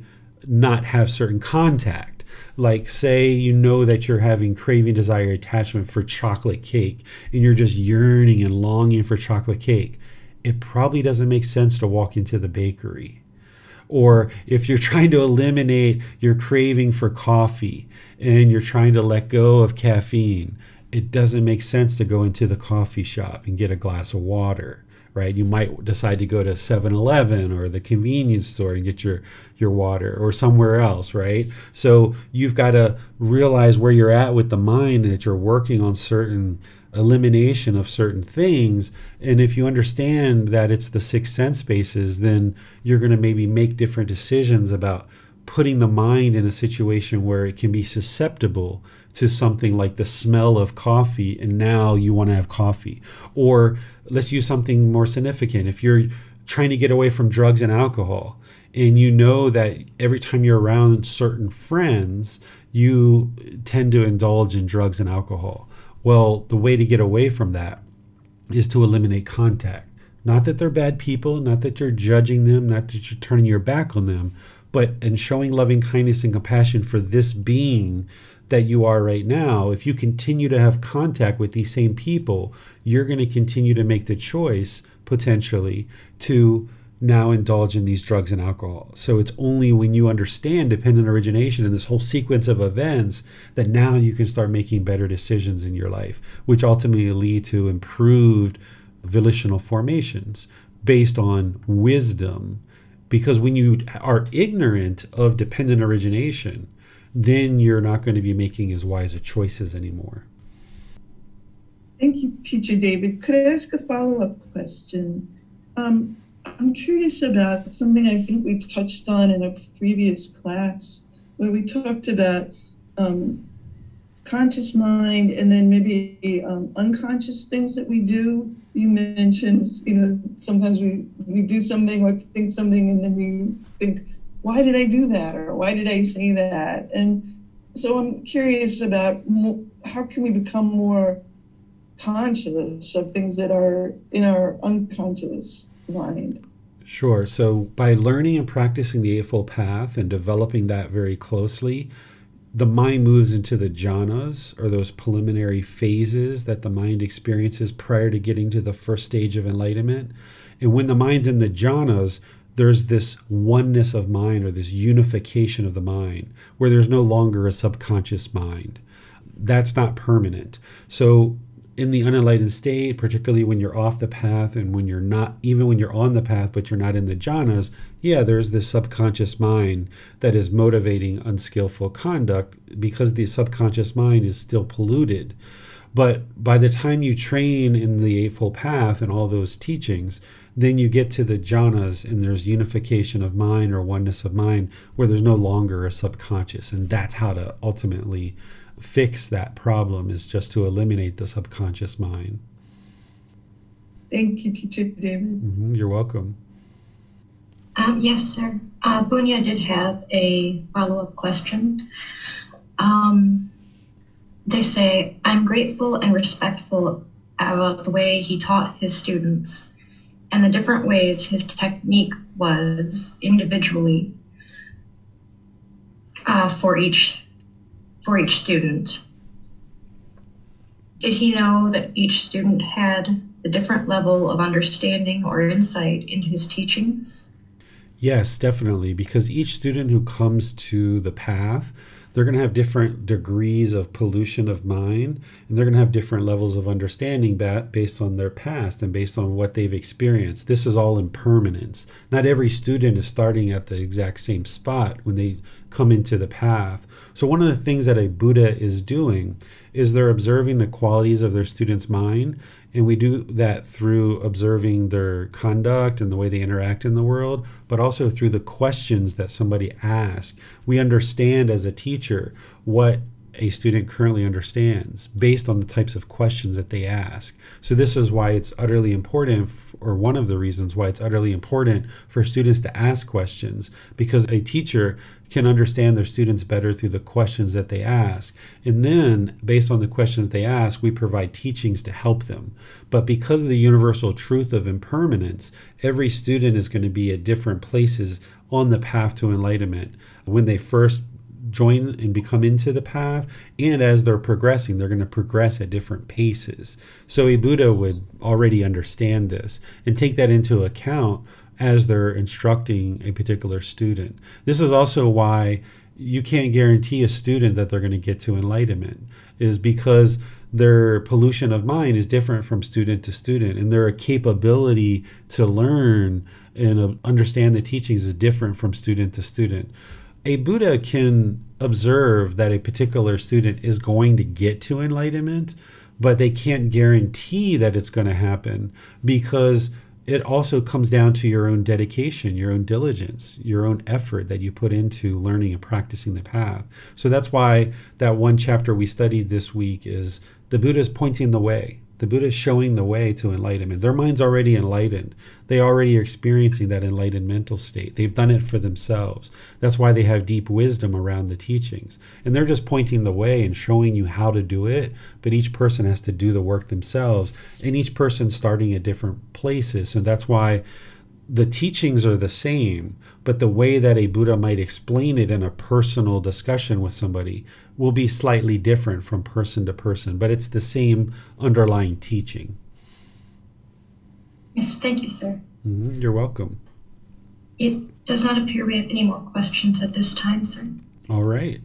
not have certain contact. Like, say, you know that you're having craving, desire, attachment for chocolate cake, and you're just yearning and longing for chocolate cake. It probably doesn't make sense to walk into the bakery or if you're <laughs> trying to eliminate your craving for coffee and you're trying to let go of caffeine, it doesn't make sense to go into the coffee shop and get a glass of water right? You might decide to go to 7-eleven or the convenience store and get your your water or somewhere else right? So you've got to realize where you're at with the mind that you're working on certain elimination of certain things. And if you understand that it's the six sense bases, then you're going to maybe make different decisions about putting the mind in a situation where it can be susceptible to something like the smell of coffee and now you want to have coffee. Or let's use something more significant if you're trying to get away from drugs and alcohol and you know that every time you're around certain friends you tend to indulge in drugs and alcohol well, the way to get away from that is to eliminate contact. Not that they're bad people, not that you're judging them, not that you're turning your back on them, but in showing loving kindness and compassion for this being that you are right now, if you continue to have contact with these same people, you're going to continue to make the choice potentially to now indulge in these drugs and alcohol. So it's only when you understand dependent origination and this whole sequence of events that now you can start making better decisions in your life, which ultimately lead to improved volitional formations based on wisdom. Because when you are ignorant of dependent origination, then you're not going to be making as wise choices anymore. Thank you, Teacher David. Could I ask a follow up question? Um, I'm curious about something I think we touched on in a previous class where we talked about um, conscious mind and then maybe um, unconscious things that we do. You mentioned, you know, sometimes we, we do something or think something and then we think, why did I do that? Or why did I say that? And so I'm curious about how can we become more conscious of things that are in our unconscious mind. Sure. So by learning and practicing the Eightfold Path and developing that very closely, the mind moves into the jhanas or those preliminary phases that the mind experiences prior to getting to the first stage of enlightenment. And when the mind's in the jhanas, there's this oneness of mind or this unification of the mind where there's no longer a subconscious mind. That's not permanent. So, in the unenlightened state, particularly when you're off the path and when you're not, even when you're on the path, but you're not in the jhanas, yeah, there's this subconscious mind that is motivating unskillful conduct because the subconscious mind is still polluted. But by the time you train in the Eightfold Path and all those teachings, then you get to the jhanas and there's unification of mind or oneness of mind where there's no longer a subconscious. And that's how to ultimately fix that problem is just to eliminate the subconscious mind. Thank you, Teacher David. Mm-hmm, you're welcome. Um, yes, sir. Uh, Bunya did have a follow up question. Um, they say, I'm grateful and respectful about the way he taught his students and the different ways his technique was individually uh, for each for each student. Did he know that each student had a different level of understanding or insight into his teachings? Yes, definitely, because each student who comes to the path they're going to have different degrees of pollution of mind and they're going to have different levels of understanding based on their past and based on what they've experienced. This is all impermanence. Not every student is starting at the exact same spot when they come into the path. So one of the things that a buddha is doing is they're observing the qualities of their student's mind and we do that through observing their conduct and the way they interact in the world, but also through the questions that somebody asks. We understand as a teacher what a student currently understands based on the types of questions that they ask. So, this is why it's utterly important, or one of the reasons why it's utterly important for students to ask questions, because a teacher can understand their students better through the questions that they ask. And then, based on the questions they ask, we provide teachings to help them. But because of the universal truth of impermanence, every student is going to be at different places on the path to enlightenment. When they first join and become into the path. And as they're progressing, they're going to progress at different paces. So a Buddha would already understand this and take that into account as they're instructing a particular student. This is also why you can't guarantee a student that they're going to get to enlightenment, is because their pollution of mind is different from student to student, and their capability to learn and uh, understand the teachings is different from student to student a Buddha can observe that a particular student is going to get to enlightenment, but they can't guarantee that it's going to happen because it also comes down to your own dedication, your own diligence, your own effort that you put into learning and practicing the path. So that's why that one chapter we studied this week is the Buddha is pointing the way. The Buddha is showing the way to enlightenment. Their mind's already enlightened. They already are experiencing that enlightened mental state. They've done it for themselves. That's why they have deep wisdom around the teachings. And they're just pointing the way and showing you how to do it. But each person has to do the work themselves. And each person starting at different places. And that's why the teachings are the same, but the way that a Buddha might explain it in a personal discussion with somebody will be slightly different from person to person, but it's the same underlying teaching. Yes, thank you, sir. Mm-hmm, you're welcome. It does not appear we have any more questions at this time, sir. All right.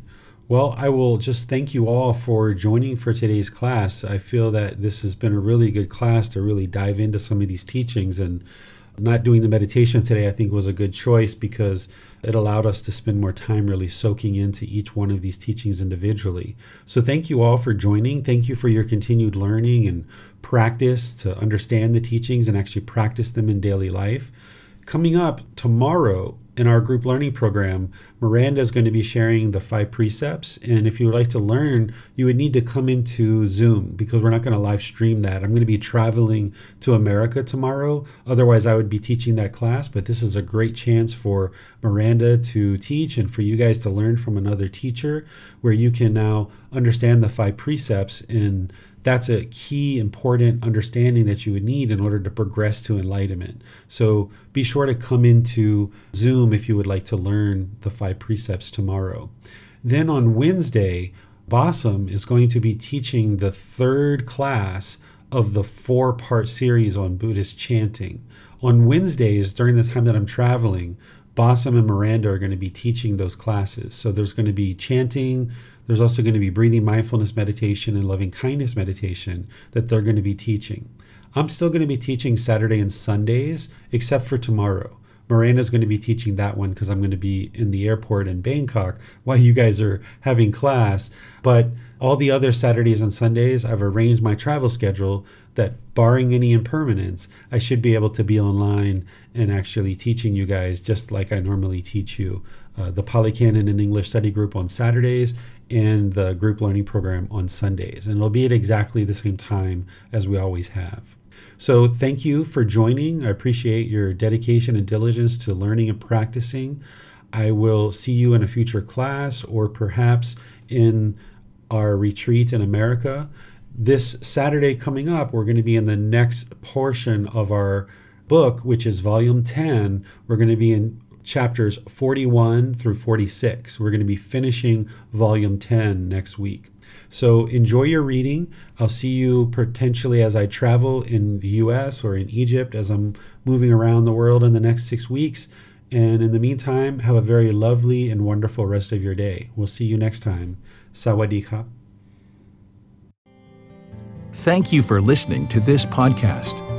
Well, I will just thank you all for joining for today's class. I feel that this has been a really good class to really dive into some of these teachings and not doing the meditation today, I think, was a good choice because it allowed us to spend more time really soaking into each one of these teachings individually. So, thank you all for joining. Thank you for your continued learning and practice to understand the teachings and actually practice them in daily life. Coming up tomorrow, in our group learning program, Miranda is going to be sharing the five precepts. And if you would like to learn, you would need to come into Zoom because we're not going to live stream that. I'm going to be traveling to America tomorrow. Otherwise, I would be teaching that class. But this is a great chance for Miranda to teach and for you guys to learn from another teacher where you can now understand the five precepts in that's a key important understanding that you would need in order to progress to enlightenment. So be sure to come into Zoom if you would like to learn the five precepts tomorrow. Then on Wednesday, Bossum is going to be teaching the third class of the four part series on Buddhist chanting. On Wednesdays, during the time that I'm traveling, Bossum and Miranda are going to be teaching those classes. So there's going to be chanting, there's also going to be breathing mindfulness meditation and loving kindness meditation that they're going to be teaching. I'm still going to be teaching Saturday and Sundays, except for tomorrow. Miranda's going to be teaching that one because I'm going to be in the airport in Bangkok while you guys are having class. But all the other Saturdays and Sundays, I've arranged my travel schedule that, barring any impermanence, I should be able to be online and actually teaching you guys just like I normally teach you. Uh, the Pali Canon and English Study Group on Saturdays and the group learning program on Sundays. And it'll be at exactly the same time as we always have. So, thank you for joining. I appreciate your dedication and diligence to learning and practicing. I will see you in a future class or perhaps in our retreat in America. This Saturday coming up, we're going to be in the next portion of our book, which is volume 10. We're going to be in chapters 41 through 46. We're going to be finishing volume 10 next week. So enjoy your reading. I'll see you potentially as I travel in the US or in Egypt as I'm moving around the world in the next six weeks. And in the meantime, have a very lovely and wonderful rest of your day. We'll see you next time. Sawadika. Thank you for listening to this podcast.